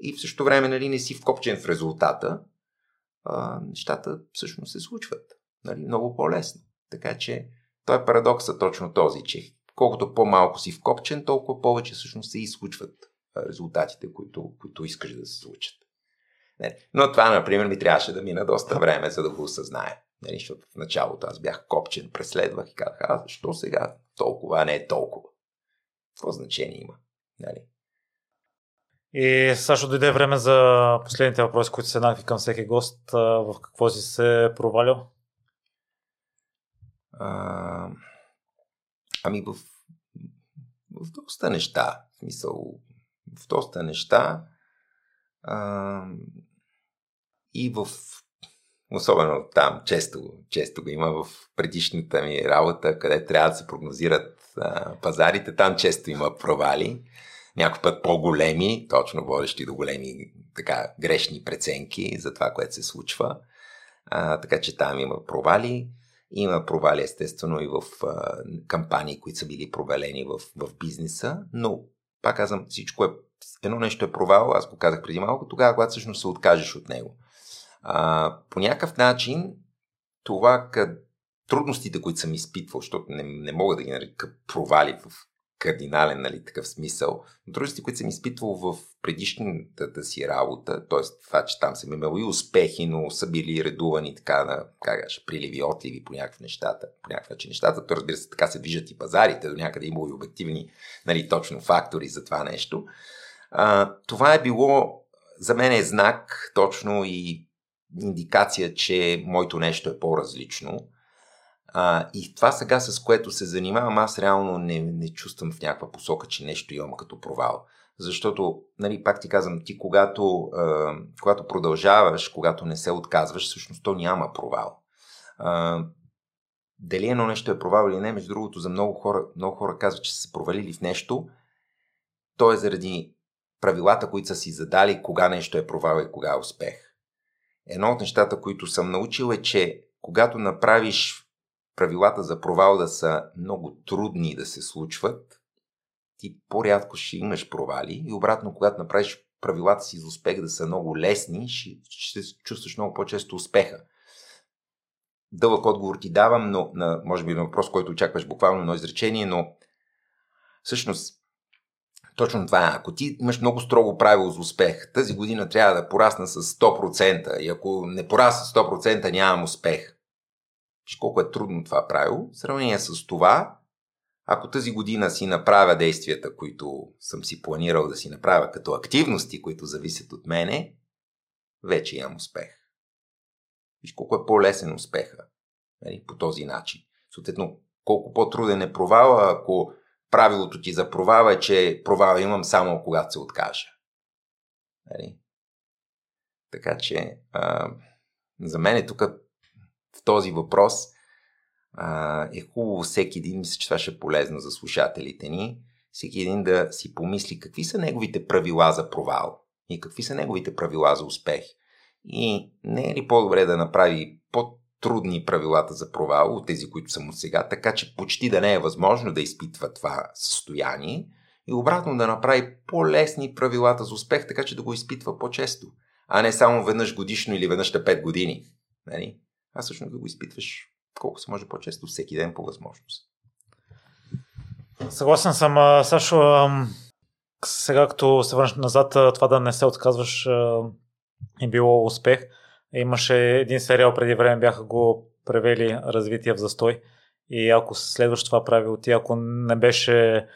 и в същото време нали, не си вкопчен в резултата, а, нещата всъщност се случват. Нали? Много по-лесно. Така че той е парадоксът точно този, че колкото по-малко си вкопчен, толкова повече всъщност се изключват резултатите, които, които искаш да се случат. Не. Но това, например, ми трябваше да мина доста време, за да го осъзная. Нали? Защото в началото аз бях копчен, преследвах и казах, а защо сега толкова, а не е толкова? Какво значение има? Нали? И също дойде време за последните въпроси, които са еднакви към всеки гост. В какво си се провалил? А, ами в, в доста неща. В смисъл, в доста неща. А, и в особено там, често, често го има в предишната ми работа, къде трябва да се прогнозират а, пазарите, там често има провали някой път по-големи, точно водещи до големи така, грешни преценки за това, което се случва. А, така че там има провали. Има провали, естествено, и в а, кампании, които са били провалени в, в бизнеса, но, пак казвам, всичко е. Едно нещо е провал, аз го казах преди малко, тогава, когато всъщност се откажеш от него. А, по някакъв начин, това, къд, трудностите, които съм изпитвал, защото не, не мога да ги нарека провали в кардинален нали, такъв смисъл. Но които съм изпитвал в предишната си работа, т.е. това, че там съм имал и успехи, но са били редувани така на, как гаш, приливи, отливи по някакви нещата, по някакъв начин нещата. То разбира се, така се виждат и пазарите, до някъде има и обективни нали, точно фактори за това нещо. А, това е било за мен е знак точно и индикация, че моето нещо е по-различно а, и това сега, с което се занимавам, аз реално не, не чувствам в някаква посока, че нещо имам като провал. Защото, нали, пак ти казвам, ти когато, а, когато продължаваш, когато не се отказваш, всъщност то няма провал. А, дали едно нещо е провал или не, между другото, за много хора, много хора казват, че са се провалили в нещо, то е заради правилата, които са си задали, кога нещо е провал и кога е успех. Едно от нещата, които съм научил е, че когато направиш правилата за провал да са много трудни да се случват, ти по-рядко ще имаш провали и обратно, когато направиш правилата си за успех да са много лесни, ще, ще чувстваш много по-често успеха. Дълъг отговор ти давам, но на, може би на въпрос, който очакваш буквално едно изречение, но всъщност точно това е. Ако ти имаш много строго правило за успех, тази година трябва да порасна с 100% и ако не порасна с 100% нямам успех. Колко е трудно това правило. В сравнение с това, ако тази година си направя действията, които съм си планирал да си направя като активности, които зависят от мене, вече имам успех. Виж колко е по-лесен успеха нали, по този начин. Съответно, колко по-труден е провала, ако правилото ти за провала е, че провала имам само когато се откажа. Нали? Така че, а, за мен е тук в този въпрос а, е хубаво всеки един, мисля, че това ще е полезно за слушателите ни, всеки един да си помисли какви са неговите правила за провал и какви са неговите правила за успех. И не е ли по-добре да направи по-трудни правилата за провал от тези, които са му сега, така че почти да не е възможно да изпитва това състояние и обратно да направи по-лесни правилата за успех, така че да го изпитва по-често, а не само веднъж годишно или веднъж на 5 години. Нали? А всъщност да го изпитваш колко се може по-често, всеки ден по възможност. Съгласен съм, Сашо. Сега, като се върнеш назад, това да не се отказваш е било успех. Имаше един сериал преди време, бяха го превели развитие в застой. И ако следваш това правило, ти ако не беше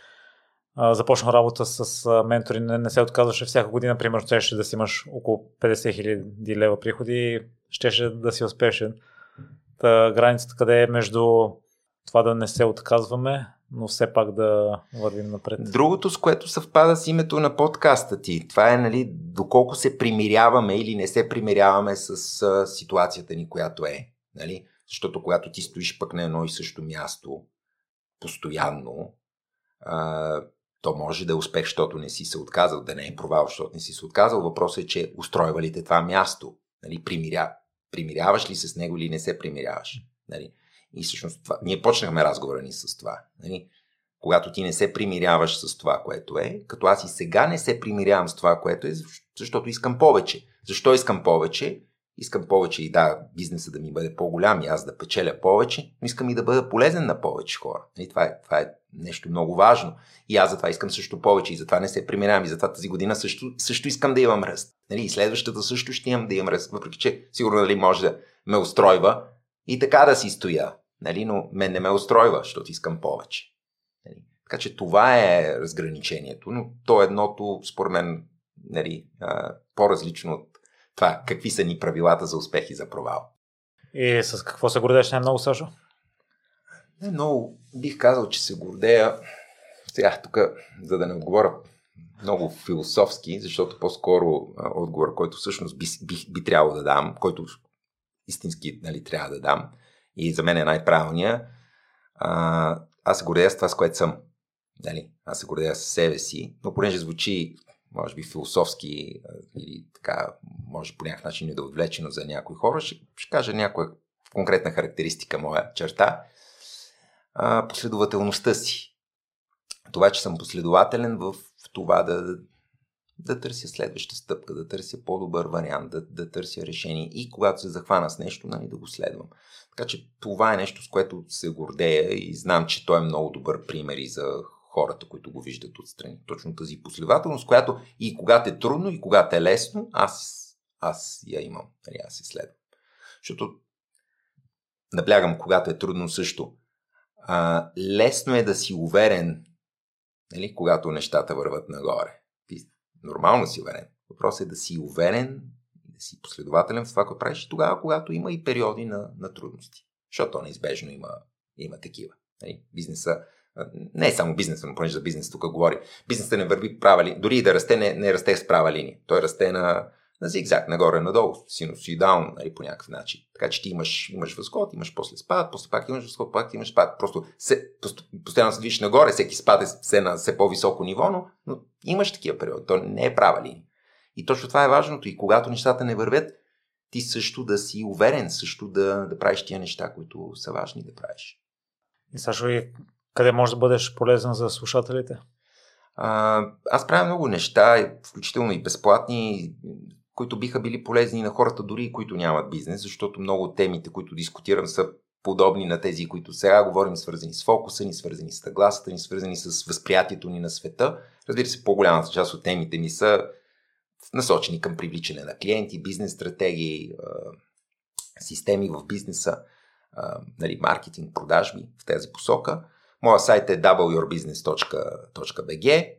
започнал работа с ментори, не, не се отказваше всяка година, примерно, щеше да си имаш около 50 хиляди лева приходи, щеше да си успешен. Та, границата къде е между това да не се отказваме, но все пак да вървим напред. Другото, с което съвпада с името на подкаста ти, това е нали, доколко се примиряваме или не се примиряваме с а, ситуацията ни, която е. Нали? Защото когато ти стоиш пък на едно и също място, постоянно, а, то може да е успех, защото не си се отказал, да не е провал, защото не си се отказал. Въпросът е, че устройва ли те това място? Нали, примиря, примиряваш ли се с него или не се примиряваш? Нали? И всъщност това, ние почнахме разговора ни с това. Нали? Когато ти не се примиряваш с това, което е, като аз и сега не се примирявам с това, което е, защото искам повече. Защо искам повече? Искам повече и да, бизнеса да ми бъде по-голям и аз да печеля повече, но искам и да бъда полезен на повече хора. И това, е, това е нещо много важно. И аз затова искам също повече и затова не се примирявам и затова тази година също, също искам да имам ръст. Нали? И следващата също ще имам да имам ръст, въпреки че сигурно нали, може да ме устройва и така да си стоя. Нали? Но мен не ме устройва, защото искам повече. Нали? Така че това е разграничението, но то е едното, според мен, нали, по-различно от това какви са ни правилата за успех и за провал. И с какво се гордееш най-много, Сашо? Не много. Бих казал, че се гордея. Сега тук, за да не отговоря много философски, защото по-скоро отговор, който всъщност би, би, би трябвало да дам, който истински нали, трябва да дам и за мен е най-правилният, а, аз се гордея с това, с което съм. Нали? Аз се гордея с себе си, но понеже звучи може би философски или така, може по някакъв начин и да отвлечено за някои хора, ще, ще кажа някоя конкретна характеристика, моя черта. А, последователността си. Това, че съм последователен в това да, да търся следваща стъпка, да търся по-добър вариант, да, да търся решение и когато се захвана с нещо, нали, да го следвам. Така че това е нещо, с което се гордея и знам, че той е много добър пример и за хората, които го виждат отстрани. Точно тази последователност, която и когато е трудно, и когато е лесно, аз, аз я имам. Нали, аз се следвам. Защото наблягам, когато е трудно също. А, лесно е да си уверен, нали, когато нещата върват нагоре. Ти нормално си уверен. Въпросът е да си уверен, да си последователен в това, което правиш тогава, когато има и периоди на, на трудности. Защото неизбежно има, има такива. Нали, бизнеса не е само бизнеса, но понеже за бизнес тук говори. Бизнесът не върви права линия. Дори и да расте, не, не расте с права линия. Той расте на, на зигзаг, нагоре-надолу, синусоидаун, нали, по някакъв начин. Така че ти имаш, имаш възход, имаш после спад, после пак имаш възход, пак имаш спад. Просто се, постоянно се движиш нагоре, всеки спад е все на все по-високо ниво, но, но имаш такива периоди. То не е права линия. И точно това е важното. И когато нещата не вървят, ти също да си уверен, също да, да правиш тия неща, които са важни да правиш. И Сашо, и къде може да бъдеш полезен за слушателите? А, аз правя много неща, включително и безплатни, които биха били полезни на хората, дори и които нямат бизнес, защото много от темите, които дискутирам, са подобни на тези, които сега говорим, свързани с фокуса ни, свързани с гласата ни, свързани с възприятието ни на света. Разбира се, по-голямата част от темите ми са насочени към привличане на клиенти, бизнес стратегии, системи в бизнеса, нали, маркетинг, продажби в тази посока. Моя сайт е wyourbusiness.bg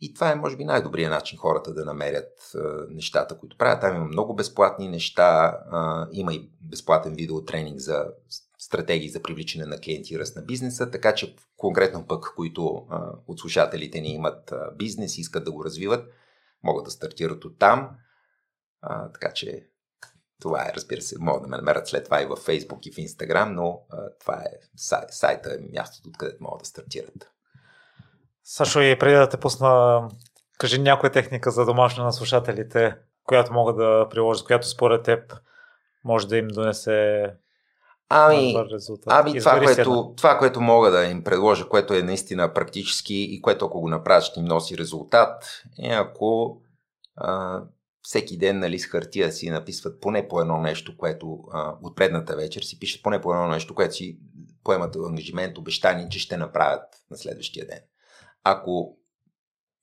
и това е, може би, най-добрият начин хората да намерят нещата, които правят. Там има много безплатни неща, има и безплатен видеотренинг за стратегии за привличане на клиенти и ръст на бизнеса, така че конкретно пък, които от слушателите ни имат бизнес и искат да го развиват, могат да стартират от там. А, така че това е, разбира се, могат да ме намерят след това и в Facebook и в Instagram, но а, това е сай, сайта, е мястото, откъдето могат да стартират. Сашо, и преди да те пусна, кажи някоя техника за домашно на слушателите, която могат да приложат, която според теб може да им донесе Ами, ами това, което, това, което мога да им предложа, което е наистина практически и което ако го направят ще им носи резултат, е ако а, всеки ден нали, с хартия си написват поне по едно нещо, което а, от предната вечер си пишат поне по едно нещо, което си поемат ангажимент, обещание, че ще направят на следващия ден. Ако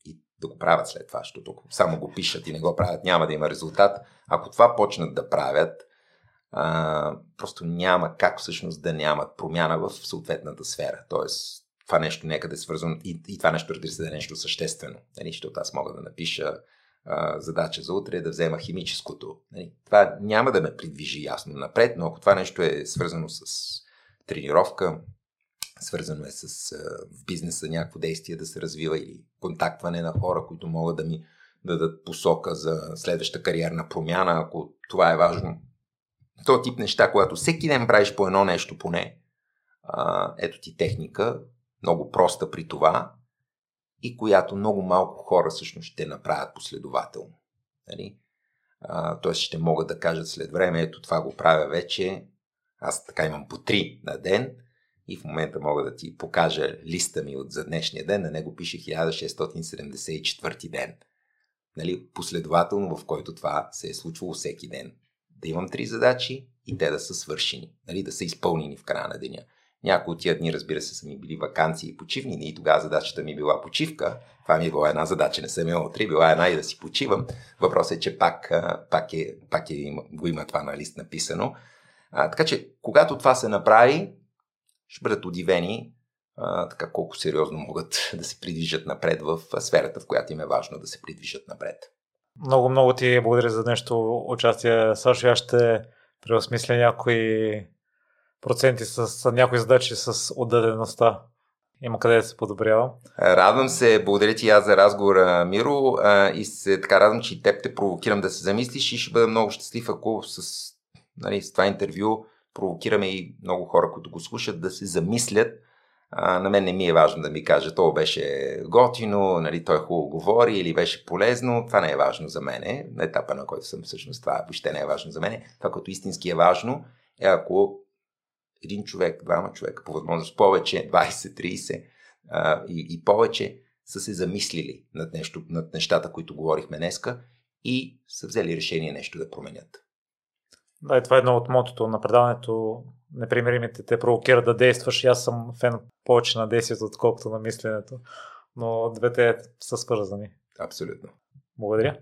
и да го правят след това, защото само го пишат и не го правят, няма да има резултат. Ако това почнат да правят, а, просто няма как всъщност да нямат промяна в съответната сфера. Тоест, това нещо някъде е свързано и, и това нещо, разбира се, да е нещо съществено. Нали, защото аз мога да напиша задача за утре, да взема химическото. Нали, това няма да ме придвижи ясно напред, но ако това нещо е свързано с тренировка, свързано е с в бизнеса някакво действие да се развива или контактване на хора, които могат да ми дадат посока за следваща кариерна промяна, ако това е важно, то тип неща, когато всеки ден правиш по едно нещо поне, ето ти техника, много проста при това и която много малко хора всъщност ще направят последователно. Нали? Тоест ще могат да кажат след време, ето това го правя вече, аз така имам по три на ден и в момента мога да ти покажа листа ми от за днешния ден, на него пише 1674 ден. Нали? Последователно, в който това се е случвало всеки ден да имам три задачи и те да са свършени, нали, да са изпълнени в края на деня. Някои от тия дни, разбира се, са ми били вакансии и почивни и тогава задачата ми е била почивка. Това ми е била една задача, не съм имал три, била една и да си почивам. Въпросът е, че пак, пак, е, пак е, го има това на лист написано. А, така че, когато това се направи, ще бъдат удивени а, така колко сериозно могат да се придвижат напред в сферата, в която им е важно да се придвижат напред. Много, много ти благодаря за нещо участие. Сашо, аз ще преосмисля някои проценти с някои задачи с отдадеността. Има къде да се подобрява. Радвам се, благодаря ти аз за разговора, Миро, и се така радвам, че и теб те провокирам да се замислиш и ще бъда много щастлив, ако с, нали, с това интервю провокираме и много хора, които го слушат, да се замислят а, на мен не ми е важно да ми каже, то беше готино, нали, той хубаво говори или беше полезно. Това не е важно за мен. На етапа, на който съм всъщност, това въобще не е важно за мен. Това, като истински е важно, е ако един човек, двама човека, по възможност повече, 20, 30 а, и, и повече, са се замислили над, нещо, над нещата, които говорихме днеска и са взели решение нещо да променят. Да, и това е едно от мотото на предаването. Непримиримите те провокират да действаш. И аз съм фен повече на действието, отколкото на мисленето. Но двете са свързани. Абсолютно. Благодаря.